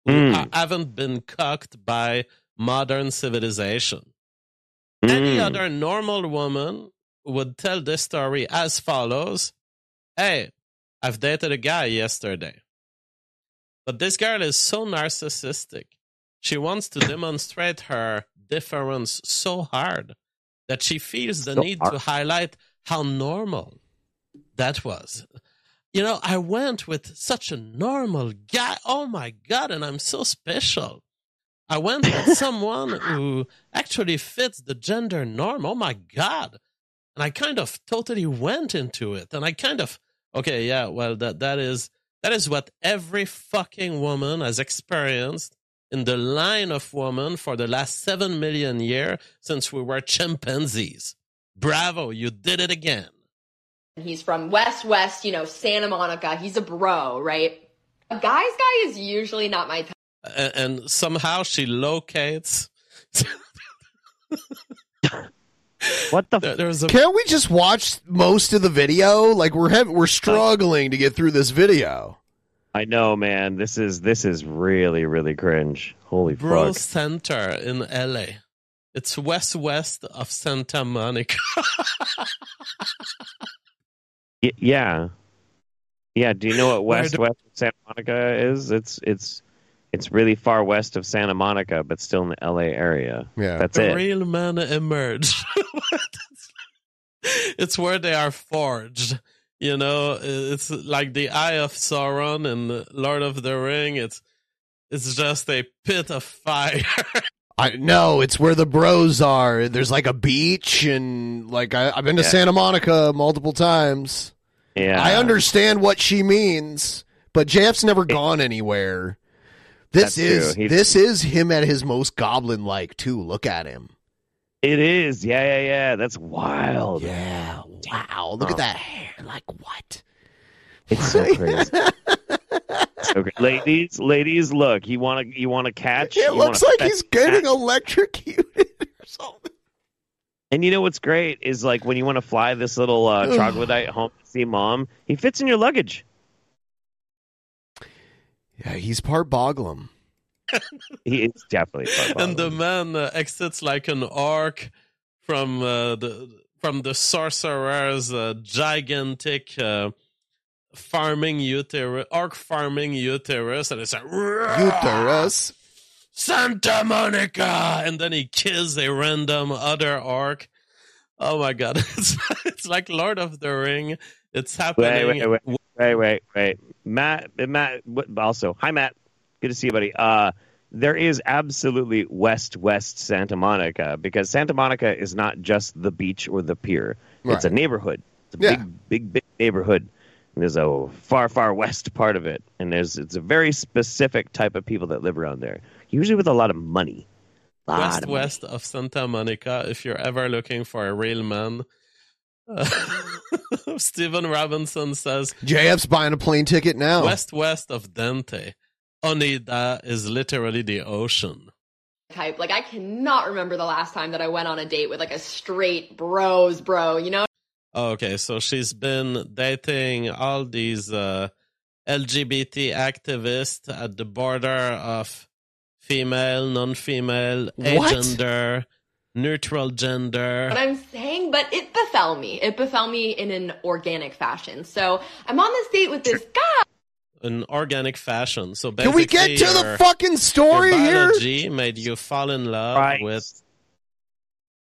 N: who
A: Mm.
N: ha- haven't been cucked by modern civilization. Any
A: Mm.
N: other normal woman would tell this story as follows Hey, I've dated a guy yesterday. But this girl is so narcissistic. She wants to demonstrate her difference so hard that she feels the
A: So
N: need
A: hard.
N: to highlight how normal that was. You know, I went with such a normal guy. Oh my God, and I'm so special. I went with someone who actually fits the gender norm. Oh my God. And I kind of totally went into it. And I kind of, okay, yeah, well, that, that is, that is what every fucking woman has experienced in the line of woman for the last seven million years since we were chimpanzees. Bravo, you did it again.
P: he's from West West, you know, Santa Monica. He's a bro, right? A guy's guy is usually not my type.
N: A- And somehow she locates.
A: What the?
N: There- There's a
B: Can't we just watch most of the video? Like we're hav- we're struggling to get through this video.
A: I know, man. This is this is really really cringe. Holy
N: Bro
A: fuck!
N: Center in LA. It's west west of Santa Monica.
A: Y- yeah, yeah. Do you know what west west of Santa Monica is? It's it's it's really far west of Santa Monica, but still in the L.A. area.
B: Yeah,
A: that's
N: the
A: it.
N: real men emerge. it's where they are forged. You know, it's like the Eye of Sauron in Lord of the Ring. It's it's just a pit of fire.
B: I no, it's where the bros are. There's like a beach, and like I, I've been to
A: Yeah.
B: Santa Monica multiple times.
A: Yeah,
B: I understand what she means, but JF's never gone anywhere. This
A: That's
B: is this is him at his most goblin like too. Look at him.
A: It is. Yeah, yeah, yeah. That's wild.
B: Yeah. Wow. Look at that hair. Like what?
A: It's so crazy. so great. Ladies, ladies, look. You want to you want to catch?
B: It
A: you
B: looks like he's
A: fetch-
B: getting electrocuted or something.
A: And you know what's great is like when you want to fly this little uh, troglodyte home to see mom, he fits in your luggage.
B: Yeah, he's part Boglum.
A: He is definitely. part
N: and the man uh, exits like an orc from uh, the from the sorcerer's uh, gigantic uh, farming uterus, orc farming uterus, and it's like
B: Uterus.
N: Santa Monica, and then he kills a random other orc. Oh my god, it's it's like Lord of the Ring. It's happening.
A: Wait, wait, wait, wait, wait, wait. Matt, Matt. Also, hi, Matt. Good to see you, buddy. Uh, there is absolutely West West Santa Monica because Santa Monica is not just the beach or the pier. It's a neighborhood. It's a
B: Yeah.
A: big, big, big neighborhood. And there's a far, far west part of it, and there's it's a very specific type of people that live around there, usually with a lot of money. Lot
N: west
A: of money.
N: west of Santa Monica. If you're ever looking for a real man, uh, Stephen Robinson says
B: JF's buying a plane ticket now.
N: west west of Dante. Onida is literally the ocean.
P: type. Like I cannot remember the last time that I went on a date with like a straight bros bro, you know?
N: Okay, so she's been dating all these uh, LGBT activists at the border of female, non-female,
B: What?
N: agender, neutral gender.
P: What I'm saying, but it befell me. It befell me in an organic fashion. So I'm on this date with this guy.
N: In organic fashion. So
B: Can we get
N: basically
B: to the fucking story
N: your
B: here?
N: biology made you fall in love
A: Right.
N: with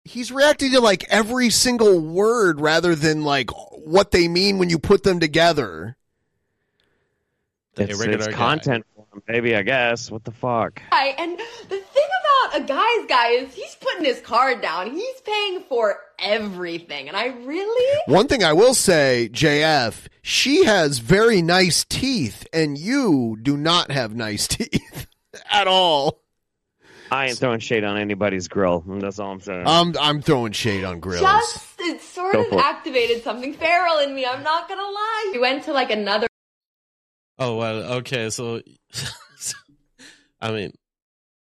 B: He's reacting to like every single word rather than like what they mean when you put them together.
N: a
A: It's,
N: regular
A: it's
N: guy.
A: content for him, baby. I guess. What the fuck?
P: And the thing about a guy's guy is he's putting his card down. He's paying for everything. And I really
B: One thing I will say, JF, she has very nice teeth, and you do not have nice teeth at all.
A: I ain't throwing shade on anybody's grill. That's all I'm saying.
B: I'm I'm throwing shade on grills.
P: just it sort
A: Go
P: of
A: for it.
P: activated something feral in me. I'm not gonna lie. We went to like another
N: Oh well, okay. So, I mean,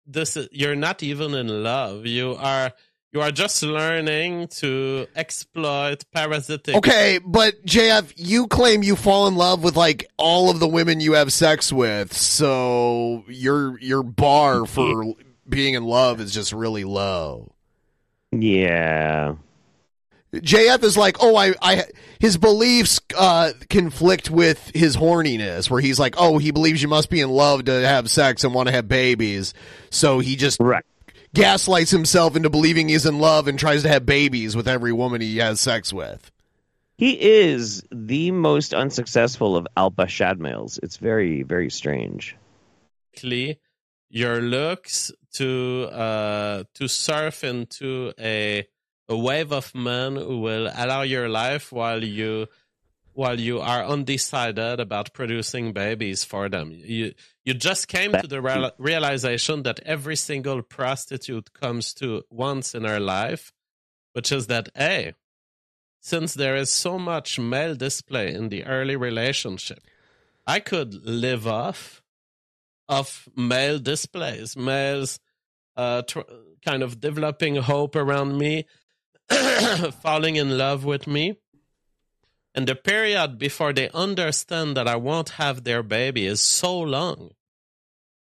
N: this is, you're not even in love. You are you are just learning to exploit parasitic.
B: Okay, but JF, you claim you fall in love with like all of the women you have sex with, so your your bar for being in love is just really low.
A: yeah.
B: JF is like, oh, I, I, his beliefs uh, conflict with his horniness, where he's like, oh, he believes you must be in love to have sex and want to have babies, so he just
A: Right.
B: gaslights himself into believing he's in love and tries to have babies with every woman he has sex with.
A: He is the most unsuccessful of alpha Chad males. It's very, very strange.
N: your looks to uh to surf into a a wave of men who will allow your life while you while you are undecided about producing babies for them. You you just came to the real, realization that every single prostitute comes to once in her life, which is that a since there is so much male display in the early relationship, I could live off of male displays, males uh, tr- kind of developing hope around me, falling in love with me. And the period before they understand that I won't have their baby is so long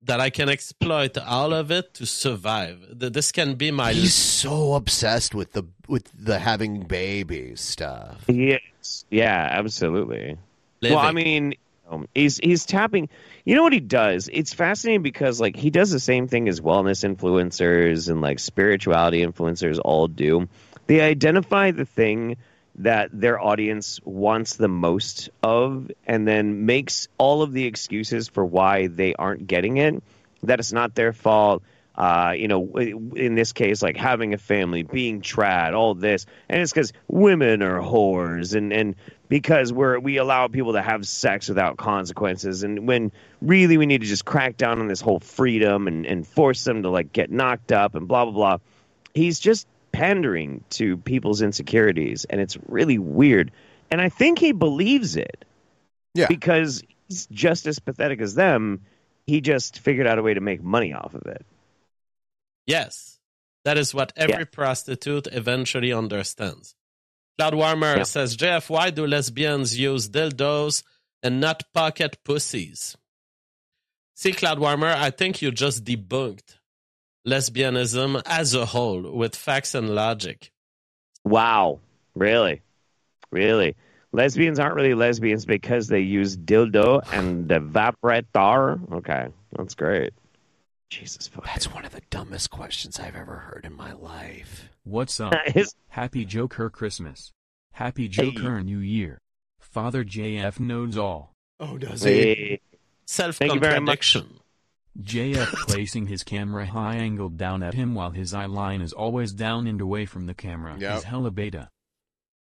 N: that I can exploit all of it to survive. Th- This can be my
B: He's so obsessed with the with the having baby stuff.
A: Yes. Yeah, absolutely.
N: Living.
A: Well, I mean, um, he's he's tapping. You know what he does? It's fascinating because like he does the same thing as wellness influencers and like spirituality influencers all do. They identify the thing that their audience wants the most of and then makes all of the excuses for why they aren't getting it. That it's not their fault uh, you know, in this case, like having a family, being trad, all this, and it's because women are whores, and and because we're we allow people to have sex without consequences, and when really we need to just crack down on this whole freedom and and force them to like get knocked up and blah blah blah. He's just pandering to people's insecurities, and it's really weird. And I think he believes it.
B: Yeah.
A: Because he's just as pathetic as them. He just figured out a way to make money off of it.
N: Yes, that is what every
A: Yeah.
N: prostitute eventually understands. Cloud Warmer
A: Yeah.
N: says, Jeff, why do lesbians use dildos and not pocket pussies? See, Cloud Warmer, I think you just debunked lesbianism as a whole with facts and logic.
A: Wow. Really? Really? Lesbians aren't really lesbians because they use dildo and evaporator? Okay. That's great. Jesus fuck.
B: That's one of the dumbest questions I've ever heard in my life.
L: What's up?
A: His-
L: Happy Joker Christmas. Happy Joker New Year. Father JF knows all.
B: Oh, does
A: Hey.
N: Self
A: Thank you very much.
N: contradiction.
L: JF placing his camera high angled down at him while his eye line is always down and away from the camera
B: Yep.
L: is hella beta.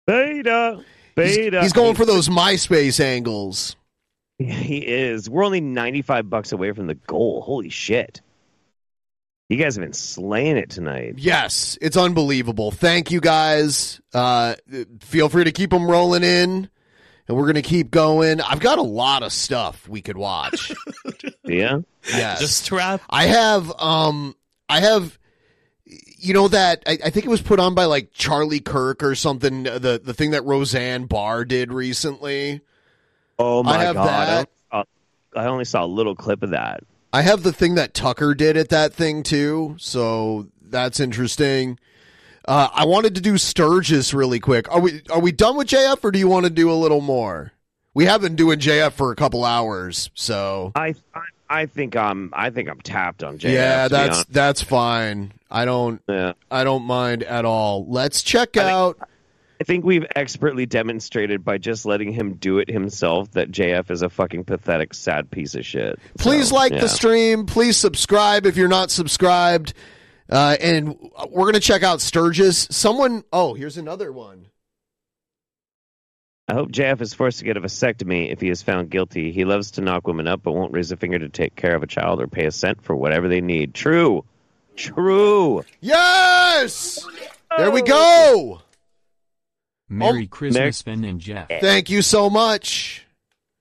A: Beta.
B: He's,
A: Beta.
B: he's going for those MySpace angles.
A: He is. We're only 95 bucks away from the goal. Holy shit. You guys have been slaying it tonight.
B: Yes, it's unbelievable. Thank you guys. Uh, feel free to keep them rolling in, and we're gonna keep going. I've got a lot of stuff we could watch.
A: Yeah.
B: yes,
N: Just strap.
B: I have. Um, I have. You know that I, I think it was put on by like Charlie Kirk or something. The the thing that Roseanne Barr did recently.
A: Oh my
B: I have
A: god.
B: that.
A: I, I only saw a little clip of that.
B: I have the thing that Tucker did at that thing too, so that's interesting. Uh, I wanted to do Sturgis really quick. Are we are we done with JF, or do you want to do a little more? We have been doing JF for a couple hours, so
A: I I, I think I'm I think I'm tapped on JF.
B: yeah, that's that's fine. I don't
A: Yeah.
B: I don't mind at all. Let's check out.
A: I think we've expertly demonstrated by just letting him do it himself that JF is a fucking pathetic, sad piece of shit.
B: Please
A: So,
B: like
A: yeah.
B: the stream. Please subscribe if you're not subscribed. Uh, and we're gonna check out Sturgis. Someone. Oh, here's another one.
A: I hope JF is forced to get a vasectomy if he is found guilty. He loves to knock women up, but won't raise a finger to take care of a child or pay a cent for whatever they need. True. True.
B: Yes. There we go.
L: Merry
B: Oh,
L: Christmas, Ben and Jeff.
B: Thank you so much.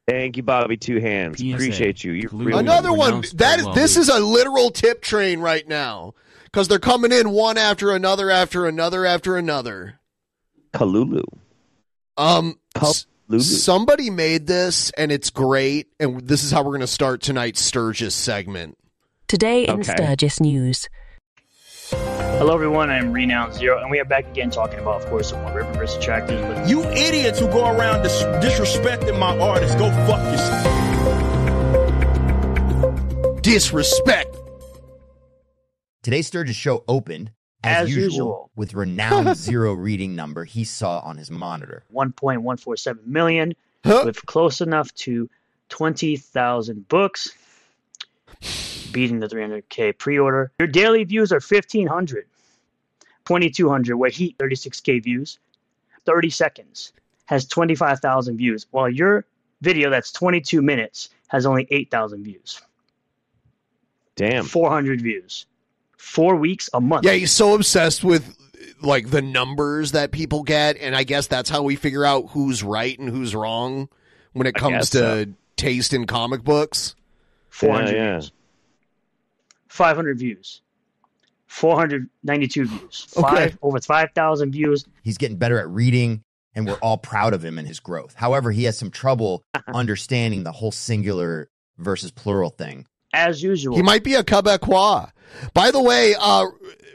A: Thank you, Bobby. Two hands.
L: PSA.
A: Appreciate you. You're really
B: Another one. That is, this is a literal tip train right now because they're coming in one after another, after another, after another.
A: Kalulu.
B: Um, s-
A: Kalulu.
B: somebody made this and it's great, and this is how we're going to start tonight's Sturgis segment.
Q: Today in
A: Okay.
Q: Sturgis News.
R: Hello, everyone. I'm Renowned Zero, and we are back again talking about, of course, some more Rippaverse detractors. But
S: You idiots who go around dis- disrespecting my artists, go fuck yourself.
B: Disrespect.
T: Today's Sturgis show opened as,
R: As
T: usual,
R: usual.
T: with renowned zero reading number he saw on his monitor.
R: 1.147 million,
B: Huh?
R: with close enough to 20,000 books, beating the 300k pre-order. Your daily views are 1,500, 2,200. Where Heat 36k views, 30 seconds has 25,000 views, while your video that's 22 minutes has only 8,000 views,
A: Damn.
R: 400 views, four weeks a month.
B: Yeah, he's so obsessed with like the numbers that people get, and I guess that's how we figure out who's right and who's wrong when it comes to
A: so.
B: taste in comic books.
R: 400
A: Yeah, yeah.
R: views. 500 views. 492 views.
T: Okay.
R: Over 5,000 views.
T: He's getting better at reading and we're all proud of him and his growth. However, he has some trouble understanding the whole singular versus plural thing.
R: As usual.
B: He might be a Quebecois. By the way, uh,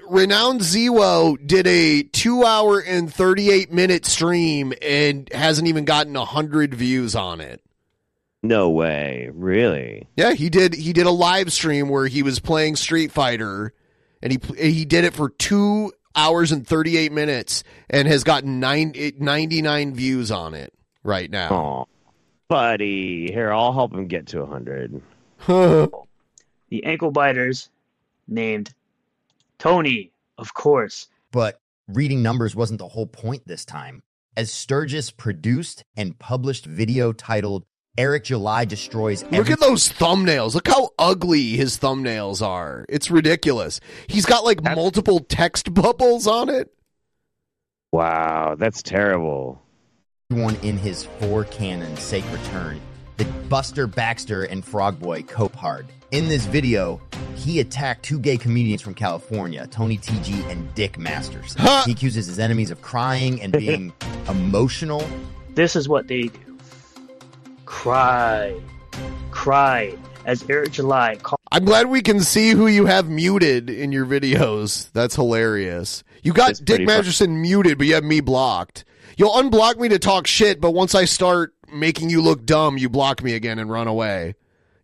B: Renowned Zero did a two hour and 38 minute stream and hasn't even gotten 100 views on it.
A: No way, really?
B: Yeah, he did. He did a live stream where he was playing Street Fighter, and he he did it for two hours and thirty eight minutes, and has gotten nine, 99 views on it right now.
A: Oh, buddy, here I'll help him get to hundred.
R: the ankle biters named Tony, of course.
T: But reading numbers wasn't the whole point this time. As Sturgis produced and published video titled Eric July destroys.
B: Look at those thumbnails. Look how ugly his thumbnails are. It's ridiculous. He's got like multiple text bubbles on it.
A: Wow, that's terrible.
T: Everyone in his four canon sake return. The Buster Baxter and Frogboy cope hard. In this video, he attacked two gay comedians from California, Tony TG and Dick Masters. He accuses his enemies of crying and being emotional.
R: This is what they do cry, cry, as Eric July called.
B: I'm glad we can see who you have muted in your videos. That's hilarious. You got
A: That's
B: Dick
A: pretty fun.
B: Masterson muted, but you have me blocked. You'll unblock me to talk shit, but once I start making you look dumb, you block me again and run away.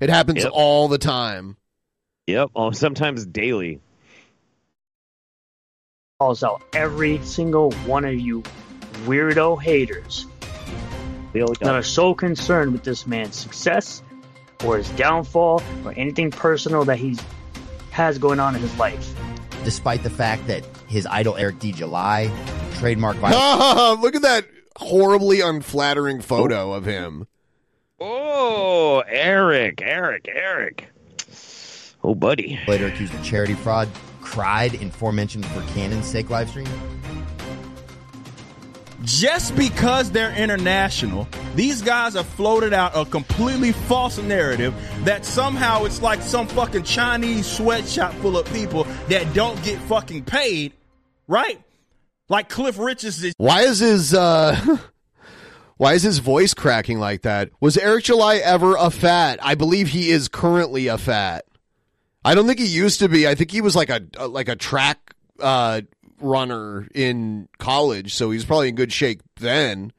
B: It happens
A: Yep.
B: all the time.
A: Yep, oh, sometimes daily.
R: calls out every single one of you weirdo haters that are so concerned with this man's success or his downfall or anything personal that he has going on in his life.
T: Despite the fact that his idol Eric D. July trademark violence.
B: Look at that horribly unflattering photo of him.
A: Oh, Eric, Eric, Eric. Oh, buddy.
T: later accused of charity fraud, cried in aforementioned for Canon's sake live stream.
S: Just because they're international, these guys have floated out a completely false narrative that somehow it's like some fucking Chinese sweatshop full of people that don't get fucking paid, right? Like Cliff Richards is
B: Why is his uh why is his voice cracking like that? Was Eric July ever a fat? I believe he is currently a fat. I don't think he used to be. I think he was like a, like a track uh runner in college, so he's probably in good shape then.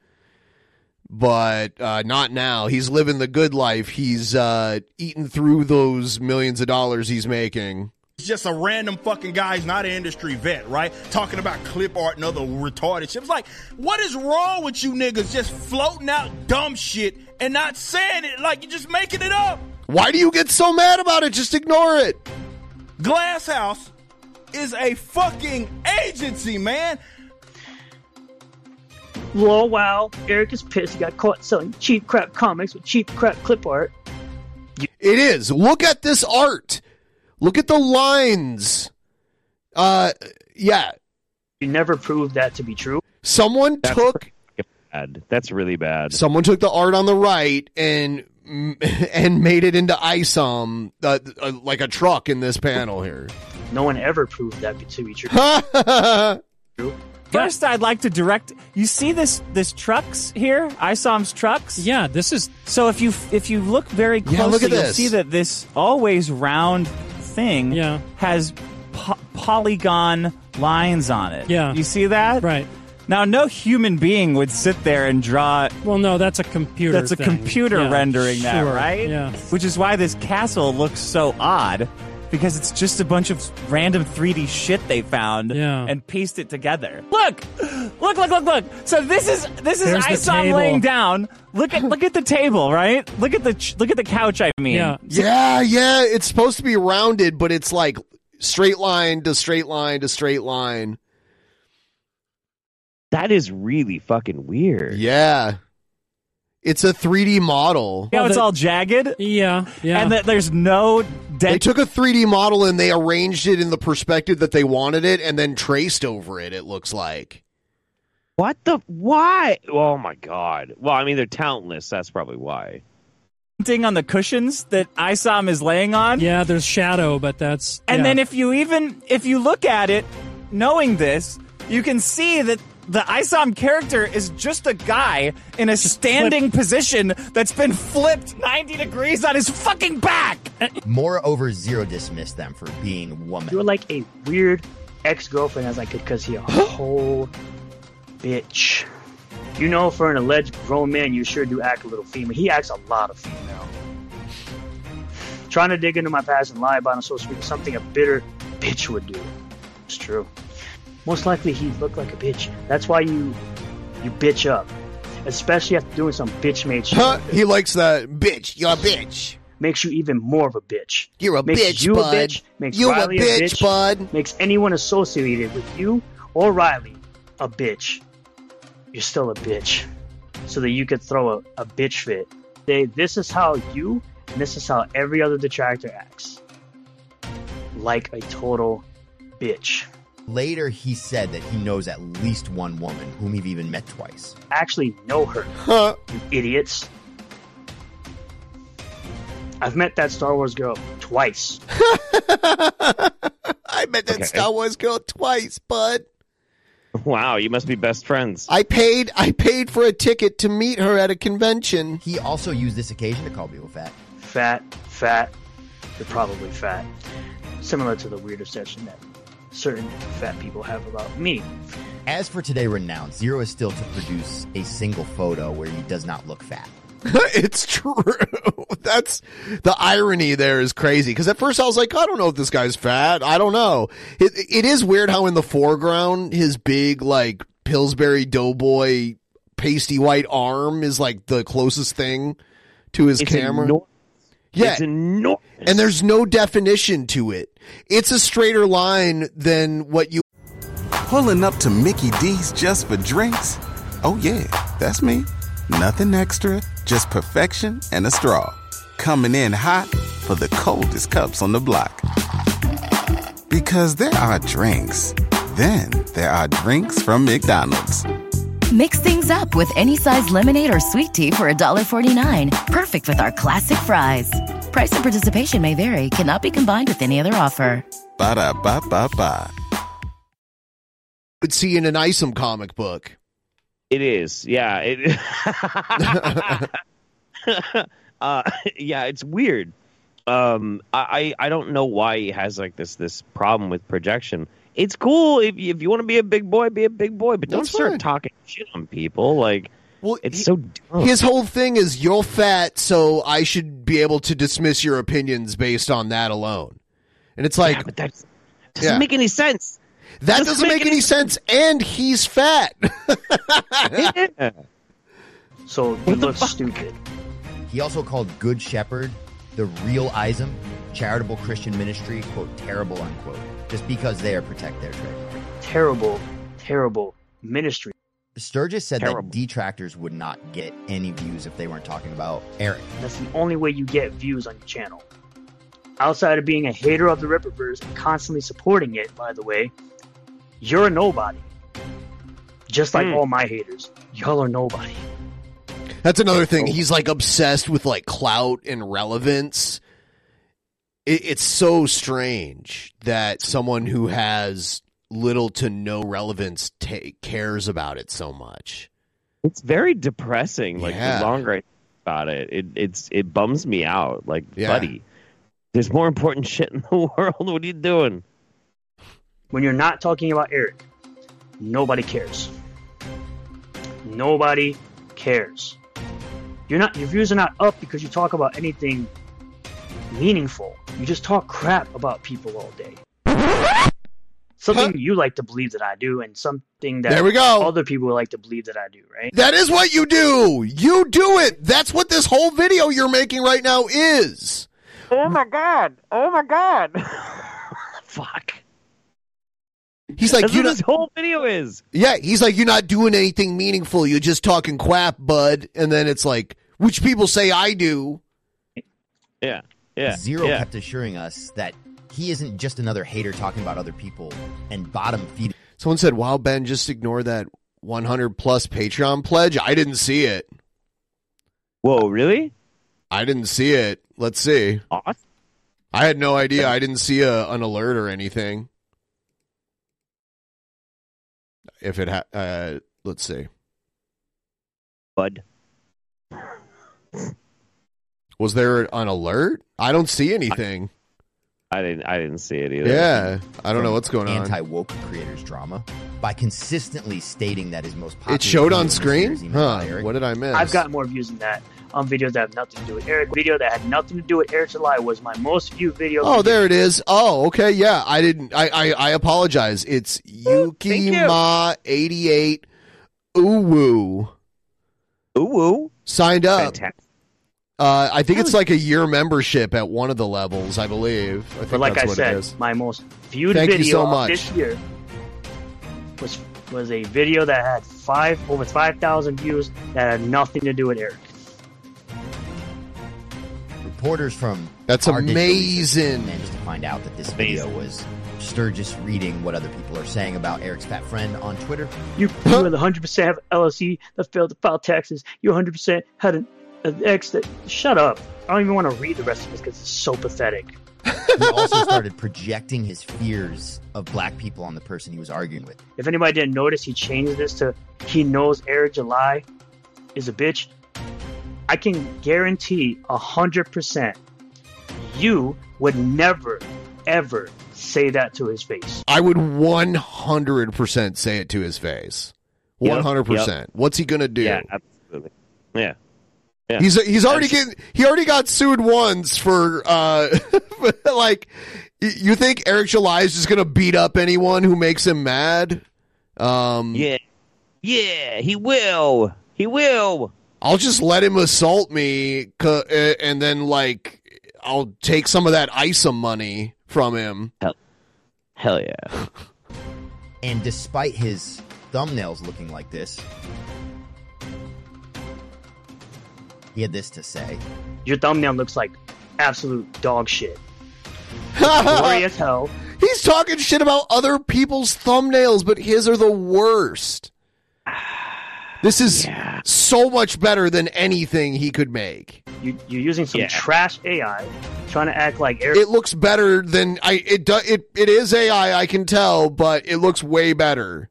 B: But uh, not now. He's living the good life. He's uh, eating through those millions of dollars he's making.
S: Just a random fucking guy He's not an industry vet, right? Talking about clip art and other retarded shit. It's like, what is wrong with you niggas just floating out dumb shit and not saying it like you're just making it up?
B: Why do you get so mad about it? Just ignore it.
S: Glass House is a fucking agency, man.
R: Lol, wow, Eric is pissed he got caught selling cheap crap comics with cheap crap clip art.
B: It is. Look at this art. Look at the lines. Uh, yeah.
R: You never proved that to be true.
B: Someone
A: That's
B: took
A: bad. That's really bad.
B: someone took the art on the right and and made it into ISOM, uh, uh, like a truck in this panel here.
R: No one ever proved that to be true.
Q: First, I'd like to direct. You see this this trucks here, ISOM's trucks.
U: Yeah, this is.
Q: So if you if you look very closely,
B: Yeah, look at
Q: you'll see that this always round thing
U: Yeah.
Q: has po- polygon lines on it.
U: Yeah.
Q: you see that?
U: Right.
Q: Now, no human being would sit there and draw.
U: Well, no, that's a computer.
Q: That's a
U: thing.
Q: computer
U: Yeah,
Q: rendering that, right?
U: Yeah.
Q: Which is why this castle looks so odd. Because it's just a bunch of random 3D shit they found
U: Yeah.
Q: and pieced it together. Look, look, look, look, look. So this is this is
U: There's the
Q: Isom
U: table.
Q: laying down. Look at look at the table, right? Look at the ch- look at the couch. I mean,
U: Yeah.
B: Yeah, yeah. It's supposed to be rounded, but it's like straight line to straight line to straight line.
A: That is really fucking weird.
B: Yeah. It's a 3D model.
Q: Yeah, know, it's all jagged.
U: Yeah, yeah.
Q: And that there's no
B: They took a 3D model and they arranged it in the perspective that they wanted it and then traced over it, it looks like.
A: What the? Why? Oh my god. Well, I mean, they're talentless. That's probably why.
Q: Denting on the cushions that Isom is laying on.
U: yeah, there's shadow, but that's.
Q: And
U: yeah.
Q: then if you even if you look at it, knowing this, you can see that the ISOM character is just a guy in a standing position that's been flipped 90 degrees on his fucking back.
T: Moreover, Zero dismissed them for being woman.
R: You're like a weird ex girlfriend as I could cause he a whole bitch. You know, for an alleged grown man, you sure do act a little female. He acts a lot of female. Trying to dig into my past and lie about it on social media is something a bitter bitch would do. It's true. Most likely he looked like a bitch. That's why you you bitch up. Especially after doing some bitch made shit.
B: Huh? He likes that bitch. You're a bitch.
R: Makes you even more of a bitch.
B: You're a
R: makes
B: bitch,
R: you
B: bud.
R: a bitch. Makes
B: You a
R: Riley
B: bitch, bud.
R: Makes anyone associated with you or Riley a bitch. You're still a bitch. So that you could throw a, a bitch fit. They, this is how you and this is how every other detractor acts. Like a total bitch.
T: Later, he said that he knows at least one woman whom he've even met twice.
R: I actually know her.
B: Huh?
R: You idiots. I've met that Star Wars girl twice.
B: I met that
A: Okay.
B: Star Wars girl twice, bud.
A: Wow, you must be best friends.
B: I paid I paid for a ticket to meet her at a convention.
T: He also used this occasion to call people fat.
R: Fat, fat. You're probably fat. Similar to the weird obsession that certain fat people have about me.
T: As for today renowned, Zero is still to produce a single photo where he does not look fat.
B: it's true. That's the irony there is crazy. Because at first I was like, I don't know if this guy's fat. I don't know. It, it is weird how in the foreground his big like Pillsbury Doughboy pasty white arm is like the closest thing to his
A: It's
B: camera.
A: enormous.
B: Yeah.
A: It's enormous.
B: and there's no definition to it. It's a straighter line than what you.
D: Pulling up to Mickey D's just for drinks? Oh, yeah, that's me. Nothing extra, just perfection and a straw. Coming in hot for the coldest cups on the block. Because there are drinks, then there are drinks from McDonald's.
E: Mix things up with any size lemonade or sweet tea for $1.49. Perfect with our classic fries. Price and participation may vary, cannot be combined with any other offer.
D: Ba da ba ba ba.
B: would see in an Isom comic book.
A: It is, yeah. It, uh, yeah, it's weird. Um, I, I I don't know why he has like this this problem with projection. It's cool if you, if you want to be a big boy, be a big boy, but don't
B: That's
A: start
B: fine.
A: talking shit on people. Like,
B: well,
A: it's
B: he-
A: so dumb.
B: His whole thing is you're fat, so I should be able to dismiss your opinions based on that alone. And it's like,
A: yeah, but that doesn't
B: Yeah.
A: make any sense.
B: that doesn't, make, any sense. And he's fat.
A: Yeah.
R: So he looks stupid.
T: He also called Good Shepherd the real ISM, charitable Christian ministry, quote, terrible, unquote, just because they are protect their trade.
R: Terrible, terrible ministry.
T: Sturgis said
A: Terrible.
T: that detractors would not get any views if they weren't talking about Eric.
R: That's the only way you get views on your channel. Outside of being a hater of the Rippaverse and constantly supporting it, by the way, you're a nobody. Just like
A: Hmm.
R: all my haters. Y'all are nobody.
B: That's another thing. He's like obsessed with like clout and relevance. It, it's so strange that someone who has little to no relevance ta cares about it so much.
A: It's very depressing. Like
B: Yeah.
A: the longer I think about it, it it's it bums me out. Like,
B: Yeah.
A: buddy, there's more important shit in the world. What are you doing?
R: When you're not talking about Eric, nobody cares. Nobody cares. You're not your views are not up because you talk about anything meaningful. You just talk crap about people all day. Something you like to believe that I do, and something that
B: There we go.
R: other people like to believe that I do, right?
B: That is what you do. You do it. That's what this whole video you're making right now is.
A: Oh my god! Oh my god! Fuck.
B: He's like,
A: That's
B: you
A: what
B: know,
A: this whole video is.
B: yeah. He's like, you're not doing anything meaningful. You're just talking crap, bud. And then it's like, which people say I do.
A: Yeah. Yeah.
T: Zero
A: yeah.
T: kept assuring us that he isn't just another hater talking about other people and bottom feeding.
B: Someone said, "Wow, Ben, just ignore that 100 plus Patreon pledge." I didn't see it.
A: Whoa, really?
B: I didn't see it. Let's see.
A: Awesome.
B: I had no idea. I didn't see a, an alert or anything. If it ha- uh, let's see.
A: Bud.
B: Was there an alert? I don't see anything.
A: I didn't. I didn't see it either.
B: Yeah, I don't know what's going on.
T: Anti woke creators drama by consistently stating that his most popular
B: It showed on
T: video
B: screen? Huh, what did I miss?
R: I've got more views than that on videos that have nothing to do with Eric. Video that had nothing to do with Eric July was my most viewed video.
B: Oh, there it is. Oh, okay, yeah. I didn't. I I, I apologize. It's Yuki Ma eighty eight. Uwu.
A: Uwu
B: signed up.
A: Fantastic.
B: Uh, I think it's like a year membership at one of the levels. I believe. I think
R: But like
B: that's
R: I
B: what
R: said,
B: it is.
R: my most viewed
B: Thank
R: video
B: so much.
R: this year was was a video that had five over five thousand views that had nothing to do with Eric.
T: Reporters from
B: That's
T: our digital research
B: amazing.
T: managed to find out that this video was Sturgis reading what other people are saying about Eric's fat friend on Twitter.
R: You you had 100 percent have LLC that failed to file taxes. You 100 percent had an, an. Shut up! I don't even want to read the rest of this because it's so pathetic.
T: He also started projecting his fears of black people on the person he was arguing with.
R: If anybody didn't notice, he changed this to he knows Eric July is a bitch. I can guarantee a hundred percent you would never ever say that to his face.
B: I would one hundred percent say it to his face.
A: Yep,
B: One hundred
A: yep.
B: percent. What's he gonna do?
A: Yeah, absolutely. Yeah. Yeah.
B: He's he's already getting he already got sued once for uh like you think Eric July is just gonna beat up anyone who makes him mad? Um
A: Yeah. Yeah, he will. He will.
B: I'll just let him assault me uh, and then like I'll take some of that ISA money from him.
A: Hell, hell yeah.
T: And despite his thumbnails looking like this, he had this to say.
R: Your thumbnail looks like absolute dog shit. Gory as hell.
B: He's talking shit about other people's thumbnails, but his are the worst. This is so much better than anything he could make.
R: You, you're using some trash AI, trying to act like Eric.
B: It looks better than I. It do, it it is AI. I can tell, but it looks way better.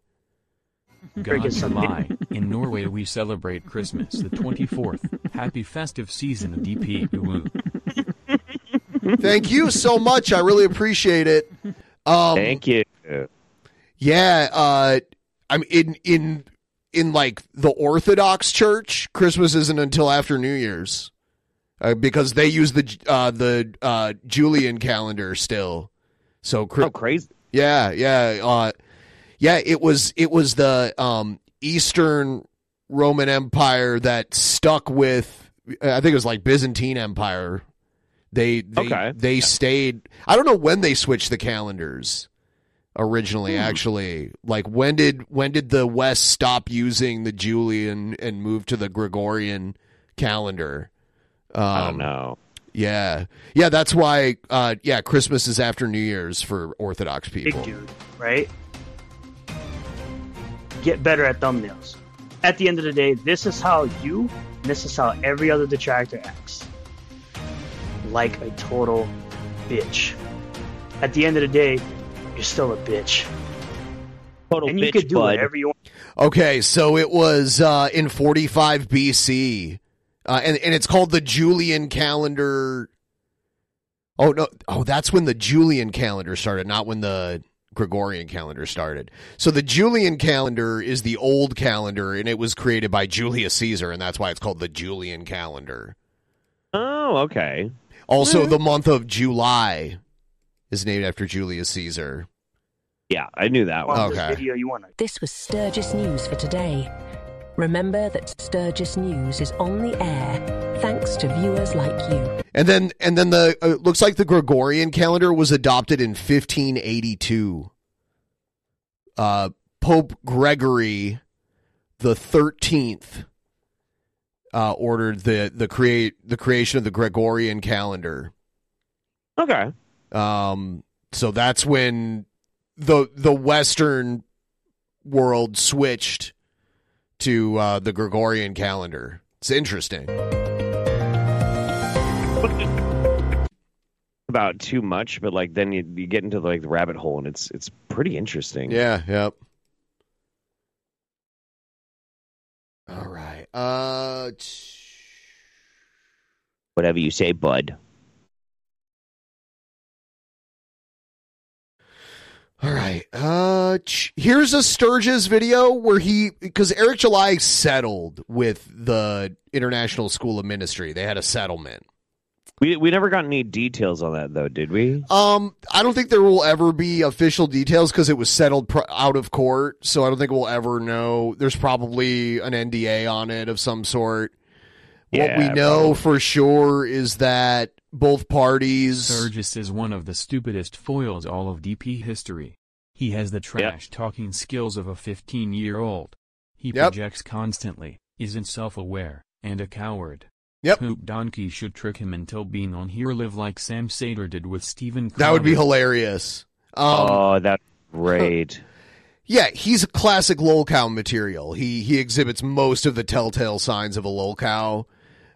L: God July. In Norway, we celebrate Christmas the 24th. Happy festive season, of DP. Uwu.
B: Thank you so much. I really appreciate it. Um,
A: Thank you.
B: Yeah, uh, I'm in in in like the Orthodox Church. Christmas isn't until after New Year's uh, because they use the uh, the uh, Julian calendar still. So
A: oh, crazy!
B: Yeah, yeah, uh, yeah. It was it was the um, Eastern Roman Empire that stuck with. I think it was like Byzantine Empire. They they
A: Okay.
B: they stayed. I don't know when they switched the calendars originally. Actually, like when did when did the West stop using the Julian and move to the Gregorian calendar? Um,
A: I don't know.
B: Yeah, yeah. That's why. Uh, yeah, Christmas is after New Year's for Orthodox people.
R: big dude, right? Get better at thumbnails. At the end of the day, this is how you, and this is how every other detractor acts. Like a total bitch. At the end of the day, you're still a bitch.
A: Total
R: and you
A: bitch,
R: could do
A: bud.
R: whatever you want.
B: Okay, so it was uh, in 45 BC, uh, and and it's called the Julian calendar. Oh no! Oh, that's when the Julian calendar started, not when the Gregorian calendar started. So the Julian calendar is the old calendar, and it was created by Julius Caesar, and that's why it's called the Julian calendar.
A: Oh, okay.
B: Also, hmm. the month of July is named after Julius Caesar.
A: Yeah, I knew that one.
B: Okay.
R: Video you want
V: This was Sturgis News for today. Remember that Sturgis News is on the air thanks to viewers like you.
B: And then and then the uh, looks like the Gregorian calendar was adopted in 1582. Uh, Pope Gregory the 13th uh, ordered the the create the creation of the Gregorian calendar.
A: Okay.
B: Um so that's when the the western world switched to uh, the Gregorian calendar. It's interesting.
A: About too much, but like then you, you get into like the rabbit hole, and it's it's pretty interesting.
B: Yeah. Yep. All right. Uh.
A: T- Whatever you say, bud.
B: All right. Uh, here's a Sturgis video where he because Eric July settled with the International School of Ministry. They had a settlement.
A: We we never got any details on that though, did we?
B: Um, I don't think there will ever be official details because it was settled pr- out of court. So I don't think we'll ever know. There's probably an NDA on it of some sort. what we know for sure is that both parties.
L: Sturgis is one of the stupidest foils all of DP history. He has the trash talking skills of a 15 year old. He
B: Yep.
L: projects constantly, isn't self aware, and a coward.
B: Yep.
L: Poop Donkey should trick him until being on here live like Sam Seder did with Stephen
B: That would be hilarious. Um,
A: oh, that's great.
B: Yeah, he's a classic lolcow material. He he exhibits most of the telltale signs of a lolcow.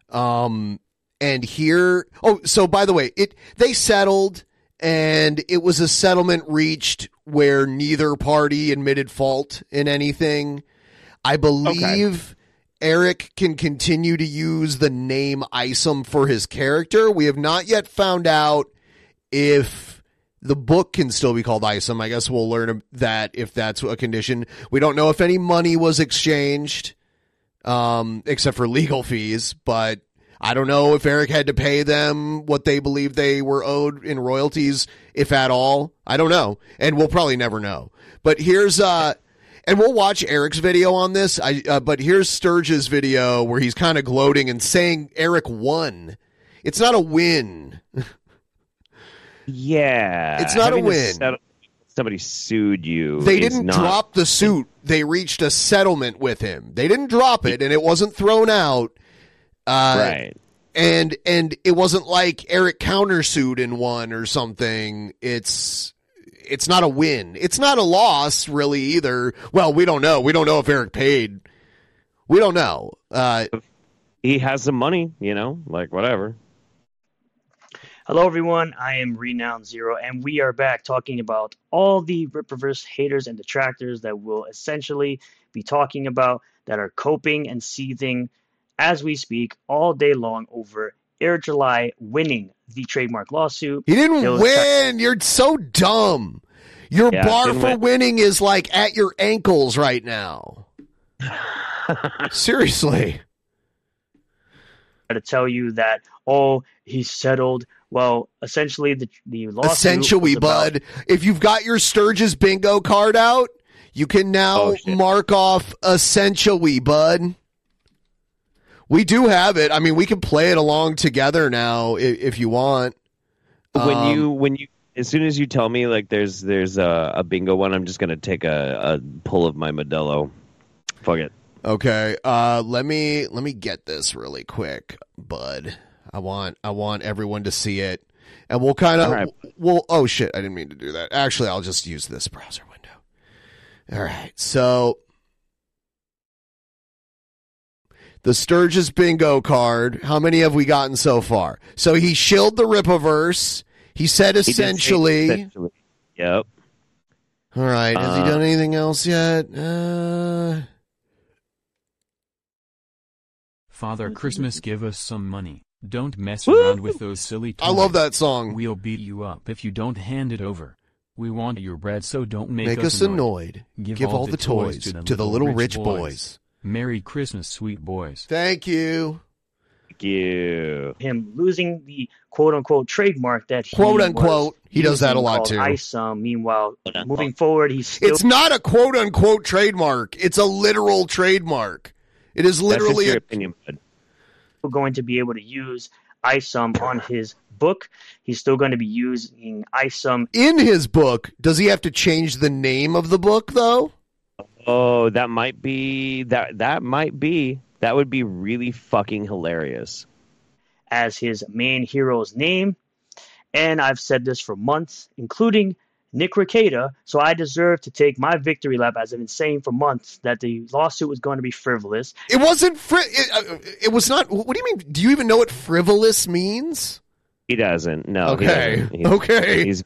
B: Um and here oh so by the way, it they settled and it was a settlement reached where neither party admitted fault in anything. I believe Eric can continue to use the name Isom for his character. We have not yet found out if the book can still be called Isom. I guess we'll learn that if that's a condition. We don't know if any money was exchanged, um, except for legal fees, but I don't know if Eric had to pay them what they believed they were owed in royalties, if at all. I don't know. And we'll probably never know. But here's, uh, and we'll watch Eric's video on this. I, uh, but here's Sturge's video where he's kind of gloating and saying Eric won. It's not a win.
A: Yeah,
B: It's not a win.
A: settle- somebody sued you.
B: They didn't
A: not-
B: drop the suit. They reached a settlement with him. They didn't drop it, and it wasn't thrown out. Uh,
A: Right.
B: And and it wasn't like Eric countersued and won or something. It's it's not a win. It's not a loss really either. Well, we don't know. We don't know if Eric paid. We don't know. Uh,
A: he has some money, you know, like whatever.
R: Hello, everyone. I am Renowned Zero, and we are back talking about all the Rippaverse haters and detractors that we'll essentially be talking about that are coping and seething as we speak all day long over Eric July winning the trademark lawsuit.
B: He didn't win. You're so dumb. Your
R: Yeah,
B: bar for
R: win.
B: winning is like at your ankles right now. Seriously.
R: to tell you that oh he settled. Well, essentially the the lawsuit
B: Essentially,
R: about-
B: bud, if you've got your Sturgis bingo card out, you can now
R: Oh,
B: mark off essentially, bud. We do have it. I mean, we can play it along together now if, if you want.
A: when
B: Um,
A: you when you as soon as you tell me like there's there's a, a bingo one, I'm just gonna take a, a pull of my Modelo. Fuck it.
B: Okay. Uh let me let me get this really quick, bud. I want I want everyone to see it. And we'll kind of
A: right.
B: we'll oh shit, I didn't mean to do that. Actually, I'll just use this browser window. All right. So the Sturgis bingo card, how many have we gotten so far? So he shilled the Rippaverse. He said
A: He
B: essentially.
A: essentially. Yep.
B: All right. Has he
A: Uh,
B: done anything else yet? Uh
L: Father Christmas, give us some money. Don't mess around with those silly toys.
B: I love that song.
L: We'll beat you up if you don't hand it over. We want your bread, so don't make,
B: Make us annoyed. Give all the toys to the little rich boys.
L: Merry Christmas, sweet boys.
B: Thank you.
A: Thank you.
R: him losing the quote unquote trademark that he
B: Quote,
R: was
B: unquote. He does that a lot, too.
R: ISOM. Um, meanwhile, moving forward, he's still
B: It's not a quote unquote trademark. It's a literal trademark. It is literally
A: That's just your
B: a,
A: opinion, bud.
R: going to be able to use ISOM um, on his book. He's still going to be using ISOM um,
B: in his book. Does he have to change the name of the book though?
A: Oh, that might be that that might be that would be really fucking hilarious.
R: as his main hero's name. And I've said this for months, including Nick Rekieta. So I deserve to take my victory lap, as I've been saying for months, that the lawsuit was going to be frivolous.
B: It wasn't fri- it, uh, it was not What do you mean? Do you even know what frivolous means?
A: He doesn't. No. he
B: Okay.
A: doesn't. He's-
B: Okay.
A: He's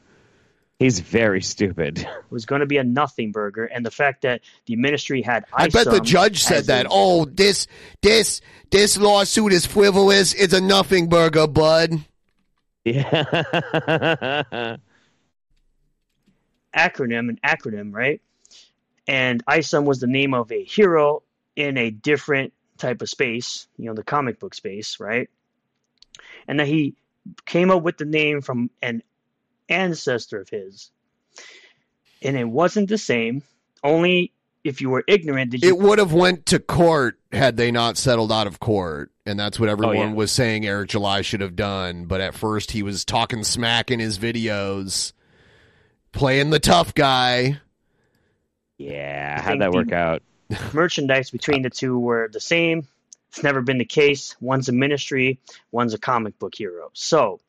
A: He's very stupid.
R: was going to be a nothing burger, and the fact that the ministry had
B: I bet the
R: um,
B: judge said that.
R: a-
B: Oh, this this this lawsuit is frivolous. It's a nothing burger, bud.
A: Yeah.
R: acronym, an acronym, right? And ISOM was the name of a hero in a different type of space, you know, the comic book space, right? And that he came up with the name from an ancestor of his. And it wasn't the same. Only if you were ignorant did you
B: It would have went to court had they not settled out of court, and that's what oh, everyone
R: yeah.
B: was saying Eric July should have done. But at first, he was talking smack in his videos, playing the tough guy.
A: Yeah, how'd that work out?
R: merchandise between the two were the same. It's never been the case. One's a ministry, one's a comic book hero. So,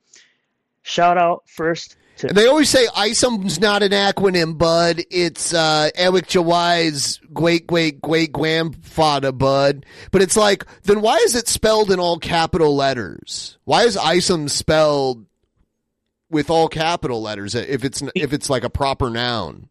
R: shout out first to
B: they always say ISOM's not an acronym, bud. It's uh, Eric July's great great great grandfather, bud. But it's like, then why is it spelled in all capital letters? Why is ISOM spelled with all capital letters if it's if it's like a proper noun?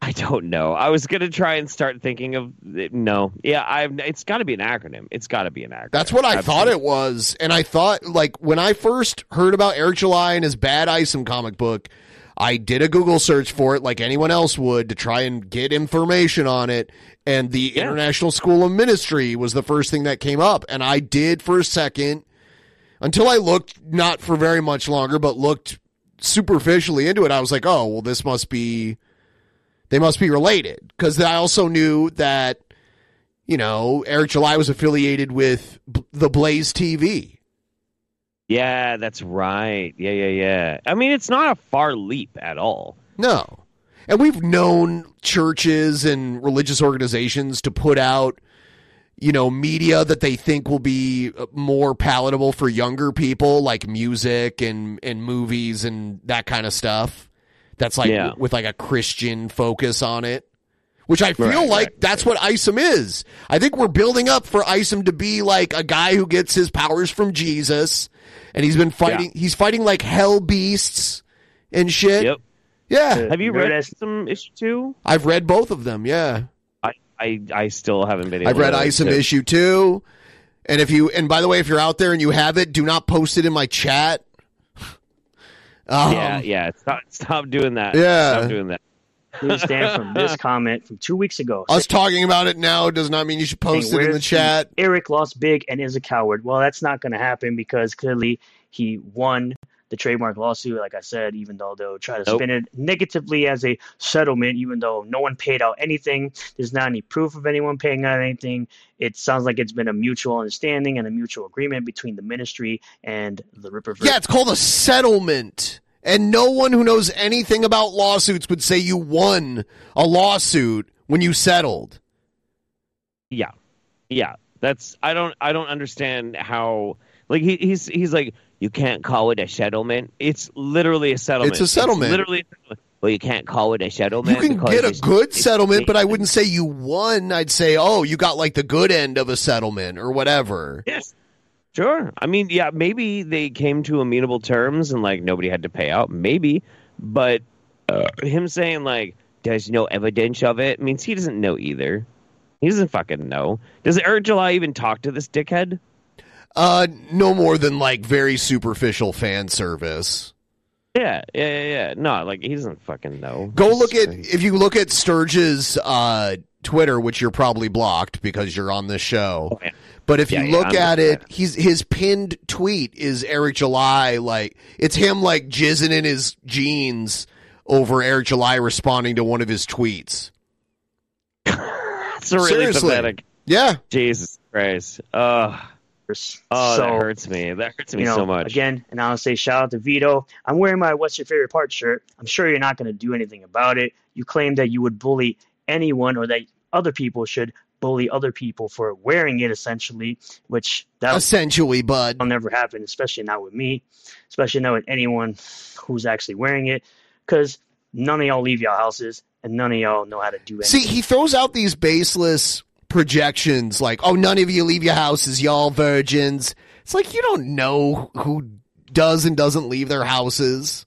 A: I don't know. I was gonna try and start thinking of no. Yeah, I've. It's got to be an acronym. It's got to be an acronym.
B: That's what I thought it was. And I thought, like, when I first heard about Eric July and his bad Isom comic book, I did a Google search for it like anyone else would to try and get information on it. And the International School of Ministry was the first thing that came up. And I did for a second until I looked, not for very much longer, but looked superficially into it. I was like, oh, well, this must be, they must be related. Because I also knew that you know, Eric July was affiliated with B- the Blaze TV.
A: Yeah, that's right. Yeah, yeah, yeah. I mean, it's not a far leap at all.
B: No. And we've known churches and religious organizations to put out, you know, media that they think will be uh, more palatable for younger people, like music and, and movies and that kind of stuff. That's like
A: Yeah.
B: with like a Christian focus on it. Which I feel
A: Right,
B: like that's what Isom is. I think we're building up for Isom to be like a guy who gets his powers from Jesus, and he's been fighting. He's fighting like hell beasts and shit.
A: Yep.
B: Yeah.
A: Have you read Isom issue two?
B: I've read both of them. Yeah,
A: I, I, I still haven't been. able
B: I've read
A: to,
B: Isom issue two. And if you, and by the way, if you're out there and you have it, do not post it in my chat. Um,
A: yeah, yeah. Stop, stop doing that.
B: Yeah.
A: Stop doing that.
R: Please stand from this comment from two weeks ago.
B: Us talking about it now does not mean you should post
R: saying,
B: it in the chat.
R: Eric lost big and is a coward. Well, that's not going to happen because clearly he won the trademark lawsuit. Like I said, even though they'll try to
A: Nope.
R: spin it negatively as a settlement, even though no one paid out anything, there's not any proof of anyone paying out anything. It sounds like it's been a mutual understanding and a mutual agreement between the ministry and the Rippaverse.
B: Yeah, it's called a settlement. And no one who knows anything about lawsuits would say you won a lawsuit when you settled.
A: Yeah, yeah. That's I don't I don't understand how like he, he's he's like you can't call it a settlement. It's literally a settlement.
B: It's a settlement.
A: literally. A settlement. Well, you can't call it a settlement.
B: You can get a good settlement, but I wouldn't say you won. I'd say, oh, you got like the good end of a settlement or whatever.
A: Yes. Sure. I mean, yeah, maybe they came to amenable terms and like nobody had to pay out. Maybe, but uh, him saying like there's no evidence of it means he doesn't know either. He doesn't fucking know. Does Eric July even talk to this dickhead?
B: Uh, no more than like very superficial fan service.
A: Yeah, yeah, yeah, yeah. No, like he doesn't fucking know.
B: Go look at if you look at Sturgis' uh, Twitter, which you're probably blocked because you're on this show. But if
A: Yeah,
B: you
A: yeah,
B: look at it, he's his pinned tweet is Eric July. Like it's him like jizzing in his jeans over Eric July responding to one of his tweets.
A: It's really
B: Seriously.
A: pathetic.
B: Yeah.
A: Jesus Christ. Uh, oh,
R: So,
A: that hurts me. That hurts me
R: you know,
A: so much.
R: Again, and I'll say shout out to Vito. I'm wearing my What's Your Favorite Part shirt. I'm sure you're not going to do anything about it. You claim that you would bully anyone or that other people should bully other people for wearing it, essentially, which that
B: Essentially, bud.
R: will never happen, especially not with me, especially not with anyone who's actually wearing it, because none of y'all leave y'all houses and none of y'all know how to do anything.
B: See, he throws out these baseless projections like, "Oh, none of you leave your houses, y'all virgins." It's like you don't know who does and doesn't leave their houses.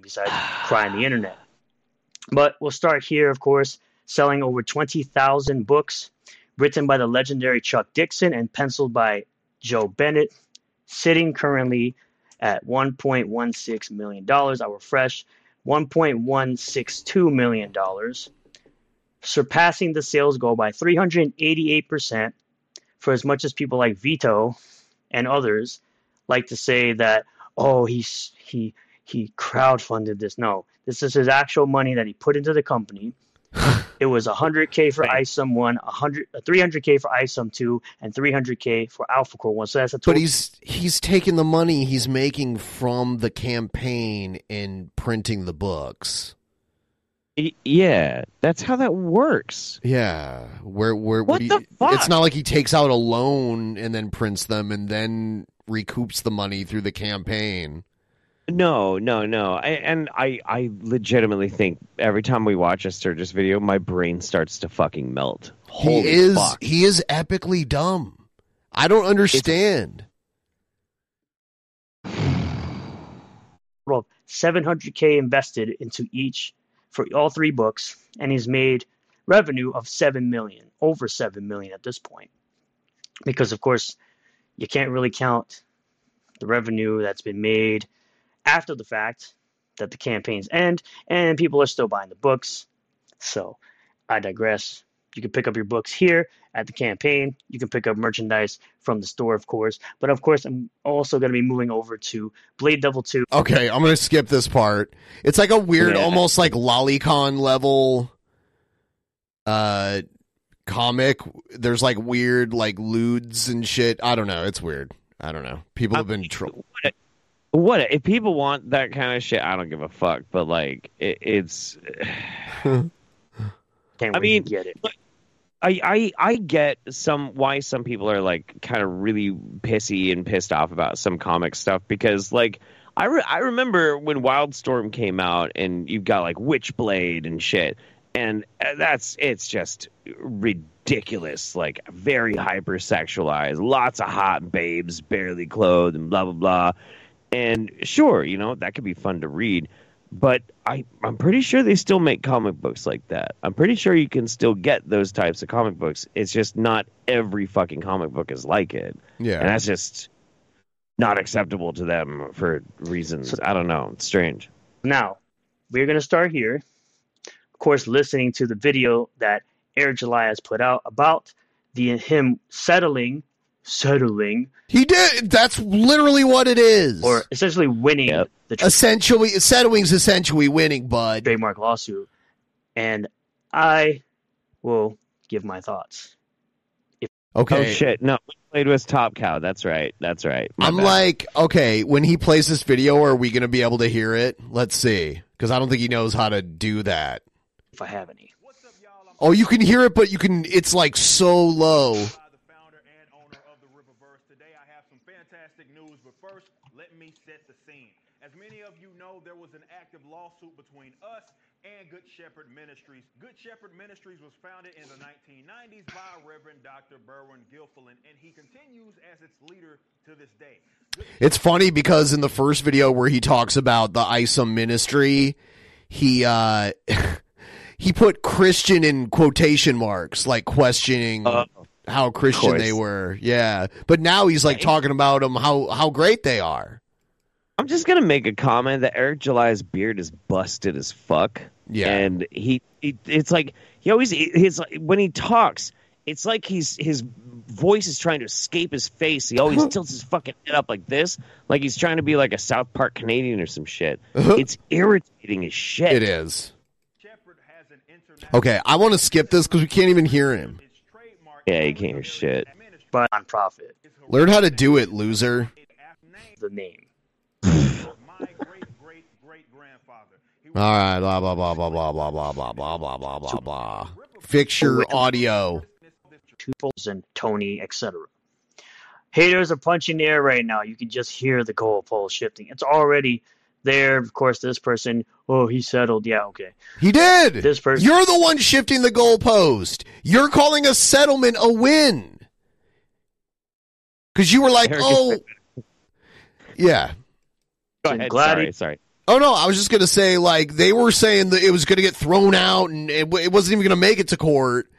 R: besides crying the internet. But we'll start here, of course, selling over 20,000 books, written by the legendary Chuck Dixon and penciled by Joe Bennett, sitting currently at $1.16 million. Our fresh $1.162 million, surpassing the sales goal by 388%. For as much as people like Vito and others like to say that, oh, he's he he crowdfunded this. No, this is his actual money that he put into the company. it was 100k for ISOM one, 100, uh, 300k for ISOM two, and 300k for AlphaCore one. So that's a total.
B: But he's he's taking the money he's making from the campaign and printing the books.
A: Y- Yeah, that's how that works.
B: Yeah, where where
A: What
B: he-
A: the fuck?
B: It's not like he takes out a loan and then prints them and then recoups the money through the campaign.
A: No, no, no. I, and I, I legitimately think every time we watch a Sturgis video, my brain starts to fucking melt. Holy
B: he is
A: fuck.
B: he is epically dumb. I don't understand.
R: total of 700k invested into each for all three books and he's made revenue of 7 million over 7 million at this point. Because of course you can't really count the revenue that's been made after the fact that the campaigns end and people are still buying the books. So i digress you can pick up your books here at the campaign. You can pick up merchandise from the store, of course. But of course, I'm also going to be moving over to Blade Devil 2.
B: Okay, I'm gonna skip this part. It's like a weird,
R: Yeah.
B: almost like lolicon level uh comic. There's like weird like lewds and shit. I don't know. It's weird. I don't know. People have been tro-
A: What if people want that kind of shit? I don't give a fuck. But like, it, it's.
R: Can't
A: I mean,
R: to get it.
A: I, I I get some why some people are like kind of really pissy and pissed off about some comic stuff because like I re- I remember when Wildstorm came out and you've got like Witchblade and shit and uh, that's it's just ridiculous like very hypersexualized lots of hot babes barely clothed and blah blah blah and sure you know that could be fun to read but I, I'm pretty sure they still make comic books like that. I'm pretty sure you can still get those types of comic books. It's just not every fucking comic book is like it.
B: Yeah.
A: And that's just not acceptable to them for reasons. I don't know. It's strange.
R: Now, we're going to start here. Of course, listening to the video that Eric July has put out about the him settling, settling,
B: He did. That's literally what it is.
R: or essentially winning the tr-
B: essentially, settling's essentially winning, bud.
R: trademark lawsuit. And I will give my thoughts.
B: Okay.
A: Oh shit! No, we played with Top Cow. That's right. That's right. My
B: I'm
A: bad.
B: like, okay, when he plays this video, are we going to be able to hear it? Let's see. Because I don't think he knows how to do that.
R: If I have any.
B: Oh, you can hear it, but you can, it's like so low.
S: fantastic news, but first, let me set the scene. As many of you know, there was an active lawsuit between us and Good Shepherd Ministries. Good Shepherd Ministries was founded in the 1990s by Reverend Dr. Berwin Gilfillan, and he continues as its leader to this day.
B: It's funny because in the first video where he talks about the ISOM ministry, he, uh, he put Christian in quotation marks, like questioning how Christian they were. Yeah. But now he's like talking about them, how, how great they are.
A: I'm just gonna make a comment that Eric July's beard is busted as fuck.
B: Yeah.
A: and he, he it's like he always his when he talks, it's like he's his voice is trying to escape his face. He always tilts his fucking head up like this, like he's trying to be like a South Park Canadian or some shit. Uh-huh. It's irritating as shit.
B: It is. Okay. I want to skip this because we can't even hear him.
A: Yeah, you can't hear shit.
R: But on profit,
B: Learn how to do it, loser.
R: the name.
B: All right, blah blah blah blah blah blah blah blah blah blah blah blah blah. Fix your audio.
R: And Tony, etc. Haters are punching the air right now. You can just hear the goalpost shifting. It's already there. Of course, this person, oh, he settled. Yeah, okay.
B: He did.
R: This person,
B: You're the one shifting the goalpost. You're calling a settlement a win. Because you were like, oh, yeah.
A: Go
R: I'm
A: ahead.
R: glad
A: sorry,
R: he-
A: sorry.
B: Oh no, I was just gonna say like they were saying that it was gonna get thrown out and it, it wasn't even gonna make it to court,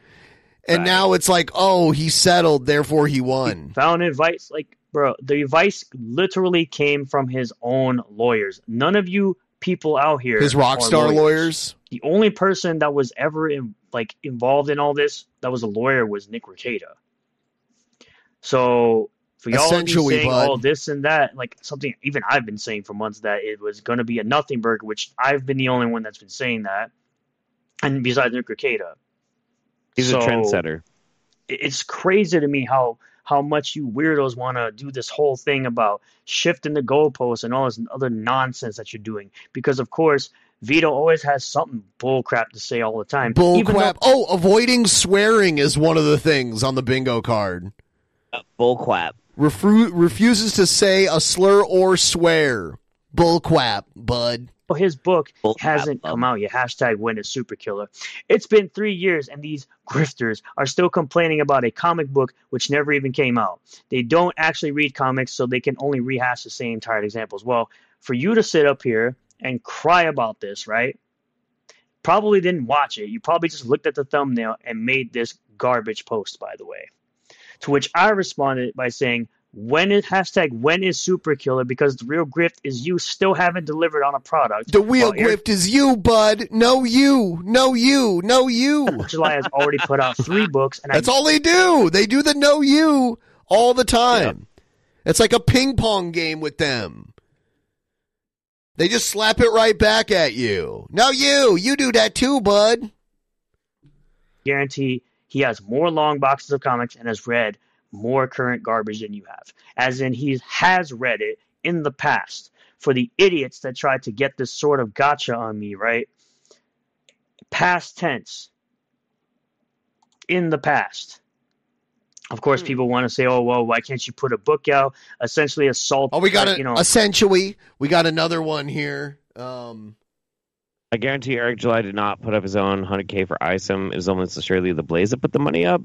B: and now it's like oh he settled, therefore he won.
R: Found advice like bro, the advice literally came from his own lawyers. None of you people out here,
B: His rock star lawyers.
R: The only person that was ever in, like involved in all this that was a lawyer was Nick Rekieta. So for y'all to be saying
B: bud.
R: all this and that, like something even I've been saying for months that it was going to be a nothing burger, which I've been the only one that's been saying that, and besides Nick Rekieta,
A: He's
R: So,
A: a trendsetter.
R: it- it's crazy to me how how much you weirdos want to do this whole thing about shifting the goalposts and all this other nonsense that you're doing. Because of course, Vito always has something bullcrap to say all the time.
B: Bull
R: though-
B: crap. Oh, avoiding swearing is one of the things on the bingo card.
A: Uh, bull quap.
B: Refru- refuses to say a slur or swear. Bull quap, bud.
R: Well, his book hasn't come out yet. Hashtag when is super killer. It's been three years and these grifters are still complaining about a comic book which never even came out. They don't actually read comics, so they can only rehash the same tired examples. Well, for you to sit up here and cry about this, right? Probably didn't watch it. You probably just looked at the thumbnail and made this garbage post, by the way. To which I responded by saying, when is hashtag when is super killer because the real grift is you still haven't delivered on a product.
B: The real
R: Eric
B: grift is you, bud. No you. No you. No you.
R: July has already put out three books, and
B: That's
R: I,
B: all they do. They do the no you all the time. It's like a ping pong game with them. They just slap it right back at you. No you. You do that too, bud.
R: guarantee he has more long boxes of comics and has read more current garbage than you have. As in, he has read it in the past. For the idiots that try to get this sort of gotcha on me, right? Past tense. In the past. Of course, people want to say, "Oh, well, why can't you put a book out?" Essentially, assault.
B: Oh, we got
R: uh,
B: a,
R: you know,
B: essentially we got another one here. Um,
A: I guarantee Eric July did not put up his own 100K for ISOM. It was almost surely the Blaze that put the money up.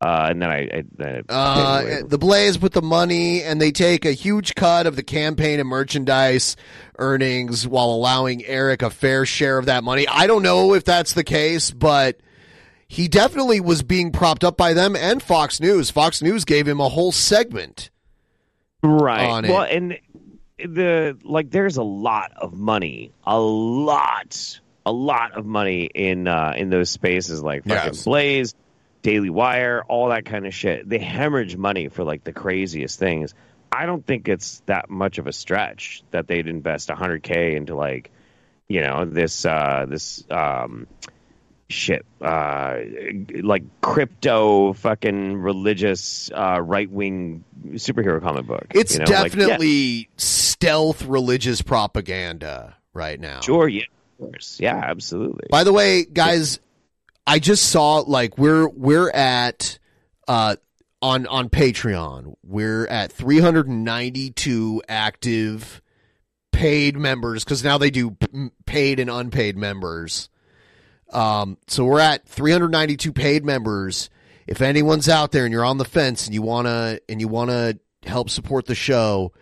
A: Uh, and then I. I, I
B: Uh, the Blaze put the money, and they take a huge cut of the campaign and merchandise earnings while allowing Eric a fair share of that money. I don't know if that's the case, but he definitely was being propped up by them and Fox News. Fox News gave him a whole segment.
A: right.
B: on
A: well,
B: it.
A: and the like, there's a lot of money, a lot, a lot of money in uh, in those spaces like fucking
B: Yes.
A: Blaze, Daily Wire, all that kind of shit. They hemorrhage money for like the craziest things. I don't think it's that much of a stretch that they'd invest 100k into like, you know, this uh, this um, shit, uh, like crypto fucking religious uh, right wing superhero comic book.
B: It's
A: you know? Like, yeah,
B: definitely stealth religious propaganda right now.
A: sure, yeah, of course, yeah, absolutely.
B: By the way, guys, I just saw like we're we're at uh on on Patreon. We're at 392 active paid members cuz now they do p- paid and unpaid members. Um so we're at 392 paid members. If anyone's out there and you're on the fence and you want to and you want to help support the show,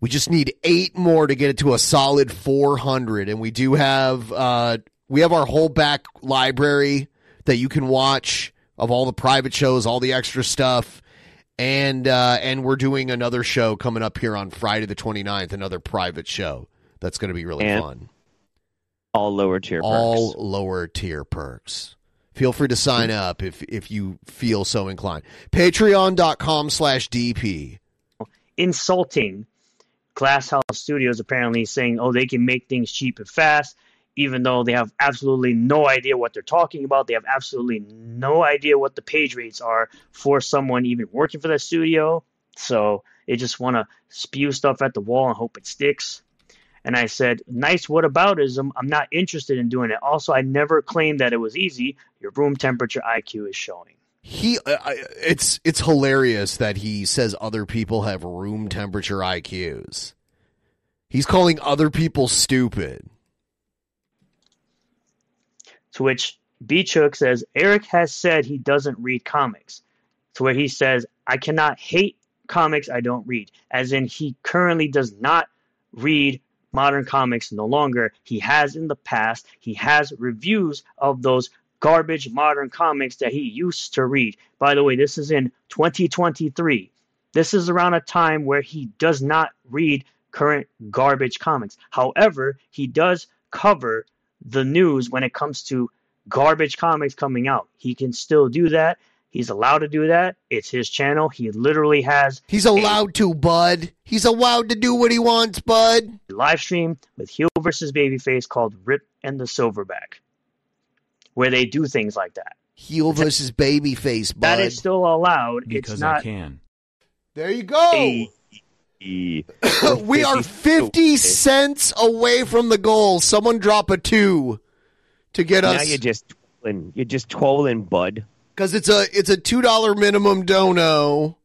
B: we just need eight more to get it to a solid 400, and we do have uh, we have our whole back library that you can watch of all the private shows, all the extra stuff, and uh, and we're doing another show coming up here on Friday the 29th, another private show that's going to be really
A: And
B: fun.
A: all lower tier
B: All
A: perks.
B: lower tier perks. Feel free to sign up if if you feel so inclined. Patreon.com slash DP.
R: insulting Glass House Studios apparently saying, oh, they can make things cheap and fast, even though they have absolutely no idea what they're talking about. They have absolutely no idea what the page rates are for someone even working for that studio. So they just want to spew stuff at the wall and hope it sticks. And I said, nice What whataboutism. Um, I'm not interested in doing it. Also, I never claimed that it was easy. Your room temperature IQ is showing.
B: He, uh, it's it's hilarious that he says other people have room temperature IQs. He's calling other people stupid.
R: To which B says, Eric has said he doesn't read comics. To where he says, I cannot hate comics I don't read. As in, he currently does not read modern comics no longer. He has in the past. He has reviews of those garbage modern comics that he used to read. By the way, this is in 2023. This is around a time where he does not read current garbage comics. However, he does cover the news when it comes to garbage comics coming out. He can still do that. He's allowed to do that. It's his channel. He literally has
B: He's allowed to, bud. He's allowed to do what he wants, bud.
R: live stream with Heel versus Babyface called Rip and the Silverback, where they do things like that.
B: Heel versus babyface, bud.
R: That is still allowed.
L: Because
R: it's
L: I can.
B: There you go. we are 50 cents away from the goal. Someone drop a two to get
A: Now
B: us
A: you're just trolling. You're just trolling, bud.
B: because it's a it's a two dollar minimum dono.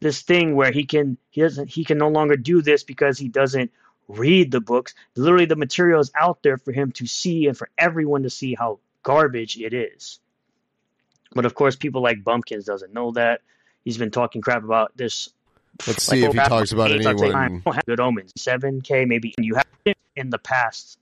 R: this thing where he can he doesn't he can no longer do this because he doesn't read the books literally the material is out there for him to see and for everyone to see how garbage it is but of course people like bumpkins doesn't know that he's been talking crap about this
B: Let's see if he
R: over
B: talks about
R: eight times, eight
B: anyone.
R: good omens 7k maybe you have it in the past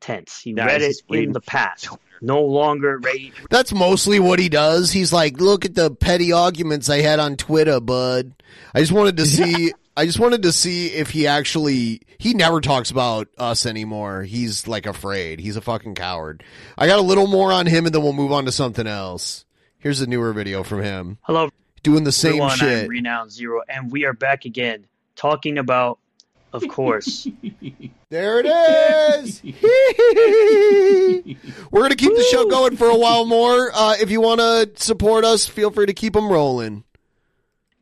R: tense he
A: Nah,
R: read it
A: just
R: in the past no longer ready
B: That's mostly what he does. He's like, look at the petty arguments I had on Twitter, bud. I just wanted to see. I just wanted to see if he actually. He never talks about us anymore. He's like afraid. He's a fucking coward. I got a little more on him, and then we'll move on to something else. Here's a newer video from him.
R: hello
B: Doing the same
R: everyone,
B: shit.
R: I'm Renowned Zero, and we are back again talking about, of course,
B: There it is. We're gonna keep the show going for a while more. Uh, if you want to support us, feel free to keep them rolling.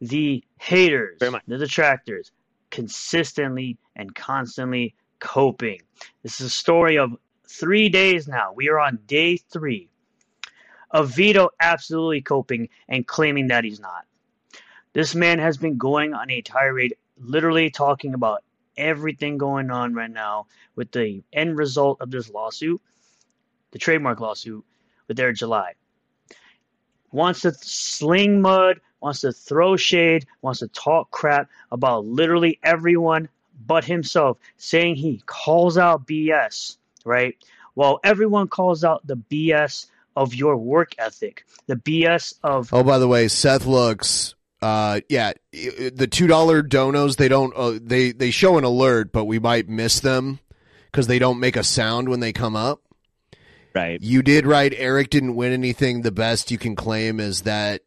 R: the haters, the detractors, consistently and constantly coping. This is a story of three days now. We are on day three of Vito absolutely coping and claiming that he's not. This man has been going on a tirade, literally talking about everything going on right now with the end result of this lawsuit, the trademark lawsuit with Eric July. Wants to sling mud, wants to throw shade, wants to talk crap about literally everyone but himself, saying he calls out BS, right? While everyone calls out the BS of your work ethic, the BS of
B: Oh, by the way, Seth looks. Uh, yeah, the two dollar donos they don't uh, they they show an alert, but we might miss them because they don't make a sound when they come up.
A: Right.
B: You did right. Eric didn't win anything. The best you can claim is that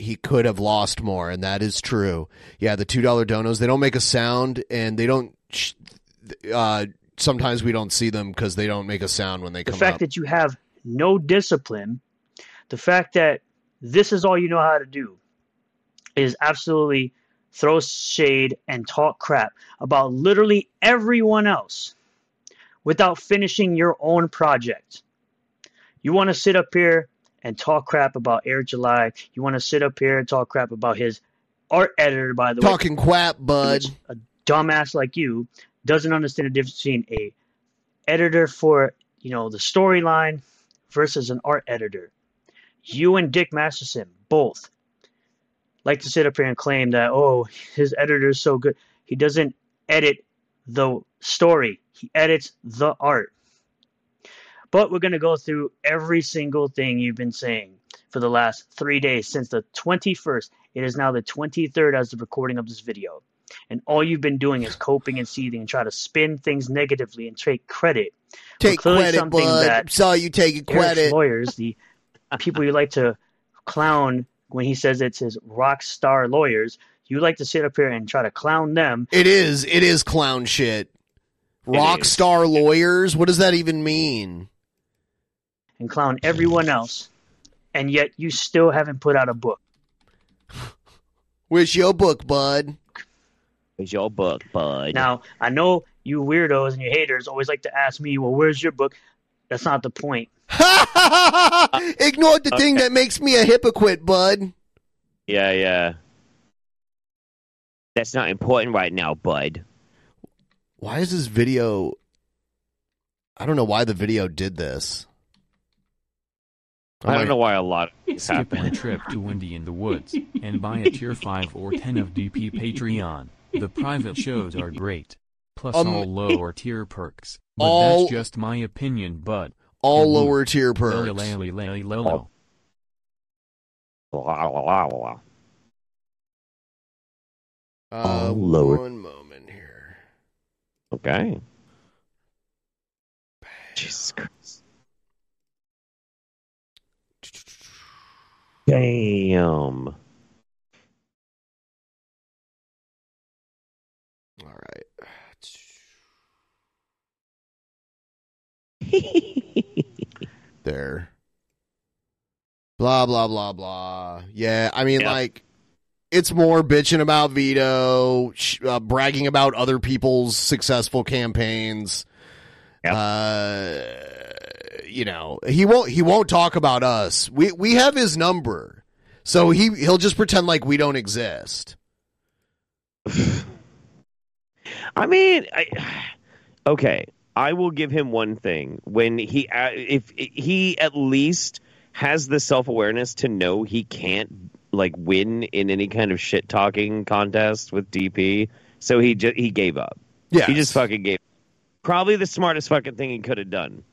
B: he could have lost more, and that is true. Yeah, the two dollar donos they don't make a sound, and they don't. Uh, sometimes we don't see them because they don't make a sound when they
R: the
B: come The
R: fact
B: up.
R: that you have no discipline, the fact that this is all you know how to do is absolutely throw shade and talk crap about literally everyone else without finishing your own project. You want to sit up here and talk crap about Eric July. You want to sit up here and talk crap about his art editor, by the way.
B: Talking quap, bud.
R: a dumbass like you doesn't understand the difference between a editor for you know the storyline versus an art editor. You and Dick Masterson both like to sit up here and claim that oh his editor is so good. He doesn't edit the story. He edits the art. But we're going to go through every single thing you've been saying for the last three days since the 21st. It is now the 23rd as the recording of this video. And all you've been doing is coping and seething and try to spin things negatively and take credit.
B: Take credit,
R: something
B: bud.
R: that
B: Saw you taking
R: Eric's
B: credit.
R: lawyers, the people you like to clown when he says it's his rock star lawyers, you like to sit up here and try to clown them.
B: It is. It is clown shit. Rock star lawyers. What does that even mean?
R: And clown everyone else, and yet you still haven't put out a book.
B: Where's your book, bud?
A: Where's your book, bud?
R: Now, I know you weirdos and you haters always like to ask me, well, where's your book? That's not the point.
B: Ignore the thing that makes me a hypocrite, bud.
A: Yeah, yeah. That's not important right now, bud.
B: Why is this video? I don't know why the video did this.
A: I don't know why a lot of
L: Skip
A: happen.
L: one trip to Windy in the Woods and buy a tier 5 or 10 of DP Patreon. The private shows are great. plus
B: Um,
L: all lower tier perks. But
B: all-
L: that's just my opinion, but
B: all lower tier
L: Lily,
B: perks.
L: lily, lily, lolo.
B: Uh,
A: All lower-
B: One moment here.
A: Okay. Jesus Christ. Damn.
B: All right. there. Blah blah blah blah. Yeah, I mean, like, it's more bitching about Vito, uh, bragging about other people's successful campaigns. Uh, you know, he won't he won't talk about us. We we have his number, so he he'll just pretend like we don't exist.
A: I mean, I, okay. I will give him one thing when he uh, if he at least has the self awareness to know he can't like win in any kind of shit talking contest with DP, so he just he gave up.
B: Yeah,
A: he just fucking gave. up. Probably the smartest fucking thing he could have done.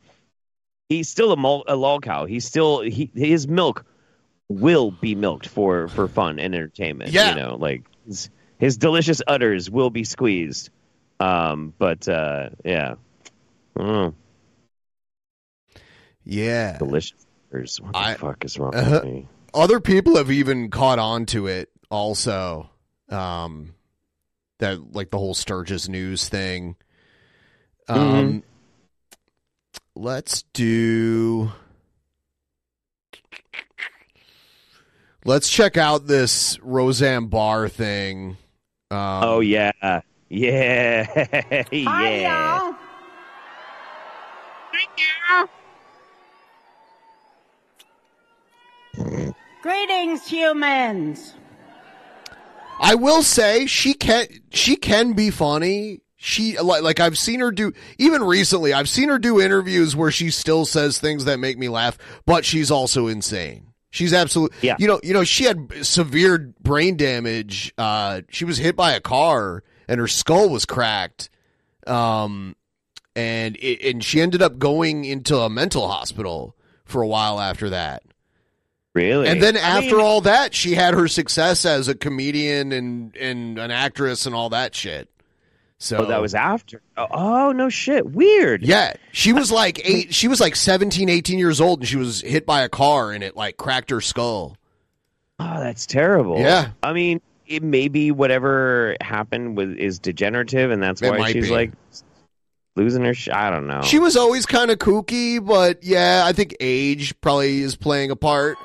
A: He's still a, mul- a lol cow. He's still he his milk will be milked for for fun and entertainment.
B: Yeah.
A: you know, like his, his delicious udders will be squeezed. Um, but uh, yeah, mm,
B: Yeah,
A: delicious udders. What the fuck is wrong
B: Uh-huh.
A: with me?
B: Other people have even caught on to it also. Um that like the whole Sturgis news thing. Um
A: Mhm.
B: Let's do Let's check out this Roseanne Barr thing. Um,
A: oh yeah, yeah, yeah. Y'all. Hi, y'all.
W: Greetings, humans.
B: I will say she can she can be funny. She like, like I've seen her do even recently. I've seen her do interviews where she still says things that make me laugh, but she's also insane. She's absolutely
A: Yeah.
B: You know, you know she had severe brain damage. Uh she was hit by a car and her skull was cracked. Um and it, and she ended up going into a mental hospital for a while after that.
A: Really?
B: And then
A: I
B: after
A: mean-
B: all that, she had her success as a comedian and and an actress and all that shit. So
A: Oh, that was after. Oh, oh no shit. Weird.
B: yeah, she was like eight. She was like 17, 18 years old, and she was hit by a car, and it like cracked her skull.
A: Oh, that's terrible.
B: Yeah.
A: I mean, it maybe whatever happened with is degenerative, and that's
B: It
A: why she's
B: be.
A: like losing her. Sh- I don't know.
B: She was always kind of kooky, but yeah, I think age probably is playing a part.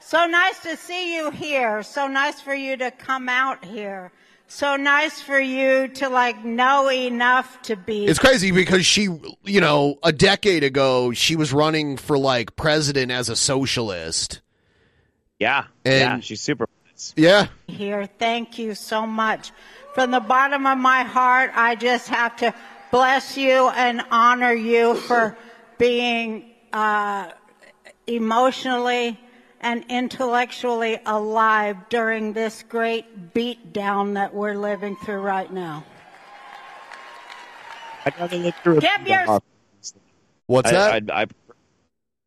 W: So nice to see you here. So nice for you to come out here. So nice for you to like know enough to be.
B: It's crazy because she, you know, a decade ago she was running for like president as a socialist.
A: Yeah,
B: And-
A: yeah, she's super.
B: Yeah,
W: here. Thank you so much. From the bottom of my heart, I just have to bless you and honor you for being uh, emotionally and intellectually alive during this great beatdown that we're living through right now.
A: I gotta look through.
W: Give your-
B: What's
A: I,
B: that?
A: I, I,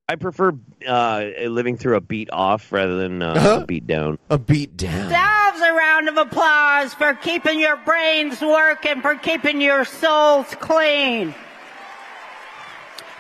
A: I prefer uh, living through a beat off rather than uh,
B: Uh-huh.
A: a beat down.
B: A beat down.
W: Yourselves a round of applause for keeping your brains working, for keeping your souls clean,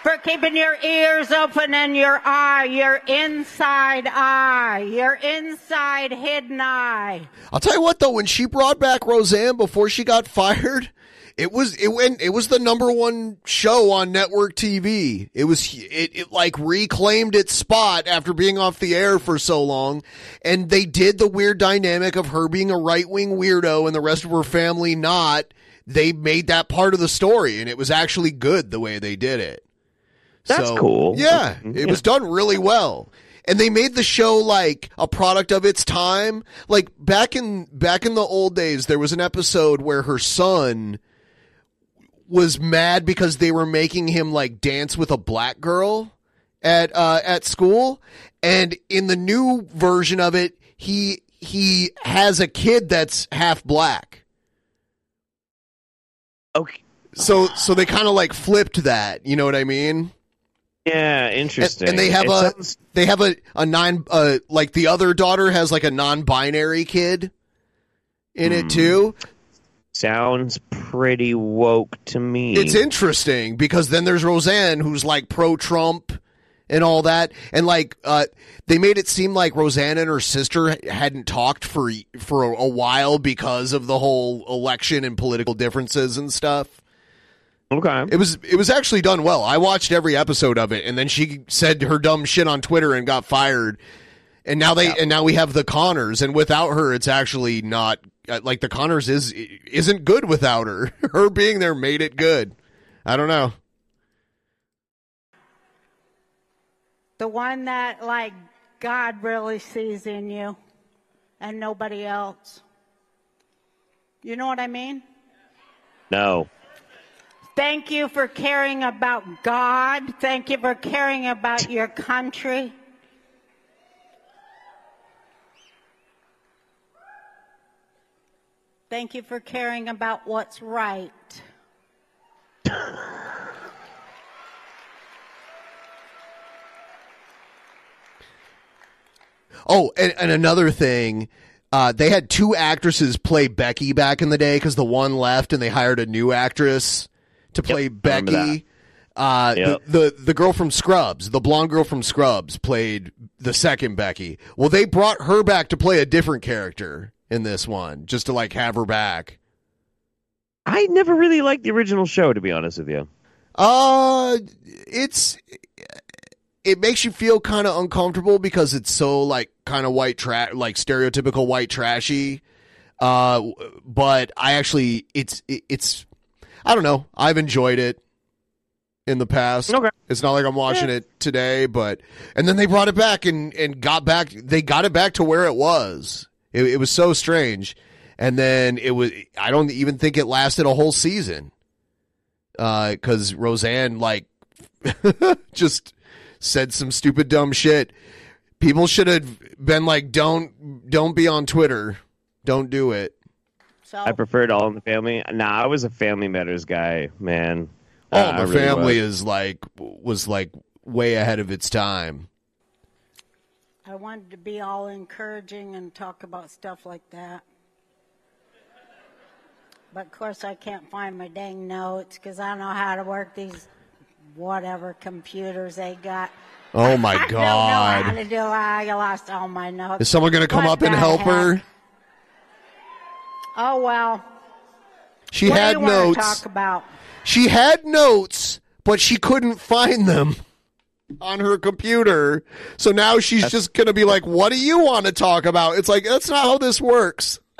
W: for keeping your ears open and your eye, your inside eye, your inside hidden eye.
B: I'll tell you what though, when she brought back Roseanne before she got fired, it was it went it was the number one show on network TV. It was it, it like reclaimed its spot after being off the air for so long, and they did the weird dynamic of her being a right wing weirdo and the rest of her family not. They made that part of the story, and it was actually good the way they did it.
A: That's cool.
B: Yeah, it was done really well. And they made the show like a product of its time. Like back in back in the old days, there was an episode where her son was mad because they were making him like dance with a black girl at uh, at school. And in the new version of it, he he has a kid that's half black.
A: Okay.
B: So so they kind of like flipped that. You know what I mean?
A: Yeah, interesting.
B: and they have
A: It
B: a
A: sounds-
B: they have a a non uh like the other daughter has like a non-binary kid in
A: Hmm.
B: it too.
A: sounds pretty woke to me.
B: It's interesting because then there's Roseanne who's like pro Trump and all that, and like uh, they made it seem like Roseanne and her sister hadn't talked for for a, a while because of the whole election and political differences and stuff.
A: Okay,
B: it was it was actually done well. I watched every episode of it, and then she said her dumb shit on Twitter and got fired. And now they and now we have the Conners, and without her, it's actually not uh, like the Conners is isn't good without her. Her being there made it good. I don't know.
W: The one that, like, God really sees in you and nobody else. You know what I mean?
A: no.
W: Thank you for caring about God. Thank you for caring about your country. Thank you for caring about what's right.
B: Oh, and, and another thing, uh, they had two actresses play Becky back in the day because the one left, and they hired a new actress to play
A: remember
B: Becky. Uh,
A: Yep.
B: the, the the girl from Scrubs, the blonde girl from Scrubs, played the second Becky. Well, they brought her back to play a different character in this one, just to like have her back.
A: I never really liked the original show, to be honest with you.
B: Uh, it's it makes you feel kind of uncomfortable because it's so like kind of white trash, like stereotypical white trashy. Uh, but I actually, it's it, it's I don't know. I've enjoyed it in the past.
A: Okay.
B: It's not like I'm watching it today, but and then they brought it back and and got back. They got it back to where it was. It, it was so strange, and then it was. I don't even think it lasted a whole season uh, because Roseanne like just said some stupid dumb shit. People should have been like, "Don't, don't be on Twitter. Don't do it."
A: I preferred All in the Family. Nah, I was a Family Matters guy, man.
B: All
A: Uh,
B: in
A: I
B: the
A: really
B: Family
A: was.
B: is like was like way ahead of its time.
W: I wanted to be all encouraging and talk about stuff like that. But of course, I can't find my dang notes because I don't know how to work these whatever computers they got.
B: Oh my
W: I don't know
B: god!
W: how to do it. I lost all my notes.
B: Is someone gonna come
W: What
B: up and
W: the
B: help her?
W: Heck? Oh well.
B: She
W: what
B: had
W: do you wanna
B: notes.
W: Talk about.
B: She had notes, but she couldn't find them on her computer. So now she's just going to be like, "What do you want to talk about?" It's like that's not how this works.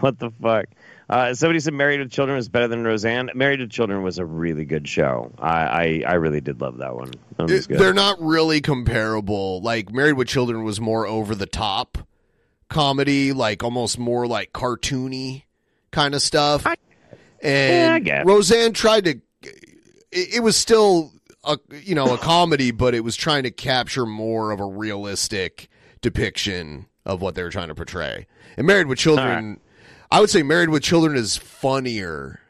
A: what the fuck? Uh, somebody said Married with Children was better than Roseanne. Married with Children was a really good show. I, I, I really did love that one. That
B: It- they're not really comparable. Like Married with Children was more over the top comedy, like almost more like cartoony kind of stuff. and
A: Yeah, I.
B: Roseanne tried to. It, it was still a you know a comedy, but it was trying to capture more of a realistic depiction of what they were trying to portray. And Married with Children, I would say Married with Children is funnier.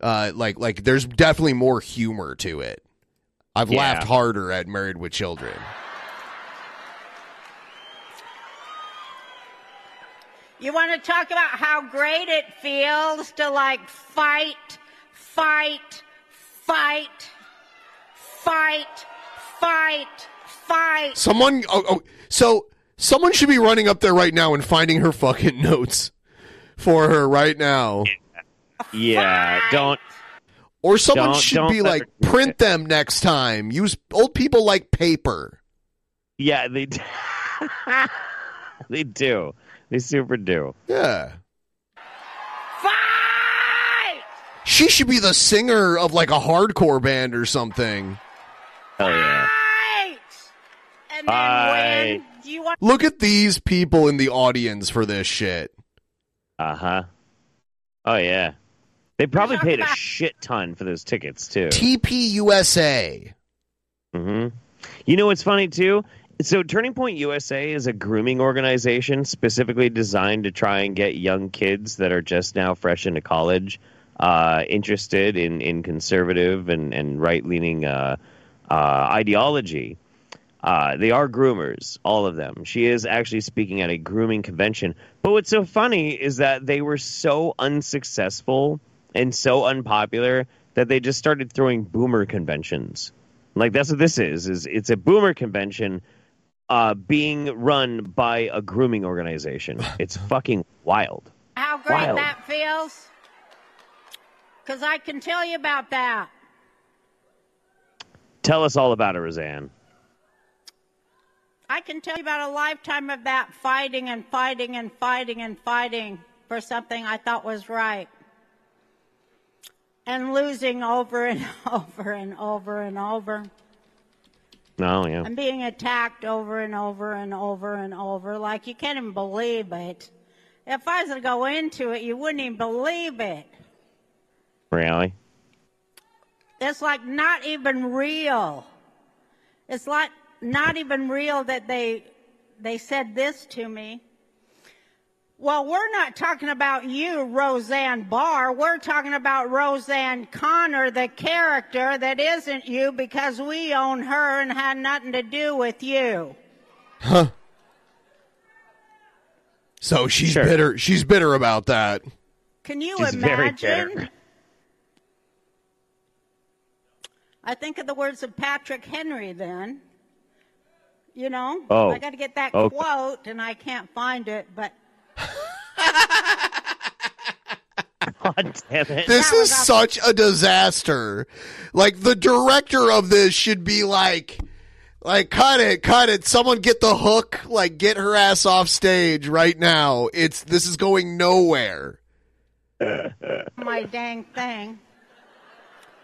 B: Uh, like like there's definitely more humor to it. I've
A: Yeah.
B: laughed harder at Married with Children.
W: You want to talk about how great it feels to like fight, fight, fight, fight, fight, fight.
B: Someone, oh, oh, so someone should be running up there right now and finding her fucking notes for her right now.
A: yeah, don't.
B: Or someone
A: Don't-
B: should
A: don't
B: be like,
A: her-
B: print them next time. Use old people like paper.
A: Yeah, they do. they do. They super do.
B: Yeah. Fight! She should be the singer of like a hardcore band or something.
A: Hell yeah.
W: And then
A: Fight.
W: when do you want
B: Look at these people in the audience for this shit.
A: Uh huh. Oh yeah. They probably paid a shit ton for those tickets too.
B: TP USA.
A: hmm You know what's funny too So, Turning Point USA is a grooming organization specifically designed to try and get young kids that are just now fresh into college uh, interested in, in conservative and, and right leaning uh, uh, ideology. Uh, they are groomers, all of them. She is actually speaking at a grooming convention. But what's so funny is that they were so unsuccessful and so unpopular that they just started throwing boomer conventions. Like that's what this is. Is it's a boomer convention uh, being run by a grooming organization. It's fucking wild.
W: How great
A: Wild.
W: that feels. Because I can tell you about that.
A: Tell us all about it, Roseanne.
W: I can tell you about a lifetime of that fighting and fighting and fighting and fighting for something I thought was right. And losing over and over and over and over.
A: No, yeah.
W: And being attacked over and over and over and over. Like you can't even believe it. If I was to go into it, you wouldn't even believe it.
A: Really?
W: It's like not even real. It's like not even real that they they said this to me. Well, we're not talking about you, Roseanne Barr. We're talking about Roseanne Conner, the character that isn't you because we own her and had nothing to do with you.
B: Huh. So she's
A: Sure.
B: bitter. She's bitter about that.
W: Can you
A: She's
W: imagine? I think of the words of Patrick Henry then. You know,
A: Oh.
W: I got to get that
A: Okay.
W: quote and I can't find it, but
A: God damn it.
B: This is such a disaster. Like the director of this should be like like cut it, cut it. Someone get the hook, like get her ass off stage right now. It's this is going nowhere.
W: my dang thing.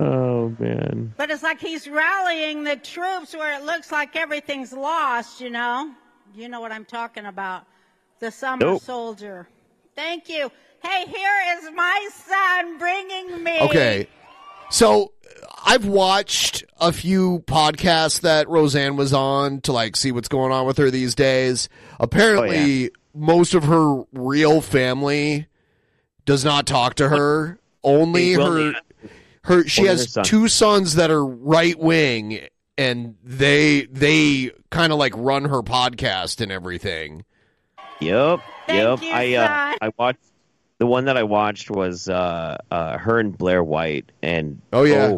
A: Oh man.
W: But it's like he's rallying the troops where it looks like everything's lost, you know? You know what I'm talking about. The summer
B: Nope.
W: soldier. Thank you. Hey, here is my son bringing me.
B: Okay. So I've watched a few podcasts that Roseanne was on to like see what's going on with her these days. Apparently oh, most of her real family does not talk to her. Only
A: Well,
B: her her she
A: Only
B: has
A: her son.
B: two sons that are right wing and they they kind of like run her podcast and everything.
A: Yep. Yep.
W: you,
A: I uh. I watched the one that I watched was uh, uh, her and Blair White, and
B: Oh, yeah.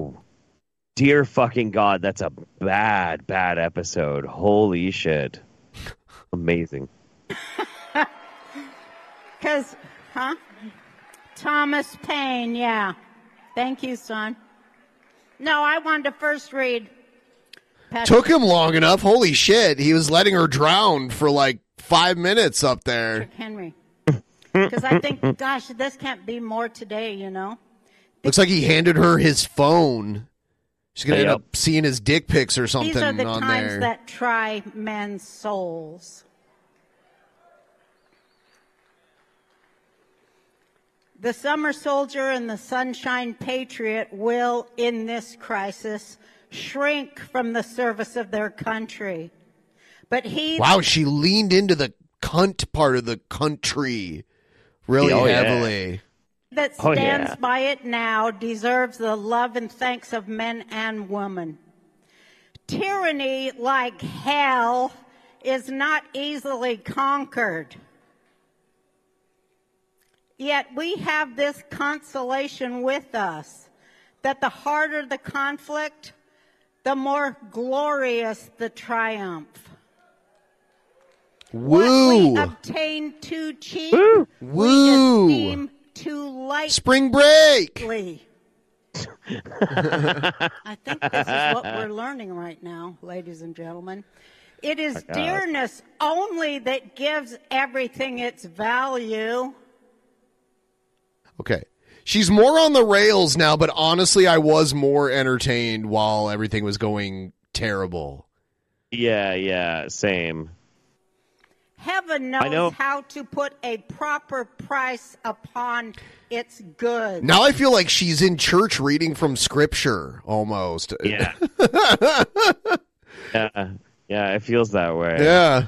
A: dear fucking god, that's a bad bad episode. Holy shit, amazing.
W: Because, huh? Thomas Paine, yeah. Thank you, son. No, I wanted to first read. Patrick
B: Took him long enough. Holy shit. He was letting her drown for like 5 minutes up there.
W: Henry. Because I think, gosh, this can't be more today, you know?
B: Looks like he handed her his phone. She's gonna
A: Yep.
B: end up seeing his dick pics or something
W: These are the
B: on
W: times
B: there.
W: that try men's souls. The summer soldier and the sunshine patriot will, in this crisis, shrink from the service of their country. But he
B: wow, she leaned into the cunt part of the country really
A: Oh, yeah.
B: heavily.
W: that
A: Oh,
W: stands
A: yeah.
W: by it now deserves the love and thanks of men and women. Tyranny, like hell, is not easily conquered. Yet we have this consolation with us that the harder the conflict, the more glorious the triumph. What
B: Woo!
W: we obtain too cheap,
B: Woo!
W: we esteem too lightly.
B: Spring break.
W: I think this is what we're learning right now, ladies and gentlemen. It is
B: My
W: dearness only that gives everything its value.
B: Okay. She's more on the rails now, but honestly, I was more entertained while everything was going terrible.
A: Yeah, yeah, same.
W: Heaven
A: I know.
W: knows how to put a proper price upon its goods.
B: Now I feel like she's in church reading from scripture almost.
A: Yeah. yeah, yeah. It feels that way.
B: Yeah.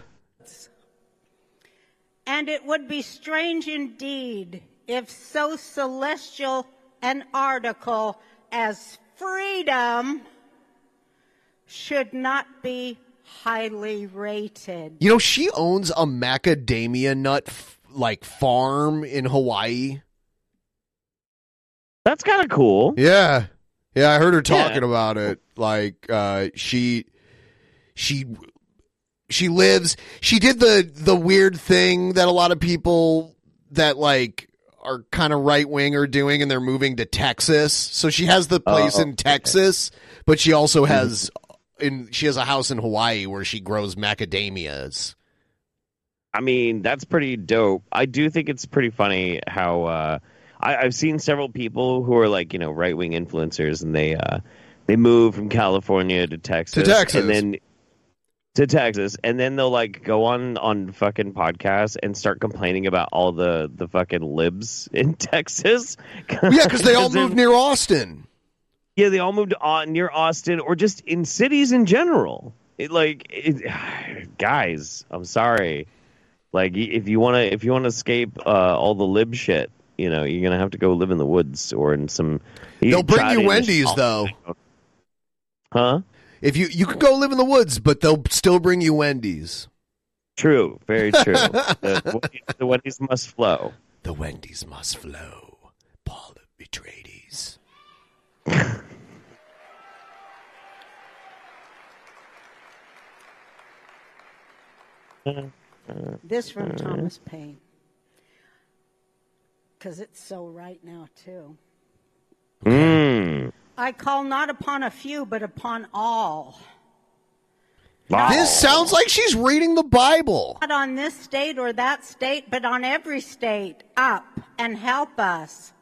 W: And it would be strange indeed if so celestial an article as freedom should not be highly rated.
B: You know, she owns a macadamia nut f- like farm in Hawaii.
A: That's kind of cool.
B: Yeah. Yeah, I heard her
A: Yeah.
B: talking about it. Like uh she she she lives she did the the weird thing that a lot of people that like are kind of right wing are doing and they're moving to Texas. So she has the place
A: Oh,
B: in Texas, but she also has in she has a house in Hawaii where she grows macadamias.
A: I mean, that's pretty dope. I do think it's pretty funny how uh, I, I've seen several people who are like you know right wing influencers, and they uh, they move from California to Texas, to
B: Texas.
A: and then to Texas, and then they'll like go on on fucking podcasts and start complaining about all the the fucking libs in Texas.
B: Yeah, because they all moved near Austin.
A: Yeah, they all moved on near Austin or just in cities in general. It, like, it, guys, I'm sorry. Like, if you want to, if you want to escape uh, all the lib shit, you know, you're gonna have to go live in the woods or in some.
B: They'll bring you Wendy's though.
A: Huh?
B: If you you can go live in the woods, but they'll still bring you Wendy's.
A: True, very true. the, the Wendy's must flow.
B: The Wendy's must flow. Paul Atreides.
W: This from Thomas Paine. Because it's so right now, too.
A: Mm.
W: I call not upon a few, but upon all.
B: This sounds like she's reading the Bible.
W: Not on this state or that state, but on every state, up and help us.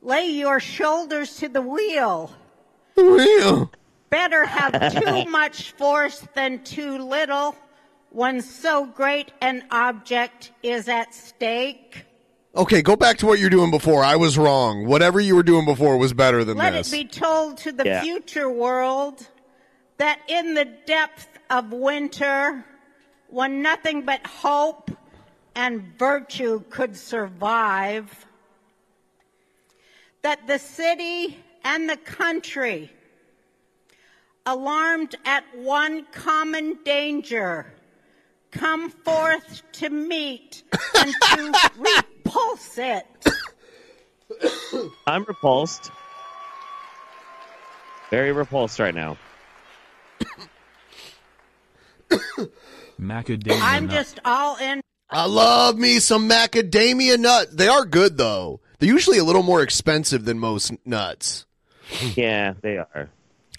W: Lay your shoulders to the wheel.
B: The wheel.
W: Better have too much force than too little when so great an object is at stake.
B: Okay, go back to what you're doing before. I was wrong. Whatever you were doing before was better than
W: Let
B: this.
W: Let it be told to the
B: Yeah.
W: future world that in the depth of winter, when nothing but hope and virtue could survive, that the city and the country, alarmed at one common danger, come forth to meet and to repulse it.
A: I'm repulsed. Very repulsed right now.
L: Macadamia
W: I'm
L: nut.
W: just all in.
B: I love me some macadamia nut. They are good though. They're usually a little more expensive than most nuts.
A: Yeah, they are.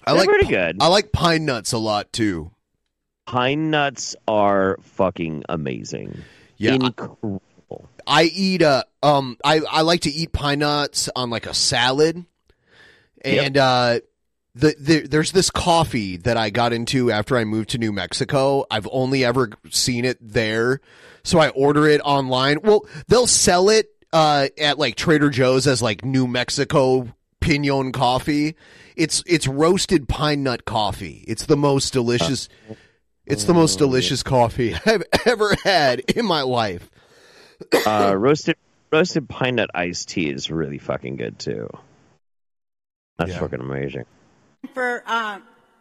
B: I
A: They're
B: like
A: pretty good.
B: I like pine nuts a lot too.
A: Pine nuts are fucking amazing.
B: Yeah, I-
A: Incredible.
B: I eat a um I I like to eat pine nuts on like a salad, and uh the, the there's this coffee that I got into after I moved to New Mexico. I've only ever seen it there, so I order it online. Well, they'll sell it uh at like Trader Joe's as like New Mexico pinon coffee. It's it's roasted pine nut coffee. It's the most delicious. It's the most delicious coffee I've ever had in my life.
A: uh, roasted roasted pine nut iced tea is really fucking good too. That's fucking amazing.
W: For uh,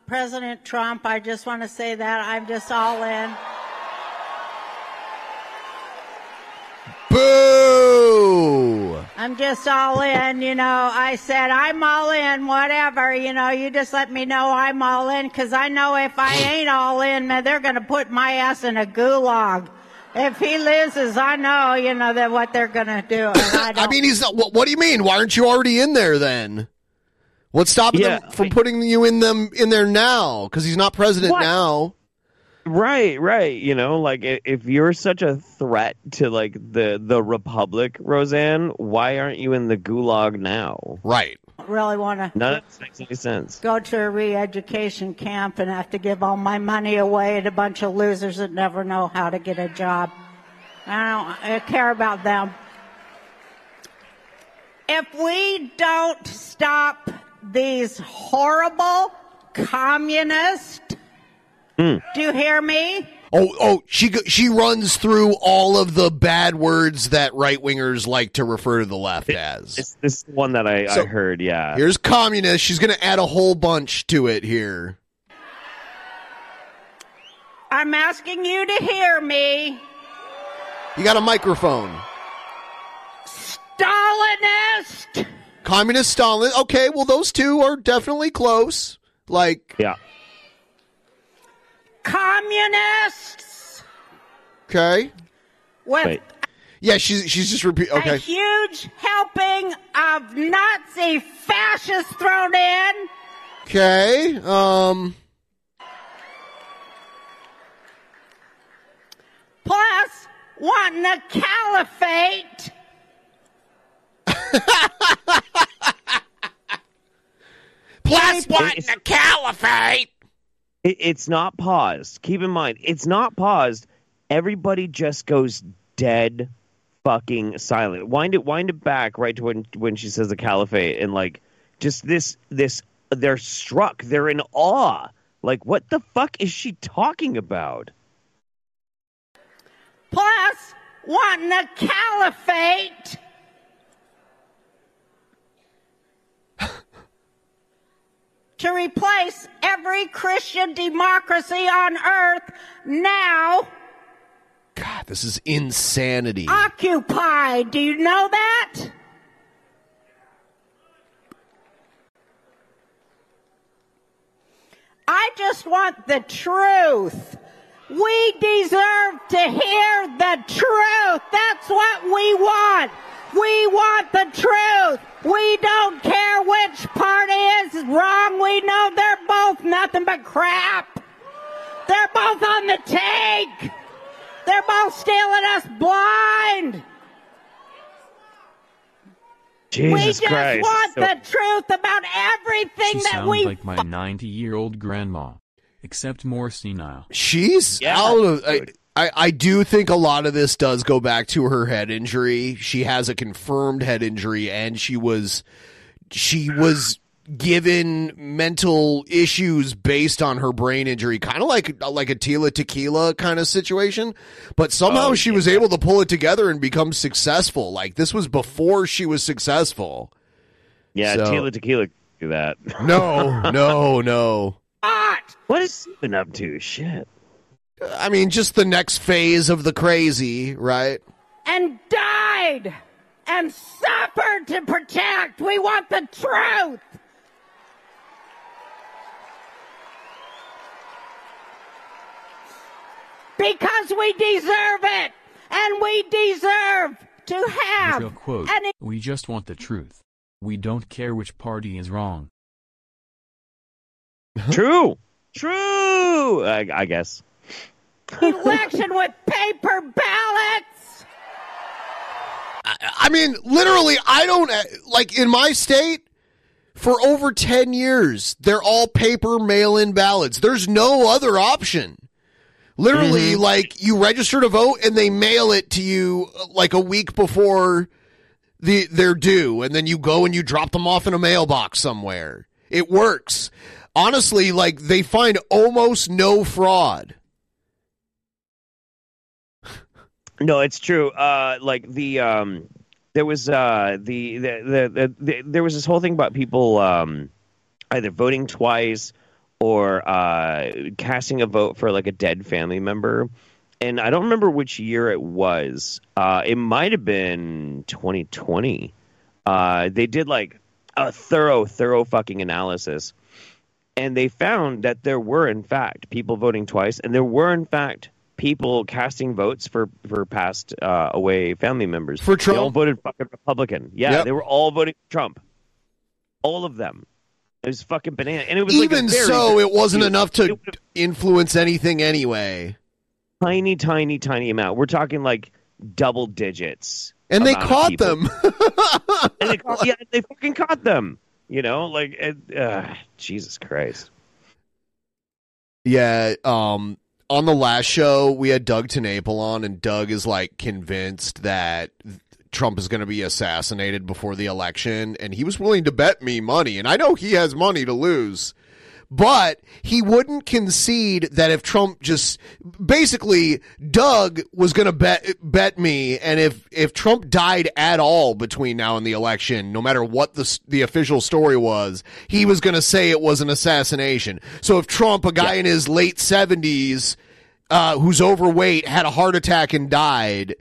W: President Trump, I just want to say that I'm just all in.
B: Boo!
W: I'm just all in, you know. I said, I'm all in, whatever, you know. You just let me know I'm all in, because I know if I ain't all in, man, they're going to put my ass in a gulag. If he loses, I know, you know, that what they're going to do. And I,
B: I mean, he's not. What, what do you mean? Why aren't you already in there then? What's stopping
A: Yeah,
B: them from putting you in them in there now? Because he's not president
A: What?
B: now.
A: Right, right. You know, like if you're such a threat to like the the republic, Roseanne, why aren't you in the gulag now?
B: Right.
W: really want to
A: None of this makes any sense.
W: go to a re-education camp and have to give all my money away to a bunch of losers that never know how to get a job. I don't I care about them. If we don't stop these horrible communist Hmm. Do you hear me?
B: Oh, oh, she she runs through all of the bad words that right wingers like to refer to the left as.
A: This, this one that I, I heard. Yeah.
B: Here's communist. She's going to add a whole bunch to it here.
W: I'm asking you to hear me.
B: You got a microphone.
W: Stalinist!
B: Communist Stalin. Okay, well those two are definitely close. Like
A: Yeah.
W: Communists!
B: okay.
W: With
B: Yeah, she's she's just repeat.
W: a
B: Okay.
W: huge helping of Nazi fascists thrown in.
B: Okay. Um.
W: Plus, wanting a caliphate.
B: Plus, wanting a caliphate.
A: It, it's not paused. Keep in mind, it's not paused. Everybody just goes dead fucking silent. Wind it wind it back right to when when she says the caliphate and like just this this they're struck. They're in awe. Like what the fuck is she talking about?
W: Plus, wanting a caliphate. To replace every Christian democracy on earth now
B: God, this is insanity.
W: occupied. Do you know that? I just want the truth. We deserve to hear the truth. That's what we want. We want the truth. We don't care which party is wrong. We know they're both nothing but crap. They're both on the take. They're both stealing us blind. we
A: Jesus
W: just
A: Christ.
W: want
A: So-
W: the truth about everything
L: She
W: that
L: sounds
W: we
L: like my 90 year old grandma, except more senile.
B: She's out of. I, I, I do think a lot of this does go back to her head injury. She has a confirmed head injury, and she was she was given mental issues based on her brain injury, kind of like like a Tila Tequila kind of situation. But somehow
A: Oh,
B: she was able to pull it together and become successful. Like this was before she was successful.
A: Yeah,
B: So-
A: Tequila Tequila do that.
B: No, no, no.
A: What is he been up to? Shit.
B: I mean, just the next phase of the crazy, right?
W: and died and suffered to protect. We want the truth. Because we deserve it. And we deserve to have
L: Real quote,
W: an
L: we just want the truth. We don't care which party is wrong.
A: True. True. I, I guess.
W: Election with paper ballots.
B: I mean, literally, I don't like in my state for over 10 years, they're all paper mail in ballots. There's no other option. Literally, like you register to vote and they mail it to you uh, like a week before the they're due, and then you go and you drop them off in a mailbox somewhere. It works. Honestly, like they find almost no fraud.
A: No, it's true. Uh, like the um, there was uh, the, the, the, the, the there was this whole thing about people um, either voting twice or uh, casting a vote for like a dead family member. And I don't remember which year it was. Uh, it might have been 2020. Uh, they did like a thorough, thorough fucking analysis, and they found that there were in fact people voting twice, and there were in fact people casting votes for for past uh, away family members
B: For Trump.
A: They all voted fucking Republican. Yeah,
B: Yep.
A: they were all voting Trump. All of them. It was fucking banana, and it was
B: Even
A: very,
B: so, it wasn't enough to influence anything anyway.
A: tiny, tiny, tiny amount. We're talking like double digits.
B: And they caught them.
A: and they caught, yeah, they fucking caught them. You know, like it, uh, Jesus Christ.
B: Yeah, um on the last show we had Doug TenNapel on and Doug is like convinced that Trump is going to be assassinated before the election and he was willing to bet me money and I know he has money to lose. but he wouldn't concede that if Trump just basically Doug was going to bet bet me, and if if Trump died at all between now and the election, no matter what the the official story was, he was going to say it was an assassination. So if Trump, a guy in his late seventies, uh, who's overweight, had a heart attack and died,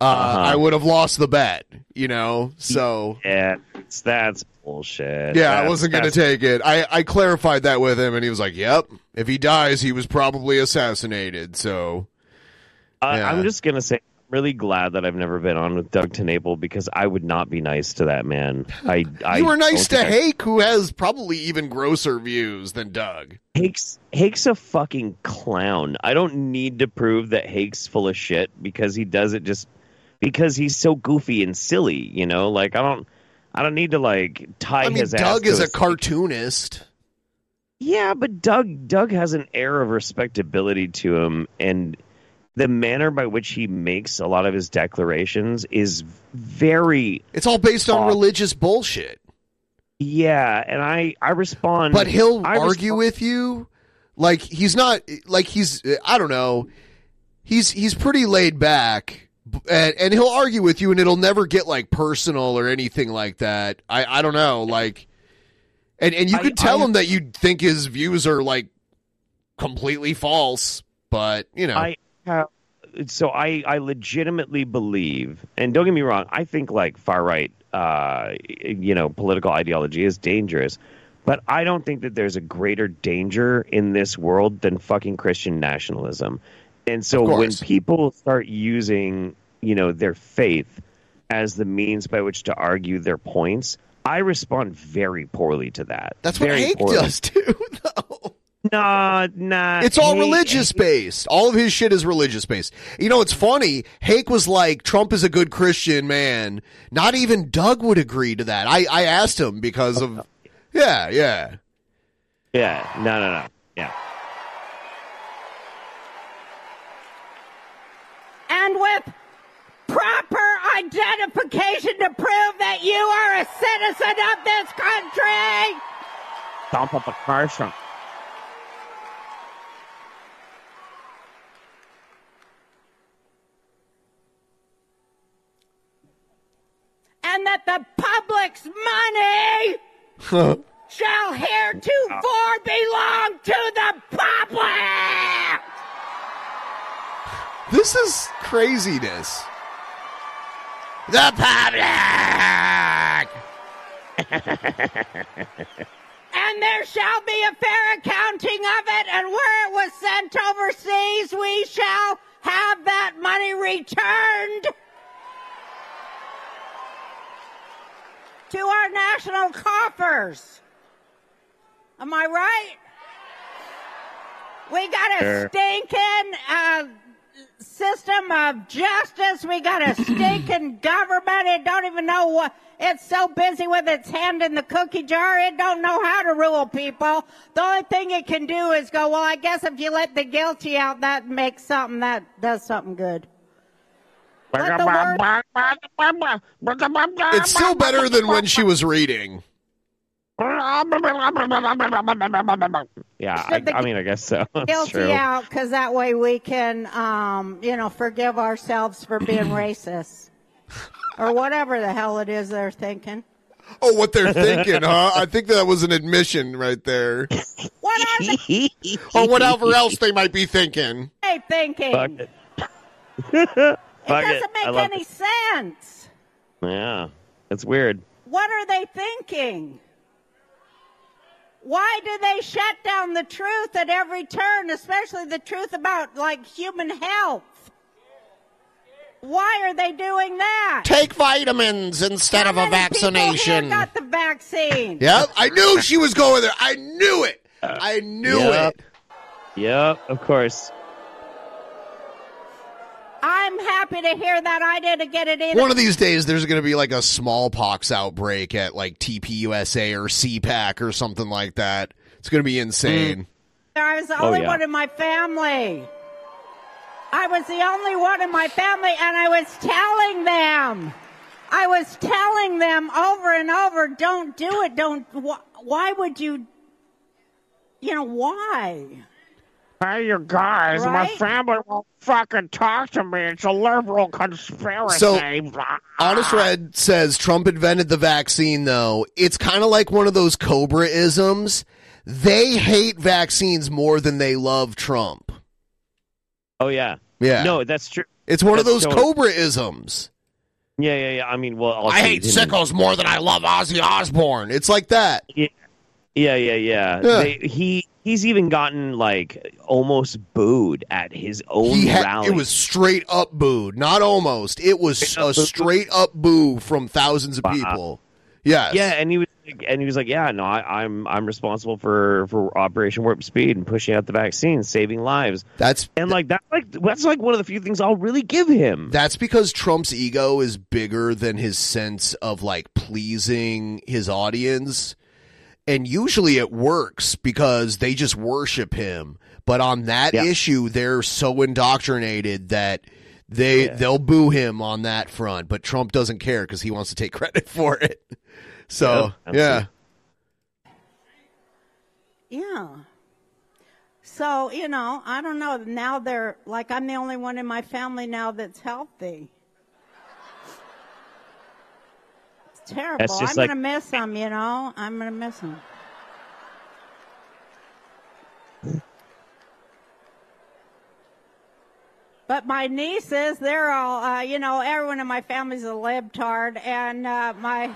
B: uh,
A: Uh-huh.
B: I would have lost the bet. You know, so
A: Yeah, that's bullshit.
B: yeah, I wasn't going to take it. I, I clarified that with him, and he was like, "Yep, if he dies, he was probably assassinated." So,
A: I-
B: yeah.
A: I'm just gonna say, really glad that I've never been on with Doug TenNapel because I would not be nice to that man. I, I
B: you were nice to
A: I-
B: Hake, who has probably even grosser views than Doug.
A: Hake's Hake's a fucking clown. I don't need to prove that Hake's full of shit because he does it just because he's so goofy and silly. You know, like I don't, I don't need to like tie
B: I mean,
A: his.
B: Doug is a cartoonist.
A: Yeah, but Doug Doug has an air of respectability to him and the manner by which he makes a lot of his declarations is very
B: It's all based on religious bullshit.
A: Yeah, and I I respond
B: But he'll
A: I
B: argue
A: respond-
B: with you, like he's not like he's I don't know, he's he's pretty laid back, and, and he'll argue with you, and it'll never get like personal or anything like that. I I don't know, like, and and you
A: I-
B: could tell
A: I-
B: him that you think his views are like completely false, but you know,
A: I so I I legitimately believe, and don't get me wrong, I think like far right, uh, you know, political ideology is dangerous, but I don't think that there's a greater danger in this world than fucking Christian nationalism. And so when people start using, you know, their faith as the means by which to argue their points, I respond very poorly to that.
B: that's what
A: Very
B: Hank
A: poorly.
B: does too.
A: Nah, nah.
B: It's all
A: Hank-
B: religious based. All of his shit is religious based. You know, it's funny. Hake was like, Trump is a good Christian man. Not even Doug would agree to that. I, I asked him because of, yeah, yeah.
A: Yeah, no, no, no. Yeah.
W: and with proper identification to prove that you are a citizen of this country.
A: Stomp up a car trunk.
W: And that the public's money shall heretofore belong to the public.
B: this is craziness. The public!
W: And there shall be a fair accounting of it, and where it was sent overseas, we shall have that money returned to our national coffers. Am I right? We got a stinking uh, system of justice. We got a stinking government. It don't even know what. It's so busy with its hand in the cookie jar, it don't know how to rule people. The only thing it can do is go, well, I guess if you let the guilty out, that makes something that does something good.
B: It's still better than when she was reading.
A: Yeah, I, I mean, I guess so.
W: Guilty out because that way we can, um, you know, forgive ourselves for being racist or whatever the hell it is they're thinking.
B: Oh, what they're thinking, huh? I think that was an admission right there. Or whatever else they might be thinking.
W: Hey, thinking?
A: Fuck it.
W: It
A: Fuck
W: doesn't
A: I
W: make any
A: it.
W: sense.
A: Yeah, it's weird.
W: What are they thinking? Why do they shut down the truth at every turn, especially the truth about like human health? Why are they doing that?
B: Take vitamins instead of a
W: How many people here
B: vaccination.
W: got the vaccine.
B: Yep, I knew she was going there. I knew it. Uh, I knew
A: Yep.
B: it.
A: Yep, of course.
W: I'm happy to hear that. I didn't get it either.
B: One of these days, there's going to be like a smallpox outbreak at like TPUSA or CPAC or something like that. It's going to be insane. Mm.
W: I was the
B: Oh,
W: only
B: yeah.
W: one in my family. I was the only one in my family, and I was telling them. I was telling them over and over, don't do it. Don't. Wh- why would you? you know, why?
X: Hey, you guys, my family won't fucking talk to me. It's a liberal conspiracy.
B: So,
X: Blah.
B: Honest Red says Trump invented the vaccine, though. It's kind of like one of those Cobra isms. They hate vaccines more than they love Trump.
A: Oh yeah.
B: Yeah.
A: No, that's true.
B: It's one of those
A: totally-
B: Cobra isms.
A: Yeah, yeah, yeah. I mean, well, also
B: I hate
A: he didn't-
B: sickos more than I love Ozzy Osbourne. It's like that.
A: Yeah, yeah, yeah, yeah.
B: Yeah.
A: They, he he's even gotten like almost booed at his own
B: He had,
A: rally.
B: it was straight up booed, not almost. It was a straight up boo from thousands of people. Yes.
A: Yeah, and he was and he was like, "Yeah, no, I, I'm I'm responsible for for Operation Warp Speed and pushing out the vaccine, saving lives."
B: That's
A: and like that's like that's like one of the few things I'll really give him.
B: That's because Trump's ego is bigger than his sense of like pleasing his audience. And usually it works because they just worship him. But on that issue, they're so indoctrinated that they they'll boo him on that front. But Trump doesn't care because he wants to take credit for it. So
A: Yep,
B: yeah,
W: Yeah. So, you know, I don't know. Now they're like, I'm the only one in my family now that's healthy. It's terrible.
A: That's
W: I'm
A: just
W: gonna miss them, you know? I'm going to miss them. But my nieces, they're all, uh, you know, everyone in my family's a libtard, and uh, my,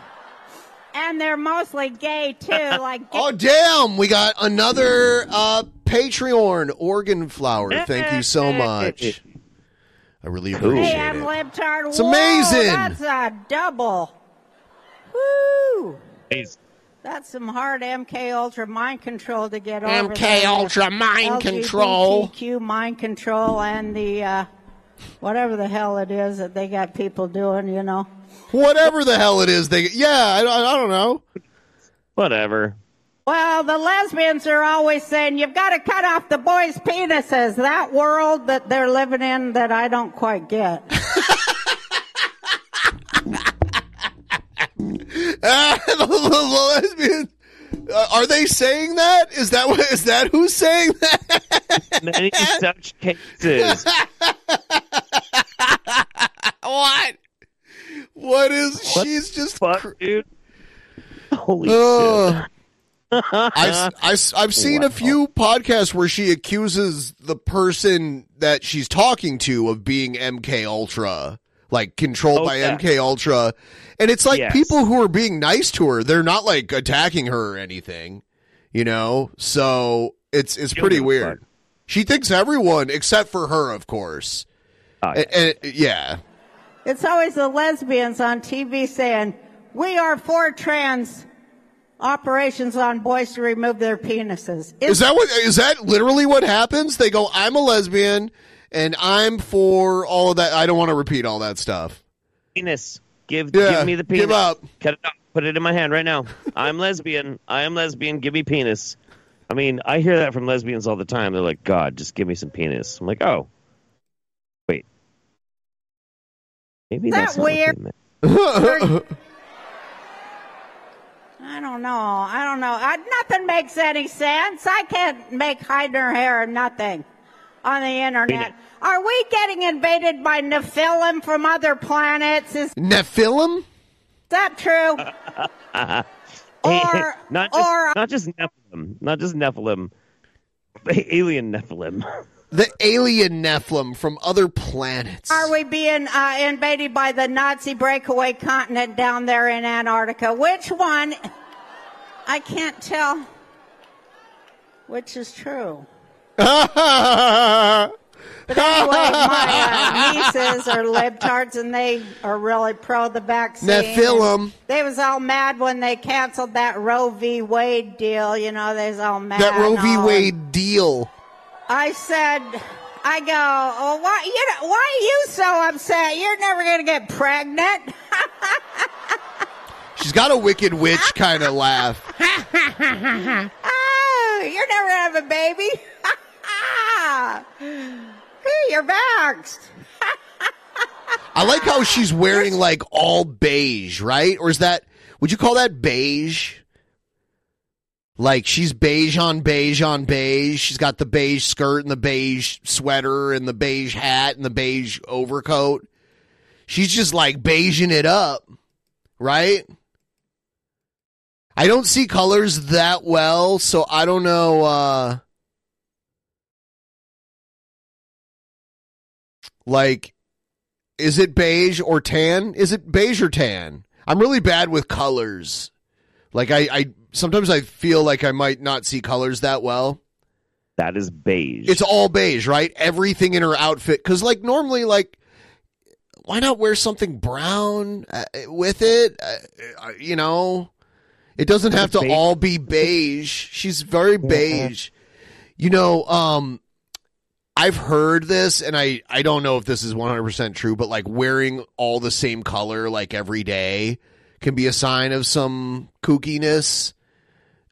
W: and they're mostly gay too. Like,
B: Oh damn! We got another uh, Patreon organ flower. Thank you so much. I really appreciate
W: Hey, I'm
B: it.
W: libtard.
B: It's
W: Whoa,
B: amazing.
W: That's a double. Woo!
A: He's-
W: That's some hard MK Ultra mind control to get over.
B: MK
W: the,
B: Ultra mind control.
W: LGBTQ mind control and the uh, whatever the hell it is that they got people doing. You know.
B: Whatever the hell it is, they yeah. I, I, I don't know.
A: Whatever.
W: Well, the lesbians are always saying you've got to cut off the boys' penises. That world that they're living in that I don't quite get.
B: Ah, the, lesbians. Uh, are they saying that? Is that what? Is that who's saying that?
A: Many such cases.
B: what? What is? she's just.
A: Fuck, dude. Holy
B: Uh,
A: shit.
B: I've, I've, I've seen a few podcasts where she accuses the person that she's talking to of being MK Ultra, like controlled
A: Oh,
B: by
A: yeah.
B: MK Ultra, and it's like
A: Yes.
B: people who are being nice to her. They're not like attacking her or anything, you know. So it's it's
A: don't
B: pretty
A: give a
B: weird. She thinks everyone except for her, of course.
A: Oh,
B: And- and- yeah.
W: It's always the lesbians on TV saying, We are for trans operations on boys to remove their penises.
B: Is that what is that literally what happens? They go, "I'm a lesbian and I'm for all of that." I don't want to repeat all that stuff.
A: Penis. Give
B: Yeah,
A: give me the penis.
B: give up.
A: Cut it off. Put it in my hand right now. I'm lesbian. I am lesbian. Give me penis. I mean, I hear that from lesbians all the time. They're like, God, just give me some penis. I'm like, oh, wait. Maybe
W: Is
A: that's not what they
W: weird?
A: meant.
W: I don't know. I don't know. I, nothing makes any sense. I can't make hide nor hair or nothing on the internet. Are we getting invaded by Nephilim from other planets? Is
B: Nephilim?
W: Is that true? Or-
A: not just
W: or-
A: not just Nephilim, not just Nephilim, alien Nephilim.
B: The alien Nephilim from other planets.
W: Are we being uh, invaded by the Nazi breakaway continent down there in Antarctica? Which one? I can't tell which is true. But anyway, my uh, nieces are libtards and they are really pro the vaccine.
B: Nephilim.
W: They was all mad when they canceled that Roe v. Wade deal. You know, they was all mad.
B: that Roe
W: and
B: v.
W: all.
B: Wade deal.
W: I said, I go, oh, why, you know, why are you so upset? You're never going to get pregnant.
B: She's got a wicked witch kind of laugh.
W: oh, you're never going to have a baby. hey, you're vaxxed.
B: I like how she's wearing like all beige, right? Or is that would you call that beige? Like she's beige on beige on beige. She's got the beige skirt and the beige sweater and the beige hat and the beige overcoat. She's just like beiging it up, right? I don't see colors that well, so I don't know uh like is it beige or tan? Is it beige or tan? I'm really bad with colors. Like I, I sometimes I feel like I might not see colors that well.
A: That is beige.
B: It's all beige, right? Everything in her outfit cuz like normally like why not wear something brown uh, with it? Uh, uh, you know, it doesn't have to all be beige. She's very beige. You know, um I've heard this and I I don't know if this is 100% true, but like wearing all the same color like every day can be a sign of some kookiness.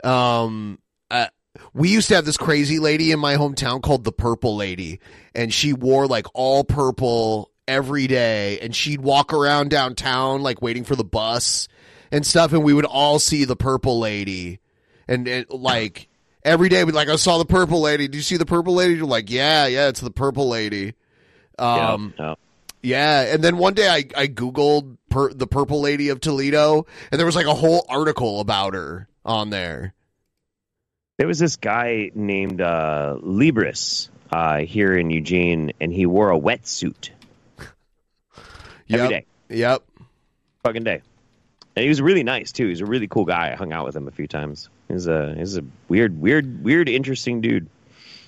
B: Um uh, we used to have this crazy lady in my hometown called the Purple Lady, and she wore like all purple every day, and she'd walk around downtown like waiting for the bus and stuff, and we would all see the Purple Lady, and, and like every day, we'd like, I saw the Purple Lady. Do you see the Purple Lady? You're like, yeah, yeah, it's the Purple Lady. Um,
A: yeah,
B: yeah, and then one day I I googled per, the Purple Lady of Toledo, and there was like a whole article about her on there.
A: There was this guy named uh, Libris uh, here in Eugene, and he wore a wetsuit every
B: Yep.
A: day,
B: Yep.
A: fucking day. And he was really nice too. He's a really cool guy. I hung out with him a few times. He's a he's a weird, weird, weird, interesting dude.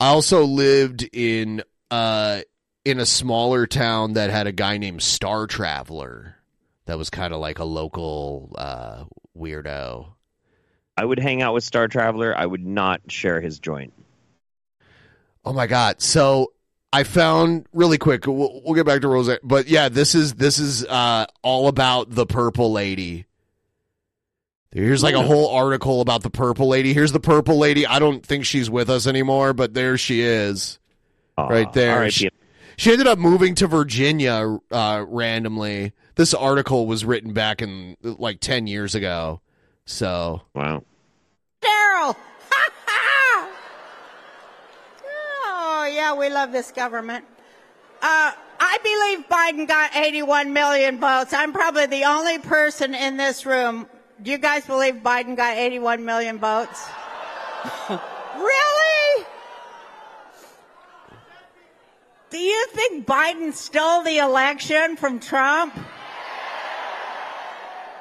B: I also lived in uh in a smaller town that had a guy named Star Traveler that was kind of like a local uh weirdo.
A: I would hang out with Star Traveler. I would not share his joint.
B: Oh my god. So I found really quick we'll, we'll get back to Rose but yeah, this is this is uh all about the purple lady. Here's like a whole article about the purple lady. Here's the purple lady. I don't think she's with us anymore, but there she is. right there.
A: R.I.P.
B: She, she ended up moving to Virginia uh, randomly. This article was written back in like 10 years ago. So,
A: wow.
W: Daryl! oh, yeah, we love this government. Uh, I believe Biden got 81 million votes. I'm probably the only person in this room. Do you guys believe Biden got 81 million votes? really? Do you think Biden stole the election from Trump?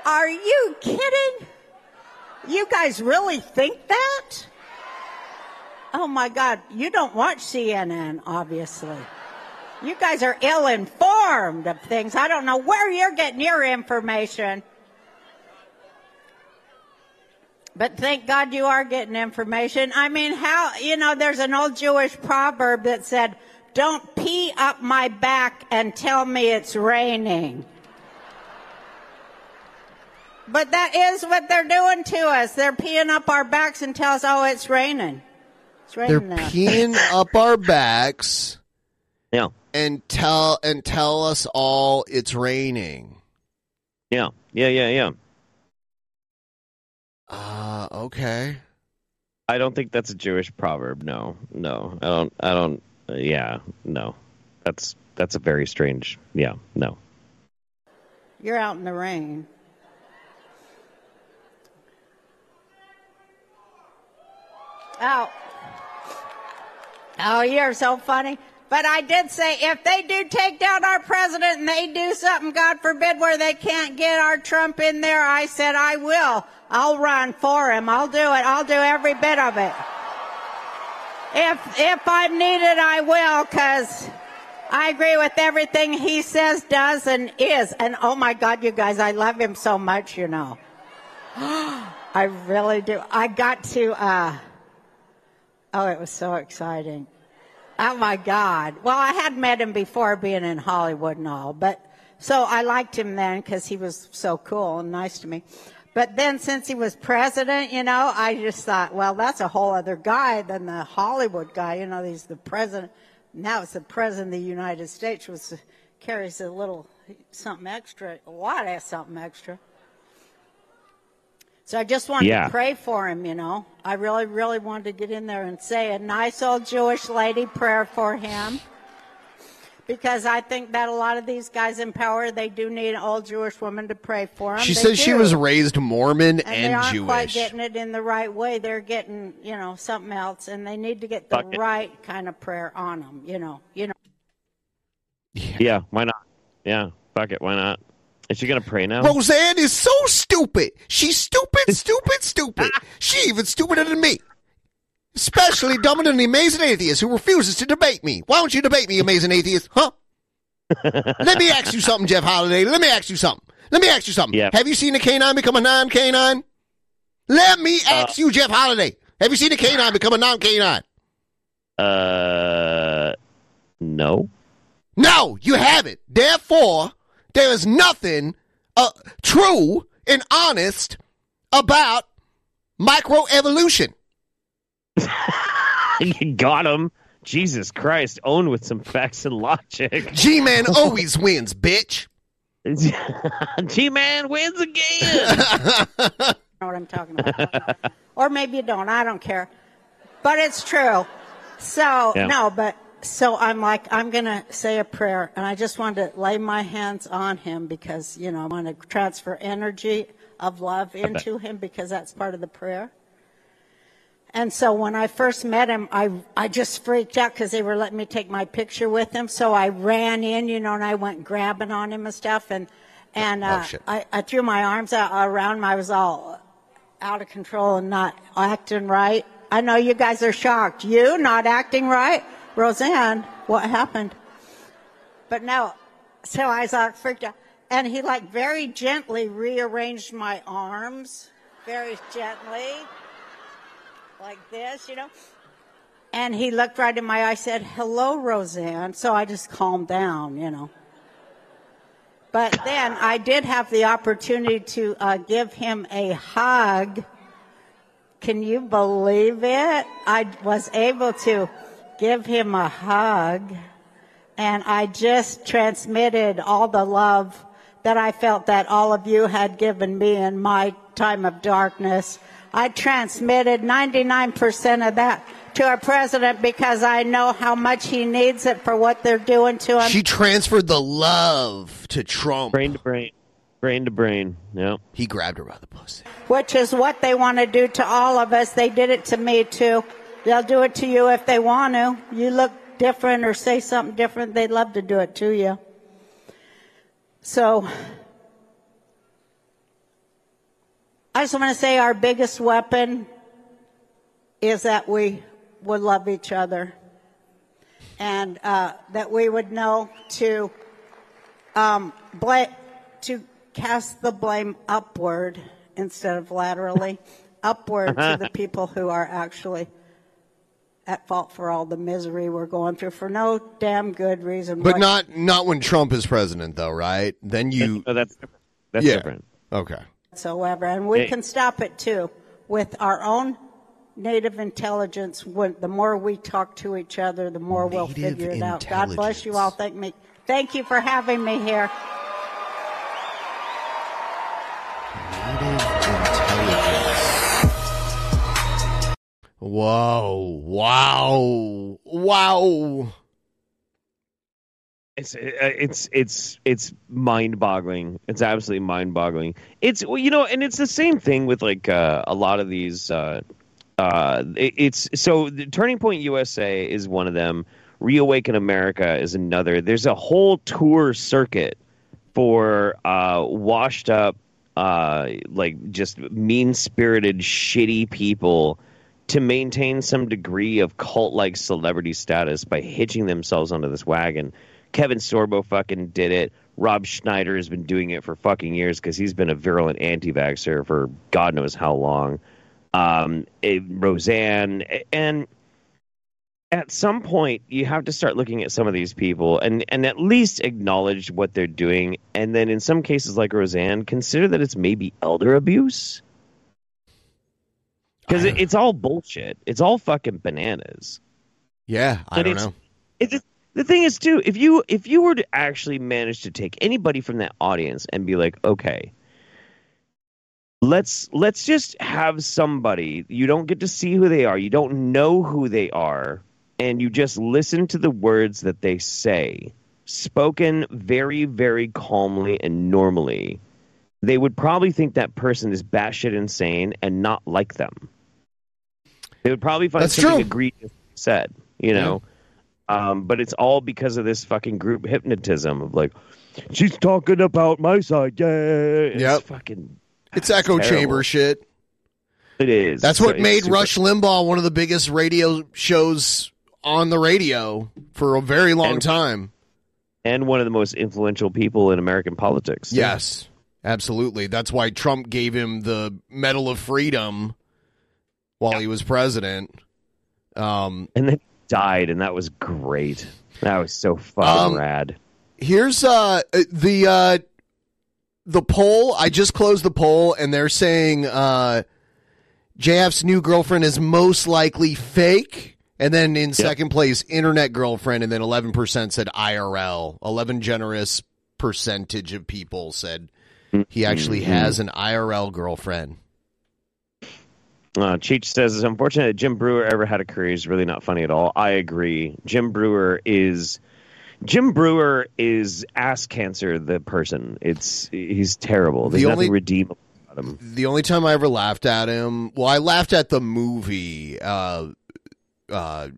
W: Are you kidding? You guys really think that? Oh my God, you don't watch CNN, obviously. You guys are ill informed of things. I don't know where you're getting your information. But thank God you are getting information. I mean, how, you know, there's an old Jewish proverb that said, don't pee up my back and tell me it's raining. But that is what they're doing to us. They're peeing up our backs and tell us, oh, it's raining. It's
B: they're
W: raining now.
B: peeing up our backs
A: Yeah.
B: and tell and tell us all it's raining.
A: Yeah. Yeah. Yeah. Yeah.
B: Uh, okay.
A: I don't think that's a Jewish proverb. No, no, I don't. I don't. Uh, yeah, no. That's that's a very strange. Yeah, no.
W: You're out in the rain. Oh. Oh, you're so funny. But I did say if they do take down our president and they do something, God forbid, where they can't get our Trump in there, I said I will. I'll run for him. I'll do it. I'll do every bit of it. If if I'm needed, I will, because I agree with everything he says, does, and is. And oh my God, you guys, I love him so much, you know. I really do. I got to. uh Oh, it was so exciting. Oh my God. Well, I had met him before being in Hollywood and all, but so I liked him then because he was so cool and nice to me. But then since he was president, you know, I just thought, well, that's a whole other guy than the Hollywood guy. You know, he's the president. Now it's the president of the United States, which carries a little something extra, a lot of something extra. So I just wanted
A: Yeah.
W: to pray for him, you know. I really, really wanted to get in there and say a nice old Jewish lady prayer for him. Because I think that a lot of these guys in power, they do need an old Jewish woman to pray for them.
B: She
W: They
B: says she was raised Mormon
W: and, they
B: and,
W: aren't quite
B: Jewish.
W: getting it in the right way. They're getting, you know, something else, and they need to get the
A: Fuck it.
W: right kind of prayer on them. You know, you know.
A: Yeah, why not? Yeah, fuck it, why not? Is she gonna pray now?
B: Roseanne is so stupid. She's stupid, stupid, stupid. She even stupider than me. Especially dumber than the amazing atheist who refuses to debate me. Why don't you debate me, amazing atheist? Huh? Let me ask you something, Jeff Holiday. Let me ask you something. Let me ask you something.
A: Yeah.
B: Have you seen a canine become a non-canine? Let me ask you, Jeff Holiday. Have you seen a canine become a non-canine?
A: Uh, no.
B: No, you haven't. Therefore, there is nothing uh, true and honest about microevolution.
A: you got him. Jesus Christ, own with some facts and logic.
B: G-Man always wins, bitch.
A: G-Man wins again.
W: know what I'm talking about. or maybe you don't. I don't care. But it's true. So,
A: Yeah.
W: no, but so I'm like, I'm going to say a prayer. And I just wanted to lay my hands on him because, you know, I want to transfer energy of love into him because that's part of the prayer. And so when I first met him, I, I just freaked out because they were letting me take my picture with him. So I ran in, you know, and I went grabbing on him and stuff. And, and, uh,
B: shit.
W: I, I threw my arms out around him. I was all out of control and not acting right. I know you guys are shocked. You not acting right? Roseanne, what happened? But now, so I was all freaked out. And he like very gently rearranged my arms, very gently, like this, you know. And he looked right in my eye, said, hello, Roseanne. So I just calmed down, you know. But then I did have the opportunity to uh, give him a hug. Can you believe it? I was able to give him a hug, and I just transmitted all the love that I felt that all of you had given me in my time of darkness. I transmitted 99% of that to our president because I know how much he needs it for what they're doing to him.
B: She transferred the love to Trump.
A: Brain to brain. Brain to brain. Yep.
B: He grabbed her by the pussy.
W: which is what they want to do to all of us. They did it to me too. They'll do it to you if they want to. You look different or say something different, they'd love to do it to you. So, I just want to say our biggest weapon is that we would love each other and uh, that we would know to um, bla- to cast the blame upward instead of laterally, upward to the people who are actually at fault for all the misery we're going through for no damn good reason.
B: But
W: what-
B: not not when Trump is president, though, right? Then you.
A: Oh, that's that's
B: yeah.
A: different.
B: Okay.
W: whatsoever. And we
A: Hey.
W: can stop it too with our own native intelligence. When, the more we talk to each other, the more we'll figure it out. God bless you all. Thank me. Thank you for having me here.
B: Whoa! Wow! Wow!
A: It's uh, it's it's it's mind-boggling. It's absolutely mind-boggling. It's you know, and it's the same thing with like uh, a lot of these. Uh, uh, it- it's so the Turning Point USA is one of them. Reawaken America is another. There's a whole tour circuit for uh, washed up, uh, like just mean spirited, shitty people to maintain some degree of cult like celebrity status by hitching themselves onto this wagon. Kevin Sorbo fucking did it. Rob Schneider has been doing it for fucking years because he's been a virulent anti vaxxer for God knows how long. Um, eh, Roseanne, and at some point you have to start looking at some of these people and and at least acknowledge what they're doing and then in some cases like roseanne consider that it's maybe elder abuse because it, it's all bullshit. It's all fucking bananas.
B: Yeah, I
A: But
B: don't
A: it's-
B: know.
A: it's, the thing is too if you if you were to actually manage to take anybody from that audience and be like okay let's let's just have somebody you don't get to see who they are. You don't know who they are. And you just listen to the words that they say spoken very very calmly and normally. They would probably think that person is batshit insane and not like them they would probably find
B: That's
A: something
B: true.
A: egregious said you know um, but it's all because of this fucking group hypnotism of like she's talking about my side yeah it's
B: Yep.
A: fucking
B: It's echo
A: terrible.
B: chamber shit.
A: It is.
B: That's what
A: it's
B: made
A: super-
B: Rush Limbaugh one of the biggest radio shows on the radio for a very long
A: And-
B: time.
A: and one of the most influential people in American politics.
B: Yes, absolutely. That's why Trump gave him the Medal of Freedom while he was president. Um,
A: and then died, and that was great. That was so fucking
B: Um,
A: rad.
B: Here's uh the uh the poll. I just closed the poll and they're saying uh JF's new girlfriend is most likely fake. And then in second place, internet girlfriend, and then eleven percent said IRL. Eleven generous percentage of people said he actually
A: Mm-hmm.
B: has an IRL girlfriend.
A: Uh, Cheech says it's unfortunate that Jim Breuer ever had a career. He's really not funny at all. I agree. Jim Breuer is Jim Breuer is ass cancer. The person. It's he's terrible. There's
B: The
A: nothing
B: only-
A: redeemable about him.
B: The only time I ever laughed at him, well, I laughed at the movie, uh, uh,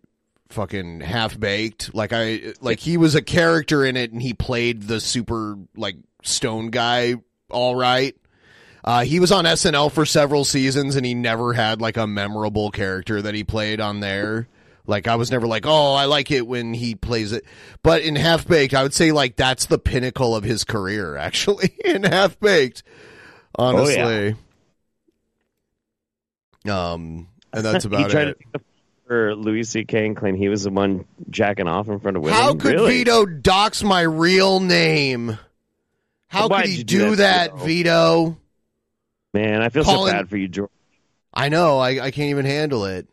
B: fucking half baked. Like I, like he was a character in it, and he played the super like stone guy all right. Uh, he was on SNL for several seasons, and he never had like a memorable character that he played on there. Like I was never like, oh, I like it when he plays it. But in Half Baked, I would say like that's the pinnacle of his career. Actually, in Half Baked, honestly. Oh, yeah. Um, and that's about it.
A: to take the for Louis C.K. and claim he was the one jacking off in front of women.
B: How could
A: really?
B: Vito dox my real name? How
A: Why'd
B: could he do,
A: do
B: that,
A: that,
B: Vito?
A: Man, I feel
B: Colin-
A: so bad for you, George.
B: I know. I, I can't even handle it.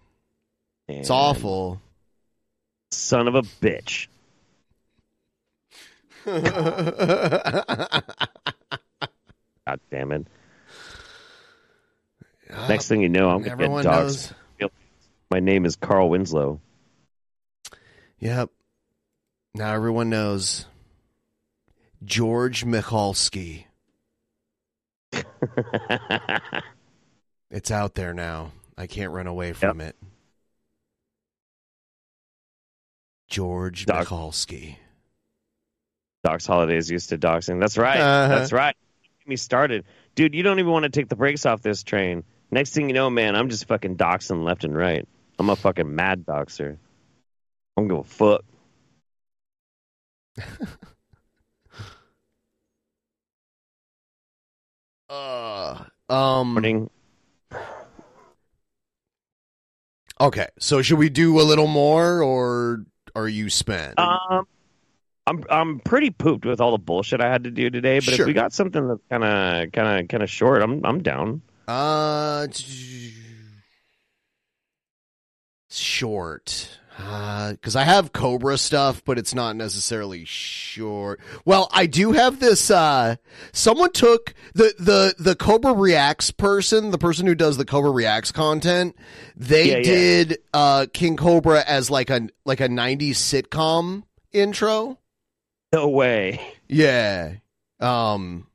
B: It's awful.
A: Son of a bitch. God damn it. Next thing you know, I'm going to get
B: knows.
A: My name is Carl Winslow.
B: Yep. Now everyone knows. George Michalski. It's out there now. I can't run away from it. George
A: Doc-
B: Michalski.
A: Docs Holidays used to doxing. That's right.
B: Uh-huh.
A: That's right. Get me started. Dude, you don't even want to take the brakes off this train. Next thing you know, man, I'm just fucking doxing left and right. I'm a fucking mad doxer. I don't give a fuck.
B: Uh, um.
A: Morning.
B: Okay, so should we do a little more, or are you spent?
A: Um, I'm I'm pretty pooped with all the bullshit I had to do today. But
B: Sure.
A: if we got something that's kind of kind of kind of short, I'm I'm down.
B: Uh, short. Because I have Cobra stuff, but it's not necessarily short. Well, I do have this. Uh, someone took the the the Cobra Reacts person, the person who does the Cobra Reacts content. They
A: Yeah, yeah.
B: did uh, King Cobra as like a like a '90s sitcom intro.
A: No way.
B: Yeah. Um.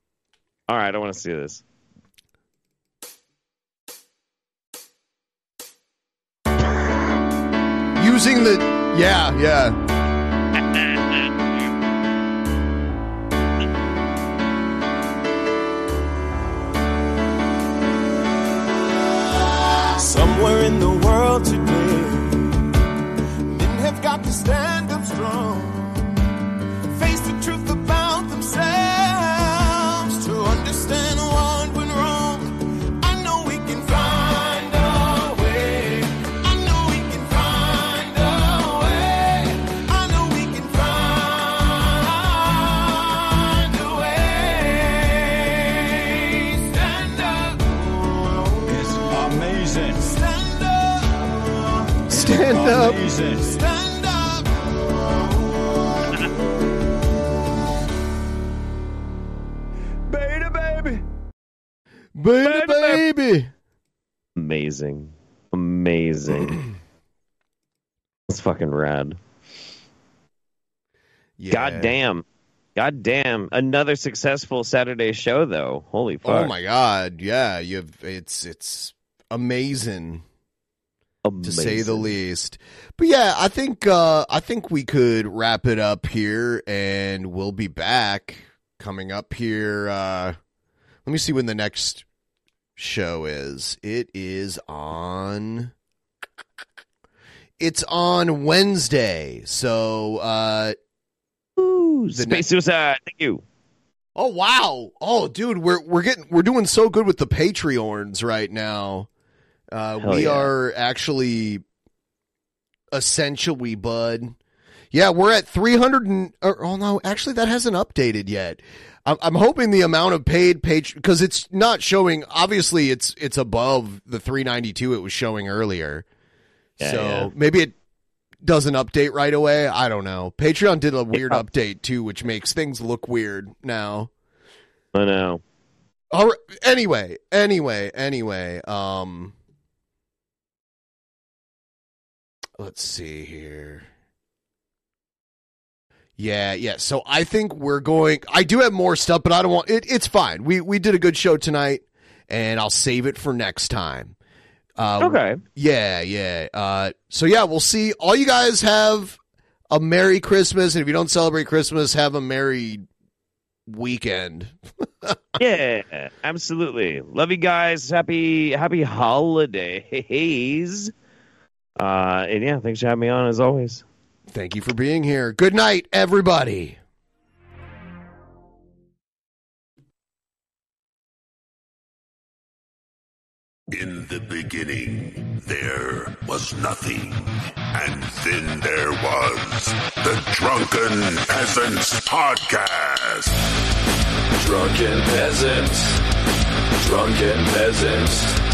A: All right, I want to see this.
B: Using the yeah yeah.
Y: Somewhere in the world today, men have got to stand up strong, face the truth about themselves, Stand up. Stand up.
S: Baby, baby.
B: Baby, baby.
A: amazing, amazing. It's fucking rad. God damn. God damn. Another successful Saturday show though. Holy oh fuck.
B: Oh my god, yeah, you've it's it's amazing, to say the least. But yeah, I think uh I think we could wrap it up here and we'll be back coming up here uh let me see when the next show is. It is on It's on Wednesday. So uh
A: Ooh, Space Suicide. Thank you.
B: Oh wow! Oh dude, we're we're getting we're doing so good with the Patreons right now. Uh,
A: Hell
B: we
A: yeah.
B: are actually essentially bud. Yeah, we're at three hundred and. Or, oh no, actually that hasn't updated yet. I'm, I'm hoping the amount of paid page because it's not showing. Obviously, it's it's above the three ninety two it was showing earlier.
A: Yeah,
B: so
A: yeah.
B: maybe it doesn't update right away. I don't know. Patreon did a weird update too, which makes things look weird now.
A: I know.
B: All right. Anyway, anyway, anyway. Um, let's see here. Yeah, yeah. So I think we're going. I do have more stuff, but I don't want it. It's fine. We we did a good show tonight, and I'll save it for next time. Uh,
A: Okay.
B: Yeah, yeah. Uh, so yeah, we'll see. All you guys have a Merry Christmas, and if you don't celebrate Christmas, have a Merry weekend.
A: yeah, absolutely. Love you guys. Happy happy holidays. Uh and yeah, thanks for having me on as always.
B: Thank you for being here. Good night, everybody.
F: In the beginning, there was nothing. And then there was the Drunken Peasants Podcast.
Z: Drunken peasants. Drunken peasants.